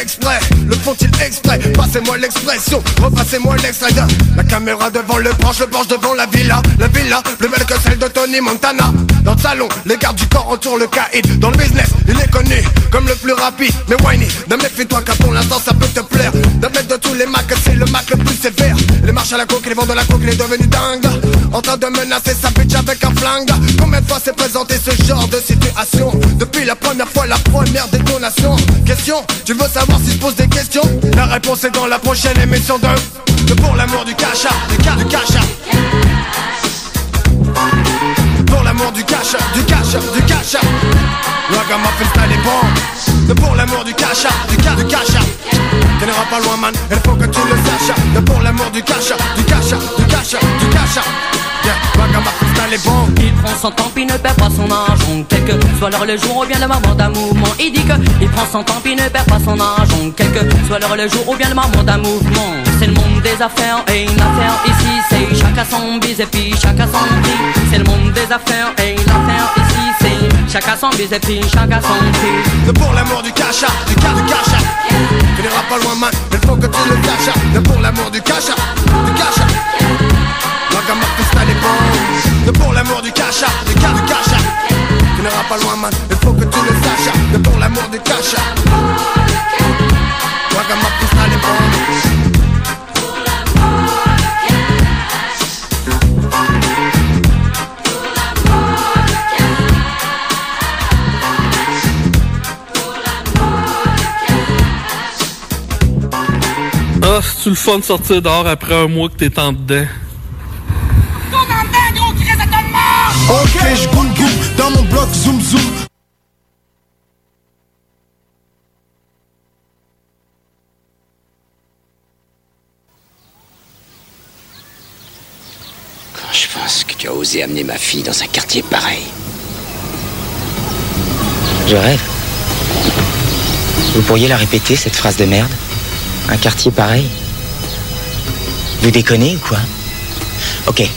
exprès, le font-ils exprès? Passez-moi l'expression, repassez-moi l'extrait la caméra devant le branche, le branche devant la villa, la villa plus belle que celle de Tony Montana. Dans le salon, les gardes du corps entourent le caïd. Dans le business, il est connu comme le plus rapide. Mais whiny, ne méfie-toi car pour l'instant ça peut te plaire. De mettre de tous les macs, c'est le mac le plus sévère. Les marches à la coque, les vents de la coque, il est devenu dingue. En train de menacer sa bitch avec un flingue. Combien de fois s'est présenté ce genre de situation? Depuis la première fois, la première détonation. Question, tu veux savoir si je pose des questions? La réponse est dans la prochaine émission de. De pour l'amour du cacha, du ca, du cacha. Pour l'amour du cash, du cash, du cash Ragamuffin style est bon. De pour l'amour du cash, du cash, du cash Tu n'iras pas loin man, il faut que tu le saches. De pour l'amour du cash, du cash, du cash, du cash Yeah, Il prend son temps puis ne perd pas son argent. Quel que soit l'heure le jour ou bien le moment d'un mouvement Il dit que il prend son temps puis ne perd pas son argent. Quel que soit l'heure le jour ou bien le moment d'un mouvement C'est le monde des affaires et une affaire ici. C'est chacun son bis et puis chacun son prix. C'est le monde des affaires et une affaire ici. C'est chacun son bis et puis chacun son prix. Pour l'amour du cash, du cash, du cash Tu n'iras pas loin man, il faut que tu le saches. De pour l'amour du cash, du cash Ragamuffin style est bon De pour l'amour du cash, du cash, du cash Tu n'iras pas loin man, il faut que tu le saches. De pour l'amour du cash Ragamuffin style est bon Ah, c'est-tu le fun de sortir dehors après un mois que t'es en dedans? Ok, je goûte dans mon bloc zoom zoom. Quand je pense que tu as osé amener ma fille dans un quartier pareil. Je rêve. Vous pourriez la répéter, cette phrase de merde? Un quartier pareil? Vous déconnez ou quoi? Ok.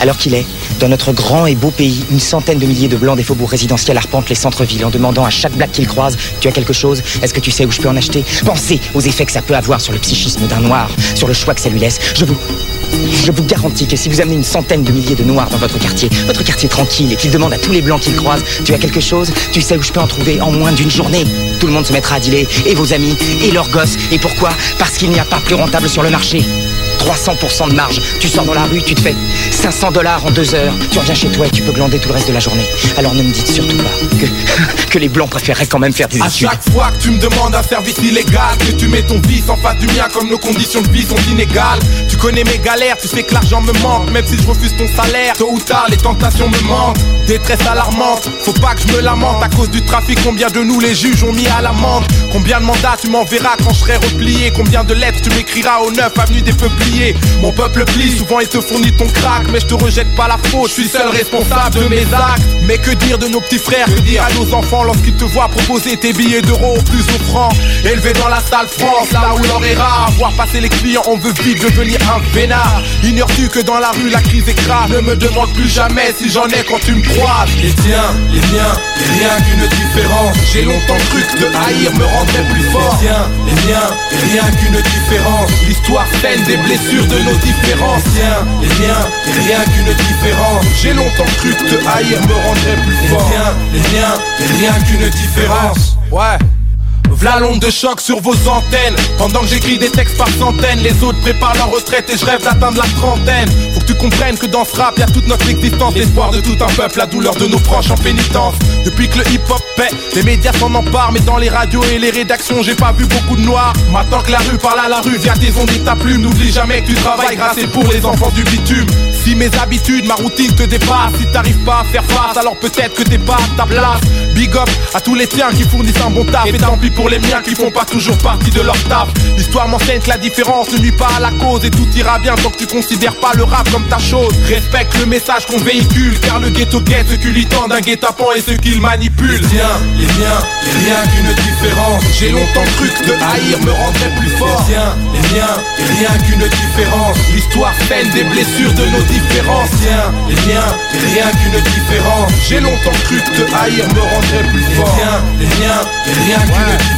Alors qu'il est, dans notre grand et beau pays, une centaine de milliers de blancs des faubourgs résidentiels arpentent les centres-villes en demandant à chaque black qu'ils croisent Tu as quelque chose? Est-ce que tu sais où je peux en acheter? Pensez aux effets que ça peut avoir sur le psychisme d'un noir, sur le choix que ça lui laisse. Je vous. Je vous garantis que si vous amenez une centaine de milliers de noirs dans votre quartier, votre quartier tranquille, et qu'ils demandent à tous les blancs qu'ils croisent Tu as quelque chose? Tu sais où je peux en trouver en moins d'une journée? Tout le monde se mettra à dealer, et vos amis, et leurs gosses. Et pourquoi? Parce qu'il n'y a pas plus rentable sur le marché. 300% de marge. Tu sors dans la rue, tu te fais 500 dollars en deux heures. Tu reviens chez toi et tu peux glander tout le reste de la journée. Alors ne me dites surtout pas que, (laughs) que les blancs préféreraient quand même faire des À études. chaque fois que tu me demandes un service illégal, que tu mets ton vice en face du mien comme nos conditions de vie sont inégales. Tu connais mes galères, tu sais que l'argent me manque, même si je refuse ton salaire. Tôt ou tard, les tentations me mentent. Détresse alarmante, faut pas que je me lamente à cause du trafic. Combien de nous les juges ont mis à l'amende? Combien de mandats tu m'enverras quand je serai replié? Combien de lettres tu m'écriras au 9 avenue des Mon peuple plie, souvent il te fournit ton crack, mais je te rejette pas la faute. Je suis seul responsable de mes actes. Mais que dire de nos petits frères Que dire à nos enfants lorsqu'ils te voient proposer tes billets d'euros plus offrant Élevé dans la salle France, là où l'or est rare Voir passer les clients, on veut vite devenir un vénard. Ignores-tu que dans la rue la crise grave Ne me demande plus jamais si j'en ai quand tu me croises. Les tiens, les miens, et rien qu'une différence. J'ai longtemps cru que de haïr me rendrait plus fort. Les tiens, les miens, et rien qu'une différence. L'histoire saine des blessures de nos différences. Miens, et rien qu'une différence. J'ai longtemps cru que de haïr me rendrait plus fort. Miens, et rien qu'une différence. Ouais V'là l'onde de choc sur vos antennes. Pendant que j'écris des textes par centaines Les autres préparent leur retraite et je rêve d'atteindre la trentaine. Faut que tu comprennes que dans ce rap y'a toute notre existence. L'espoir de tout un peuple, la douleur de nos proches en pénitence. Depuis que le hip-hop paie, les médias s'en emparent Mais dans les radios et les rédactions j'ai pas vu beaucoup de noirs. Maintenant que la rue parle à la rue via tes ondes et ta plume N'oublie jamais que tu travailles grâce et pour les enfants du bitume. Si mes habitudes, ma routine te dépasse Si t'arrives pas à faire face, alors peut-être que t'es pas à ta place. Big up à tous les tiens qui fournissent un bon taf Et tant pis pour les miens qui font pas toujours partie de leur taf. L'histoire m'enseigne que la différence ne nuit pas à la cause Et tout ira bien tant que tu considères pas le rap comme ta chose. Respecte le message qu'on véhicule Car le ghetto guette ce qu'il y tend d'un guet-apens et ce qu'il manipule. Les tiens, les miens, et rien qu'une différence J'ai longtemps cru que de haïr me rendrait plus fort. Les tiens, les miens, et rien qu'une différence L'histoire saine des blessures de nos différences. Les tiens, les miens, et rien qu'une différence J'ai longtemps cru que de haïr me rendrait plus fort. Les tiens, les miens, et rien qu'une différence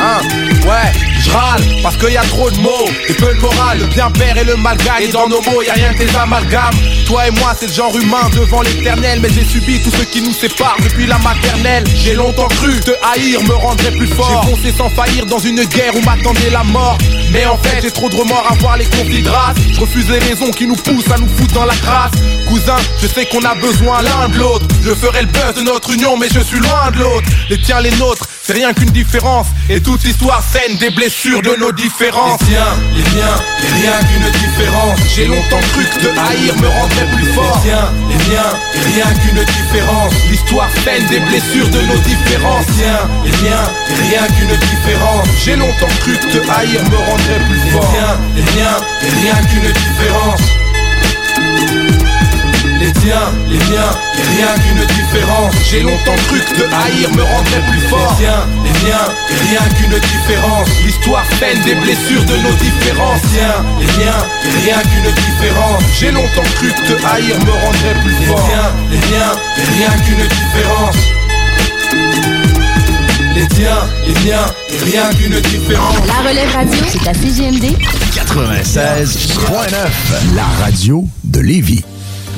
Hein, ouais, je râle parce qu'il y a trop de mots et peu de morale. Le bien père et le mal gagne. Et dans nos mots, y a rien que des amalgames. Toi et moi, c'est le genre humain devant l'éternel. Mais j'ai subi tout ce qui nous sépare depuis la maternelle. J'ai longtemps cru te haïr me rendrait plus fort. J'ai foncé sans faillir dans une guerre où m'attendait la mort. Mais en fait, j'ai trop de remords à voir les conflits de race. Je refuse les raisons qui nous poussent à nous foutre dans la crasse. Cousin, je sais qu'on a besoin l'un de l'autre. Je ferai le buzz de notre union, mais je suis loin de l'autre. Les tiens, les nôtres, c'est rien qu'une différence. Et toute l'histoire saine des blessures de nos différences. Les tiens, les miens, et rien qu'une différence. J'ai longtemps cru que de haïr me rendrait plus fort. Les tiens, les miens, et rien qu'une différence. L'histoire saine des blessures de nos différences. Les tiens, les miens, et rien qu'une différence. J'ai longtemps cru que de haïr me rendrait plus fort. Les tiens, les miens, et rien qu'une différence. Les tiens, les miens, et rien qu'une différence. J'ai longtemps cru que de haïr me rendrait plus fort. Les tiens, les miens, et rien qu'une différence. L'histoire saine des blessures de nos différences. Les tiens, les miens, et rien qu'une différence. J'ai longtemps cru que de haïr me rendrait plus fort. Les tiens, les miens, et rien qu'une différence. Les tiens, les miens, et rien qu'une différence. La relève radio, c'est à CGMD 96.9, la radio de Lévis.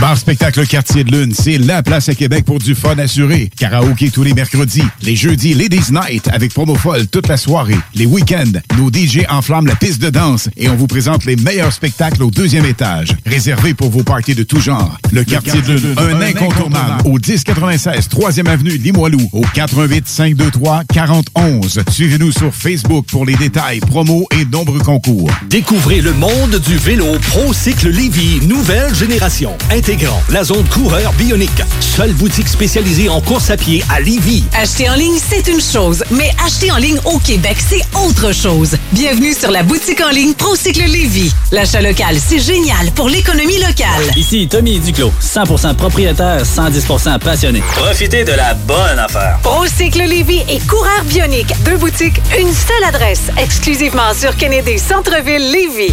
Bar Spectacle Quartier de Lune, c'est la place à Québec pour du fun assuré. Karaoké tous les mercredis. Les jeudis, Ladies Night avec promo folle toute la soirée. Les week-ends, nos DJ enflamment la piste de danse et on vous présente les meilleurs spectacles au deuxième étage. Réservé pour vos parties de tout genre. Le, Quartier de Lune, un, incontournable. Au 1096 3e Avenue Limoilou. Au 88 523 4011. Suivez-nous sur Facebook pour les détails, promos et nombreux concours. Découvrez le monde du vélo ProCycle Lévy, nouvelle génération. Intégrant la zone coureur bionique. Seule boutique spécialisée en course à pied à Lévy. Acheter en ligne, c'est une chose, mais acheter en ligne au Québec, c'est autre chose. Bienvenue sur la boutique en ligne ProCycle Lévy. L'achat local, c'est génial pour l'économie locale. Ici Tommy Duclos, 100% propriétaire, 110% passionné. Profitez de la bonne affaire. ProCycle Lévy et Coureur Bionique. Deux boutiques, une seule adresse, exclusivement sur Kennedy Centre-Ville Lévy.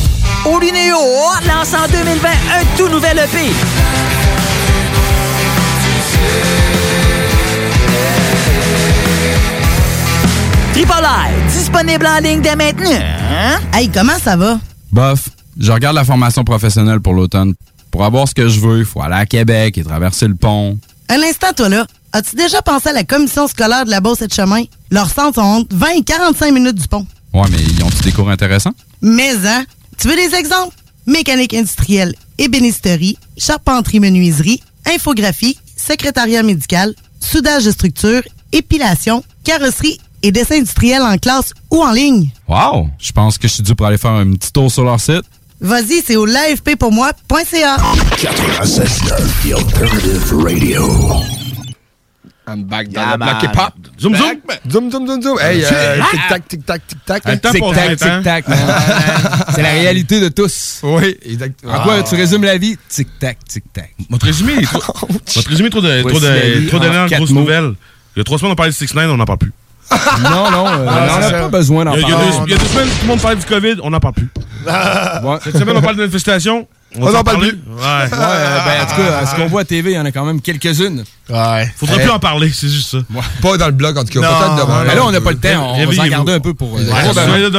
Olinéo lance en 2020 un tout nouvel EP. Triple I, disponible en ligne dès maintenant. Hein? Hey, comment ça va? Bof, je regarde la formation professionnelle pour l'automne. Pour avoir ce que je veux, il faut aller à Québec et traverser le pont. Un instant, toi là. As-tu déjà pensé à la commission scolaire de la Beauce et de Chemin? Leurs centres sont entre 20 et 45 minutes du pont. Ouais, mais ils ont-tu des cours intéressants? Mais, hein? Tu veux des exemples? Mécanique industrielle, ébénisterie, charpenterie-menuiserie, infographie, secrétariat médical, soudage de structure, épilation, carrosserie et dessin industriel en classe ou en ligne. Wow! Je pense que je suis dû pour aller faire un petit tour sur leur site. Vas-y, c'est au livepaypourmoi.ca. 96.9, The Alternative Radio. I'm back dans Yeah, le bloc hip-hop. Zoom, zoom. Zoom, zoom, zoom, zoom. Hey, euh, Ah! tic-tac, tic-tac, tic-tac. Un temps pour Tic-tac, tic-tac, man. (laughs) C'est la réalité de tous. Oui, exactement. En quoi tu résumes la vie? Tic-tac, tic-tac. Votre résumé est trop, (laughs) votre résumé est trop de, trop de, trop quatre grosses nouvelles. Il y a trois semaines, on parlait de 6 9 on n'en parle plus. (laughs) Non, non, euh, Ah, on n'a c'est pas besoin d'en Il y a- il y a parler. deux- Il y a deux semaines, tout le monde parlait du COVID, on n'en parle plus. Cette semaine, on parle de manifestation. On n'en parle plus. Ouais. Ouais, euh, ben, en tout cas, à ce qu'on voit à TV, il y en a quand même quelques-unes. Ouais. Faudrait plus en parler, c'est juste ça. Pas dans le blog, en tout cas. Non. Peut-être demain. Mais là, on n'a pas le temps. On va s'en garder un peu pour. euh, Ouais, demain. on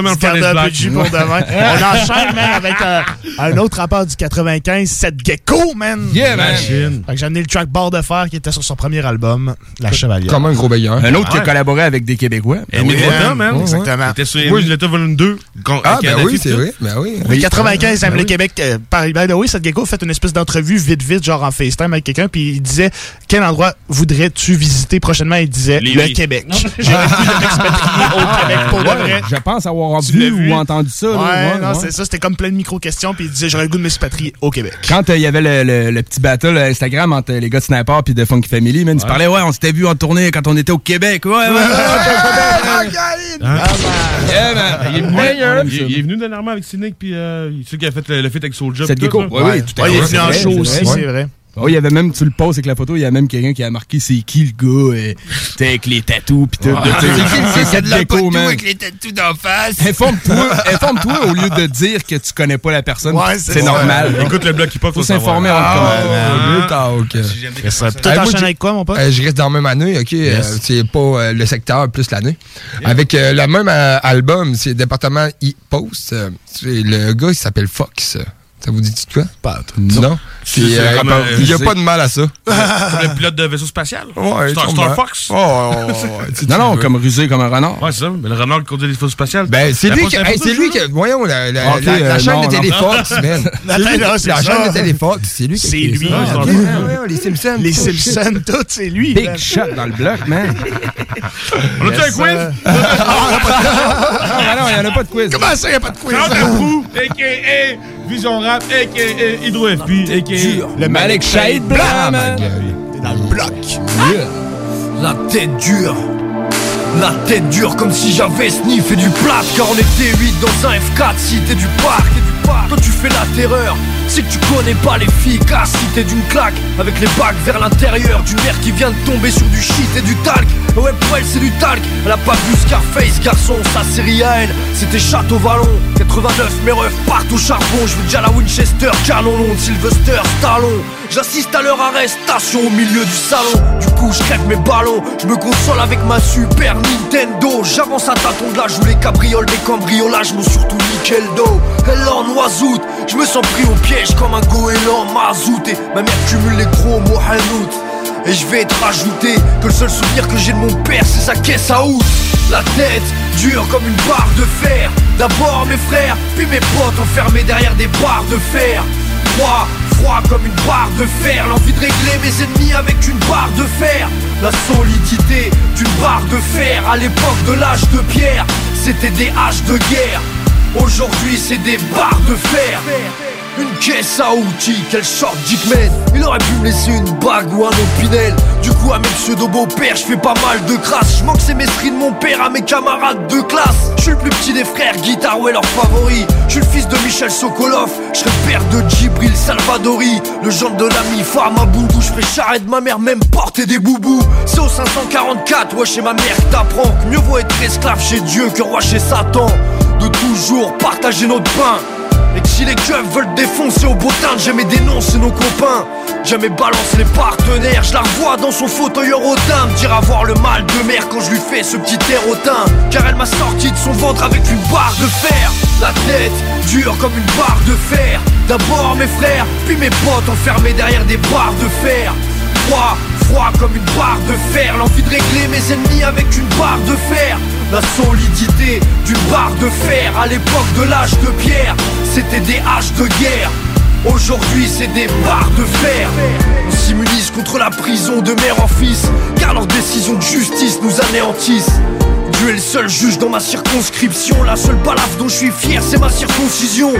un peu de jus pour demain. (laughs) On enchaîne, man, avec euh, un autre rapport du 95, Seth Gecko, man. Yeah, man. Machine. Fait que j'ai amené le track Bord de fer qui était sur son premier album, La Chevalière. Comme un gros bailleur. Un autre qui a collaboré avec des Québécois. Émile oui, Lotta, man. exactement. Il était sur Oui. Émile volume 2. con- Ah, ben oui, c'est vrai. Ben oui. Le 95, Ben Aime le oui. Québec. euh, par way, Seth Gecko a fait une espèce d'entrevue vite, vite, genre en FaceTime avec quelqu'un, puis il disait Quel endroit voudrais-tu visiter prochainement? Il disait Lévis. (laughs) Le Québec. J'aurais pu de m'expatrier au Québec pour de vrai. Je pense avoir Tu vu, vu? ou entendu ça. là. Ouais, Ouais, non, ouais. c'est ça. C'était comme plein de micro-questions, puis il disait J'aurais le goût de m'expatrier au Québec. Quand euh, il y avait le, le- le petit battle euh, Instagram entre les gars de Sniper puis de Funky Family, man, ils se parlaient, ouais, on s'était vu en tournée quand on était au Québec. Ouais, ouais. Il est venu- dernièrement avec Cynic, puis euh, celui qui a fait le, le feat avec Soulja. Gecko. là. Oui, tout à il est venu en show aussi, c'est vrai. Oh, il y avait même, tu le poses avec la photo, il y a même quelqu'un qui a marqué c'est qui le gars, euh, t'sais, avec les tatous pis tout. C'est cette déco, man. les tatous d'en face? Informe-toi, informe-toi au lieu de dire que tu connais pas la personne. Ouais, c'est normal. Écoute le bloc hip-hop, Faut faut s'informer de. Ah, moi, t'enchaînes j'ai- avec quoi, mon pote? Euh, je reste dans la même année, ok? euh, c'est pas euh, le secteur plus l'année. Avec euh, le même euh, album, c'est département e-post. euh, le gars, il s'appelle Fox. Ça vous dit quoi? Pas. Non. Euh, comme, il euh, n'y a pas de mal à ça. Comme le pilote de vaisseau spatial. Ouais, Star, Fox. Oh, oh, oh, Non, tu non, veux. comme rusé comme un renard. Ouais, c'est ça. Mais le renard qui conduit les vaisseaux spatiales. Ben, c'est lui, qui, hey, c'est lui qui. Voyons, la, la, Ok, la- la euh, chaîne non, de. Téléfox, (laughs) man. La lui- chaîne de Téléfox, c'est lui qui C'est lui. Ah, Les Simpsons. Les shit. Simpsons, tout, c'est lui. Big shot dans le bloc, man. On a-tu un quiz? euh, Non, mais non, il n'y en a pas de quiz. Comment ça, il n'y a pas de quiz? Vision Rap, a.k.a. Hydro FP, a.k.a. Le Malik Shahid dans le bloc. La tête dure. La tête dure comme si j'avais sniffé du plat Car on était 8 dans un F4 si t'es du parc Toi tu fais la terreur C'est que tu connais pas l'efficacité d'une claque. Avec les bacs vers l'intérieur D'une mère qui vient de tomber sur du shit et du talc. Ouais pour elle c'est du talc. Elle a pas vu Scarface garçon Sa série à elle. C'était Château Vallon 89 mes refs partent au charbon. Je veux déjà la Winchester Canon long Sylvester Stallone. J'assiste à leur arrestation au milieu du salon. Du coup je crève mes ballons. Je me console avec ma super Nintendo. J'avance à tâtons de la joue les cabrioles Des cambriolages m'ont surtout le dos. Elle en oisoute Je me sens pris au comme un goéland mazout Et ma mère cumule les gros mots et je vais te rajouter que le seul souvenir que j'ai de mon père c'est sa caisse à out La tête dure comme une barre de fer. D'abord mes frères, puis mes potes enfermés derrière des barres de fer. Froid, froid comme une barre de fer. L'envie de régler mes ennemis avec une barre de fer. La solidité d'une barre de fer À l'époque de l'âge de pierre. C'était des haches de guerre. Aujourd'hui c'est des barres de fer Une caisse à outils, quelle sorte Dickman Il aurait pu me laisser une bague ou un opinel. Du coup à mes pseudo beau-père je fais pas mal de crasse Je manque ces mestries de mon père à mes camarades de classe. Je suis le plus petit des frères, guitare ouais leur favori. Je suis le fils de Michel Sokolov. Je serai père de Djibril Salvadori. Le genre de l'ami femme à Je fais charrette. Ma mère même porter des boubous. C'est au 544, ouais chez ma mère que t'apprends mieux vaut être esclave chez Dieu que roi chez Satan. De toujours partager notre pain si les keufs veulent défoncer au botin, jamais dénoncer nos copains. Jamais balance les partenaires, je la revois dans son fauteuil rodin Me dire avoir le mal de mer quand je lui fais ce petit érotin Car elle m'a sorti de son ventre avec une barre de fer. La tête dure comme une barre de fer. D'abord mes frères, puis mes potes enfermés derrière des barres de fer Froid, froid comme une barre de fer. L'envie de régler mes ennemis avec une barre de fer. La solidité d'une barre de fer À l'époque de l'âge de pierre. C'était des haches de guerre Aujourd'hui c'est des barres de fer. On s'immunise contre la prison de mère en fils Car leurs décisions de justice nous anéantissent. Dieu est le seul juge dans ma circonscription. La seule balafre dont je suis fier c'est ma circoncision.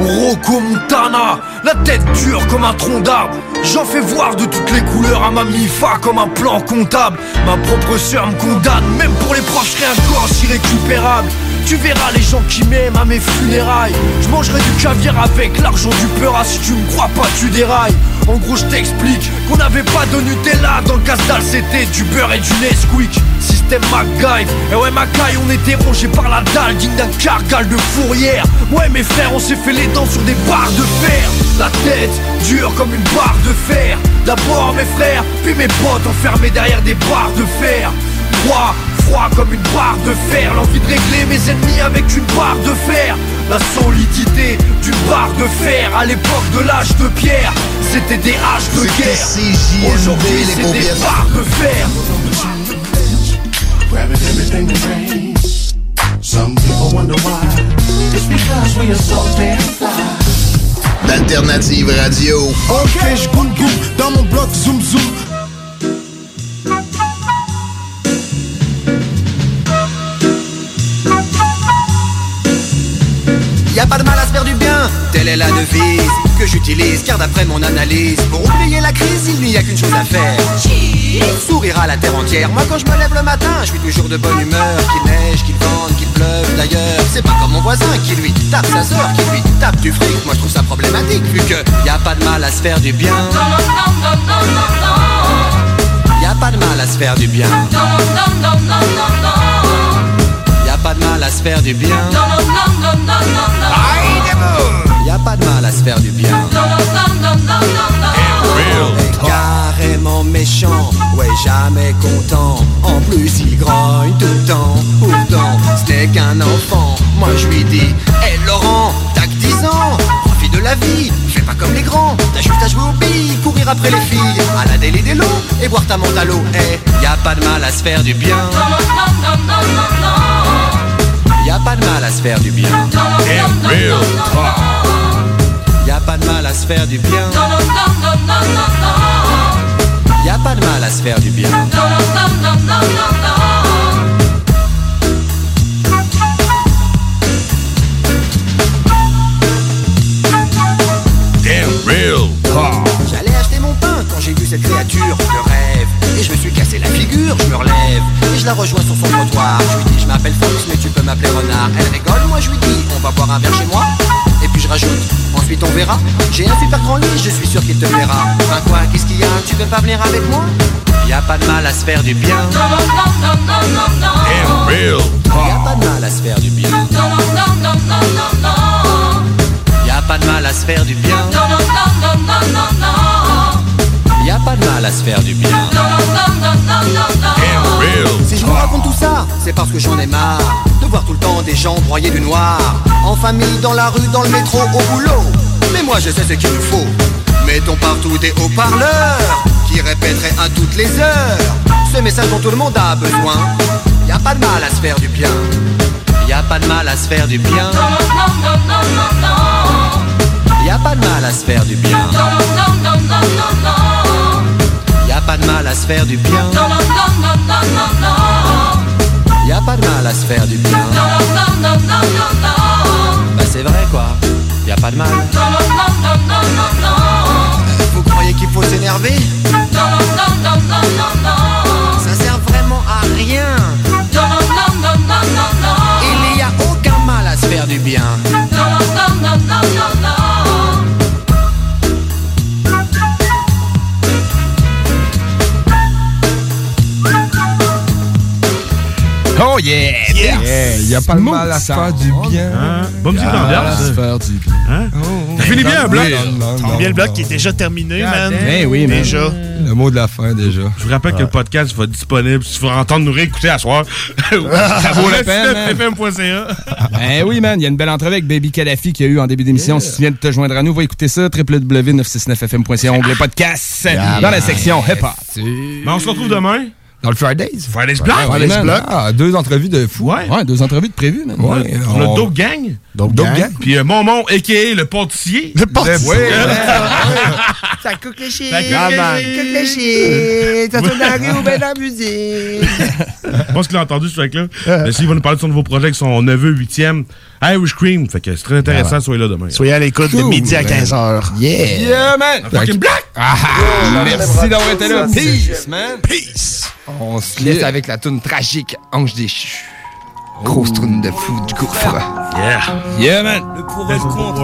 Rocco Montana La tête dure comme un tronc d'arbre. J'en fais voir de toutes les couleurs à ma mifa comme un plan comptable. Ma propre sœur me condamne Même pour les serai un gosse irrécupérable tu verras les gens qui m'aiment à mes funérailles. Je mangerai du caviar avec l'argent du peur Si tu me crois pas tu dérailles. En gros je t'explique qu'on n'avait pas de Nutella. Dans le casse-dalle c'était du beurre et du Nesquik. Système MacGyve Et ouais Macaille on était rongé par la dalle. Digne d'un cargal de fourrière. Ouais mes frères on s'est fait les dents sur des barres de fer. La tête dure comme une barre de fer. D'abord mes frères puis mes potes enfermés derrière des barres de fer. Froid, froid comme une barre de fer L'envie de régler mes ennemis avec une barre de fer La solidité d'une barre de fer À l'époque de l'âge de pierre C'était des haches de guerre Aujourd'hui c'est des barres de fer Grabbing everything that rains. Some people wonder why. It's because we are so damn fly. D'Alternative Radio. Ok, je goûte dans mon bloc zoom zoom. Y a pas de mal à se faire du bien, telle est la devise que j'utilise car d'après mon analyse, pour oublier la crise, il n'y a qu'une chose à faire. Sourire à la terre entière. Moi quand je me lève le matin, je suis toujours de bonne humeur. Qu'il neige, qu'il vente, qu'il pleuve d'ailleurs. C'est pas comme mon voisin qui lui tape sa sœur, qui lui tape du fric. Moi je trouve ça problématique vu que y a pas de mal à se faire du bien. Y a pas de mal à se faire du bien. Y a pas de mal à se faire du bien. Y a pas de mal à se faire du bien. carrément méchant, ouais jamais content. En plus il grogne tout le temps, pourtant n'est qu'un enfant. Moi je lui dis, hé Laurent, t'as que 10 ans, profite de la vie, fais pas comme les grands. T'as juste à jouer au billes, courir après les filles, à la délit des lots et boire ta menthe à l'eau. Eh, y a pas de mal à se faire du bien. Y a pas de mal à se faire du bien. Y a pas de mal à se faire du bien. Y a pas de mal à se faire du bien. Damn real. J'allais acheter mon pain quand j'ai vu cette créature de rêve Et je me suis cassé la figure, je me relève Et je la rejoins sur son trottoir. Je lui dis je m'appelle Fox mais tu peux m'appeler Renard. Elle rigole, moi je lui dis on va boire un verre chez moi. Et puis je rajoute, ensuite on verra. J'ai un super grand lit, je suis sûr qu'il te plaira. Ben quoi, qu'est-ce qu'il y a, tu veux pas venir avec moi? Y a pas de mal à se faire du bien. Real Y a pas de mal à se faire du bien. Y a pas de mal à se faire du bien Y a pas de mal à se faire du bien Si je vous raconte tout ça, c'est parce que j'en ai marre De voir tout le temps des gens broyés du noir En famille, dans la rue, dans le métro, au boulot Mais moi je sais ce qu'il nous faut Mettons partout des haut-parleurs Qui répéteraient à toutes les heures Ce message dont tout le monde a besoin Y a pas de mal à se faire du bien Y a pas de mal à se faire du bien Y a pas de mal à se faire du bien pas de mal à se faire du bien Y a pas de mal à se faire du bien Bah c'est vrai quoi y a pas de mal. Non, non, non, non, non, non, non. Vous croyez qu'il faut s'énerver Non, non, non, non, non, non, non. Ça sert vraiment à rien. Non, non, non, non, non, non, non. Il n'y a aucun mal à se faire du bien. Non, non, non, non, non, non, Oh yeah! Yeah. Il y a pas de mal à se faire du bien. Bonne petite Ah, ambiance. à se faire du bien. Hein? T'as fini bien, un bloc? Bien le bloc qui est déjà terminé, man. Eh oui, man. Déjà. Le mot de la fin, déjà. Je vous rappelle que le podcast va être disponible. Si tu veux entendre nous réécouter à soir, (laughs) Ça vaut la peine, fm.ca. Ben (laughs) oui, man. Il y a une belle entrevue avec Baby Kadhafi qu'il y a eu en début d'émission. Si tu viens de te joindre à nous, va écouter ça. www.969fm.ca, onglet podcast. Yeah, dans la section hip-hop. Mais on se retrouve demain. Dans le Fridays. Fridays Black. Ouais, Fridays. Block. Ah, deux entrevues de fou. Ouais. Ouais, deux entrevues de prévues, man. Ouais. On a Dope Gang. Dope Gang. Puis euh, Momon, a.k.a. le pâtissier. Le portier. Ouais. (laughs) Ça coûte les chiens. Ça coûte les chiens. Ça tourne dans la rue ou bien dans la musique. Je pense qu'il a entendu ce truc-là. Mais s'il va nous parler de son nouveau projet avec son neveu 8e, Irish Cream. Fait que c'est très intéressant. Soyez là demain. Soyez à l'écoute de midi à man. 15h. Yeah. Yeah, man! Fucking black! Ah, merci d'avoir été là. Peace, man! Peace. On se laisse avec la tune tragique Ange déchu. Grosse tune de fou du gouffre. Yeah. Yeah, man!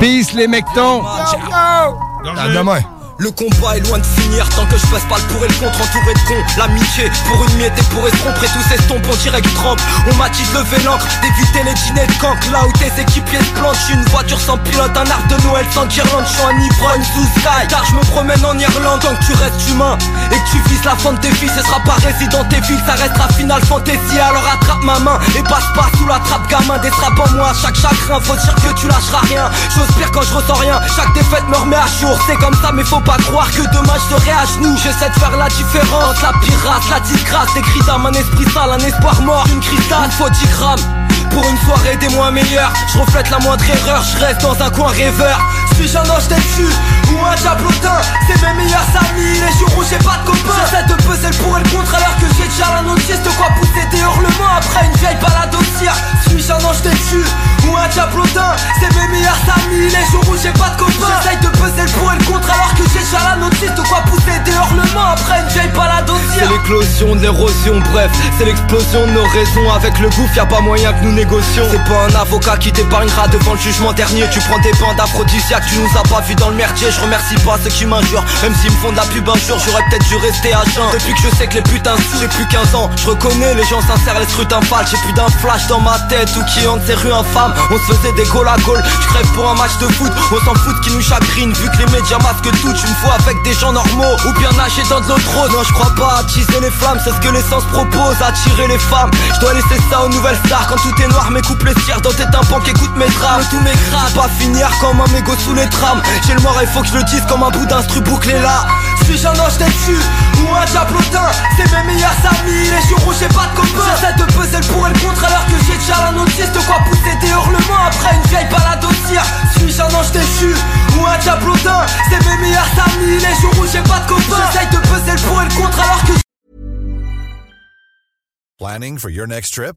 Peace, les mectons! À demain. Le combat est loin de finir. Tant que je passe pas le pour et le contre entouré de cons. L'amitié pour une miette et pour escomprer tous ces stompes on dirait du trempe. On m'a dit de lever l'encre, d'éviter les dîners de cancre. Là où tes équipiers se plantent, une voiture sans pilote Un arbre de Noël sans guirlande, j'suis un ivrogne sous sky Car je me promène en Irlande. Tant que tu restes humain Et tu vises la fin de tes filles, ce sera pas Resident Evil Ça restera Final Fantasy alors attrape ma main Et passe pas sous la trappe gamin. Des straps en moi, chaque chagrin Faut dire que tu lâcheras rien. J'ose pire quand je ressens rien. Chaque défaite me remet à jour C'est comme ça mais faut pas croire que demain je serai à genoux. J'essaie de faire la différence. La pirate, la disgrâce Des cris d'âme, un esprit sale, un espoir mort Une cristal, faut 10 grammes pour une soirée des moins meilleurs, je reflète la moindre erreur, je reste dans un coin rêveur. Suis-je un ange dessus ou un diablotin? C'est mes meilleurs amis, les jours où j'ai pas de copains. J'essaie de peser le pour et le contre alors que j'ai déjà la notice de quoi pousser des hurlements après une vieille balade au cirque. Suis-je un ange dessus ou un diablotin? C'est mes meilleurs amis, les jours où j'ai pas de copains. J'essaie de peser le pour et le contre alors que j'ai déjà la notice de quoi pousser des hurlements après une vieille balade au cirque. C'est l'éclosion de l'érosion, bref, c'est l'explosion de nos raisons. Avec le gouffre, y a pas moyen que nous C'est pas un avocat qui t'épargnera devant le jugement dernier. Tu prends des bandes aphrodisiaques, tu nous as pas vu dans le merdier. Je remercie pas ceux qui m'injurent, même s'ils me font de la pub un jour, j'aurais peut-être dû rester à jeun. Depuis que je sais que les putains sous, j'ai plus 15 ans. Je reconnais les gens sincères, les scrutins falses. J'ai plus d'un flash dans ma tête ou qui hante ces rues infâmes. On se faisait des goals à goal. Je crève pour un match de foot, on s'en fout qui nous chagrine. Vu que les médias masquent tout, tu me vois avec des gens normaux ou bien nager dans de trop. Non, je crois pas attiser les flammes, c'est ce que l'essence propose, attirer les femmes. Je dois laisser ça aux nouvelles stars quand tout est noir, mes couples tirent dans tes tympans qui écoutent mes drames. Tous mes crânes, pas finir comme un mégot sous les trams. J'ai le mort, il faut que je le dise comme un bout d'instru bouclé là. Suis-je un ange dessus ou un diablotin? C'est mes meilleurs amis, les jours où j'ai pas de copains. J'essaie de peser le pour et le contre alors que j'ai déjà la notice de quoi pousser des hurlements après une vieille balade au cirque. Suis-je un ange déchu ou un diablotin? C'est mes meilleurs amis, les jours où j'ai pas de copains. J'essaie de peser le pour et le contre alors que Planning for your next trip?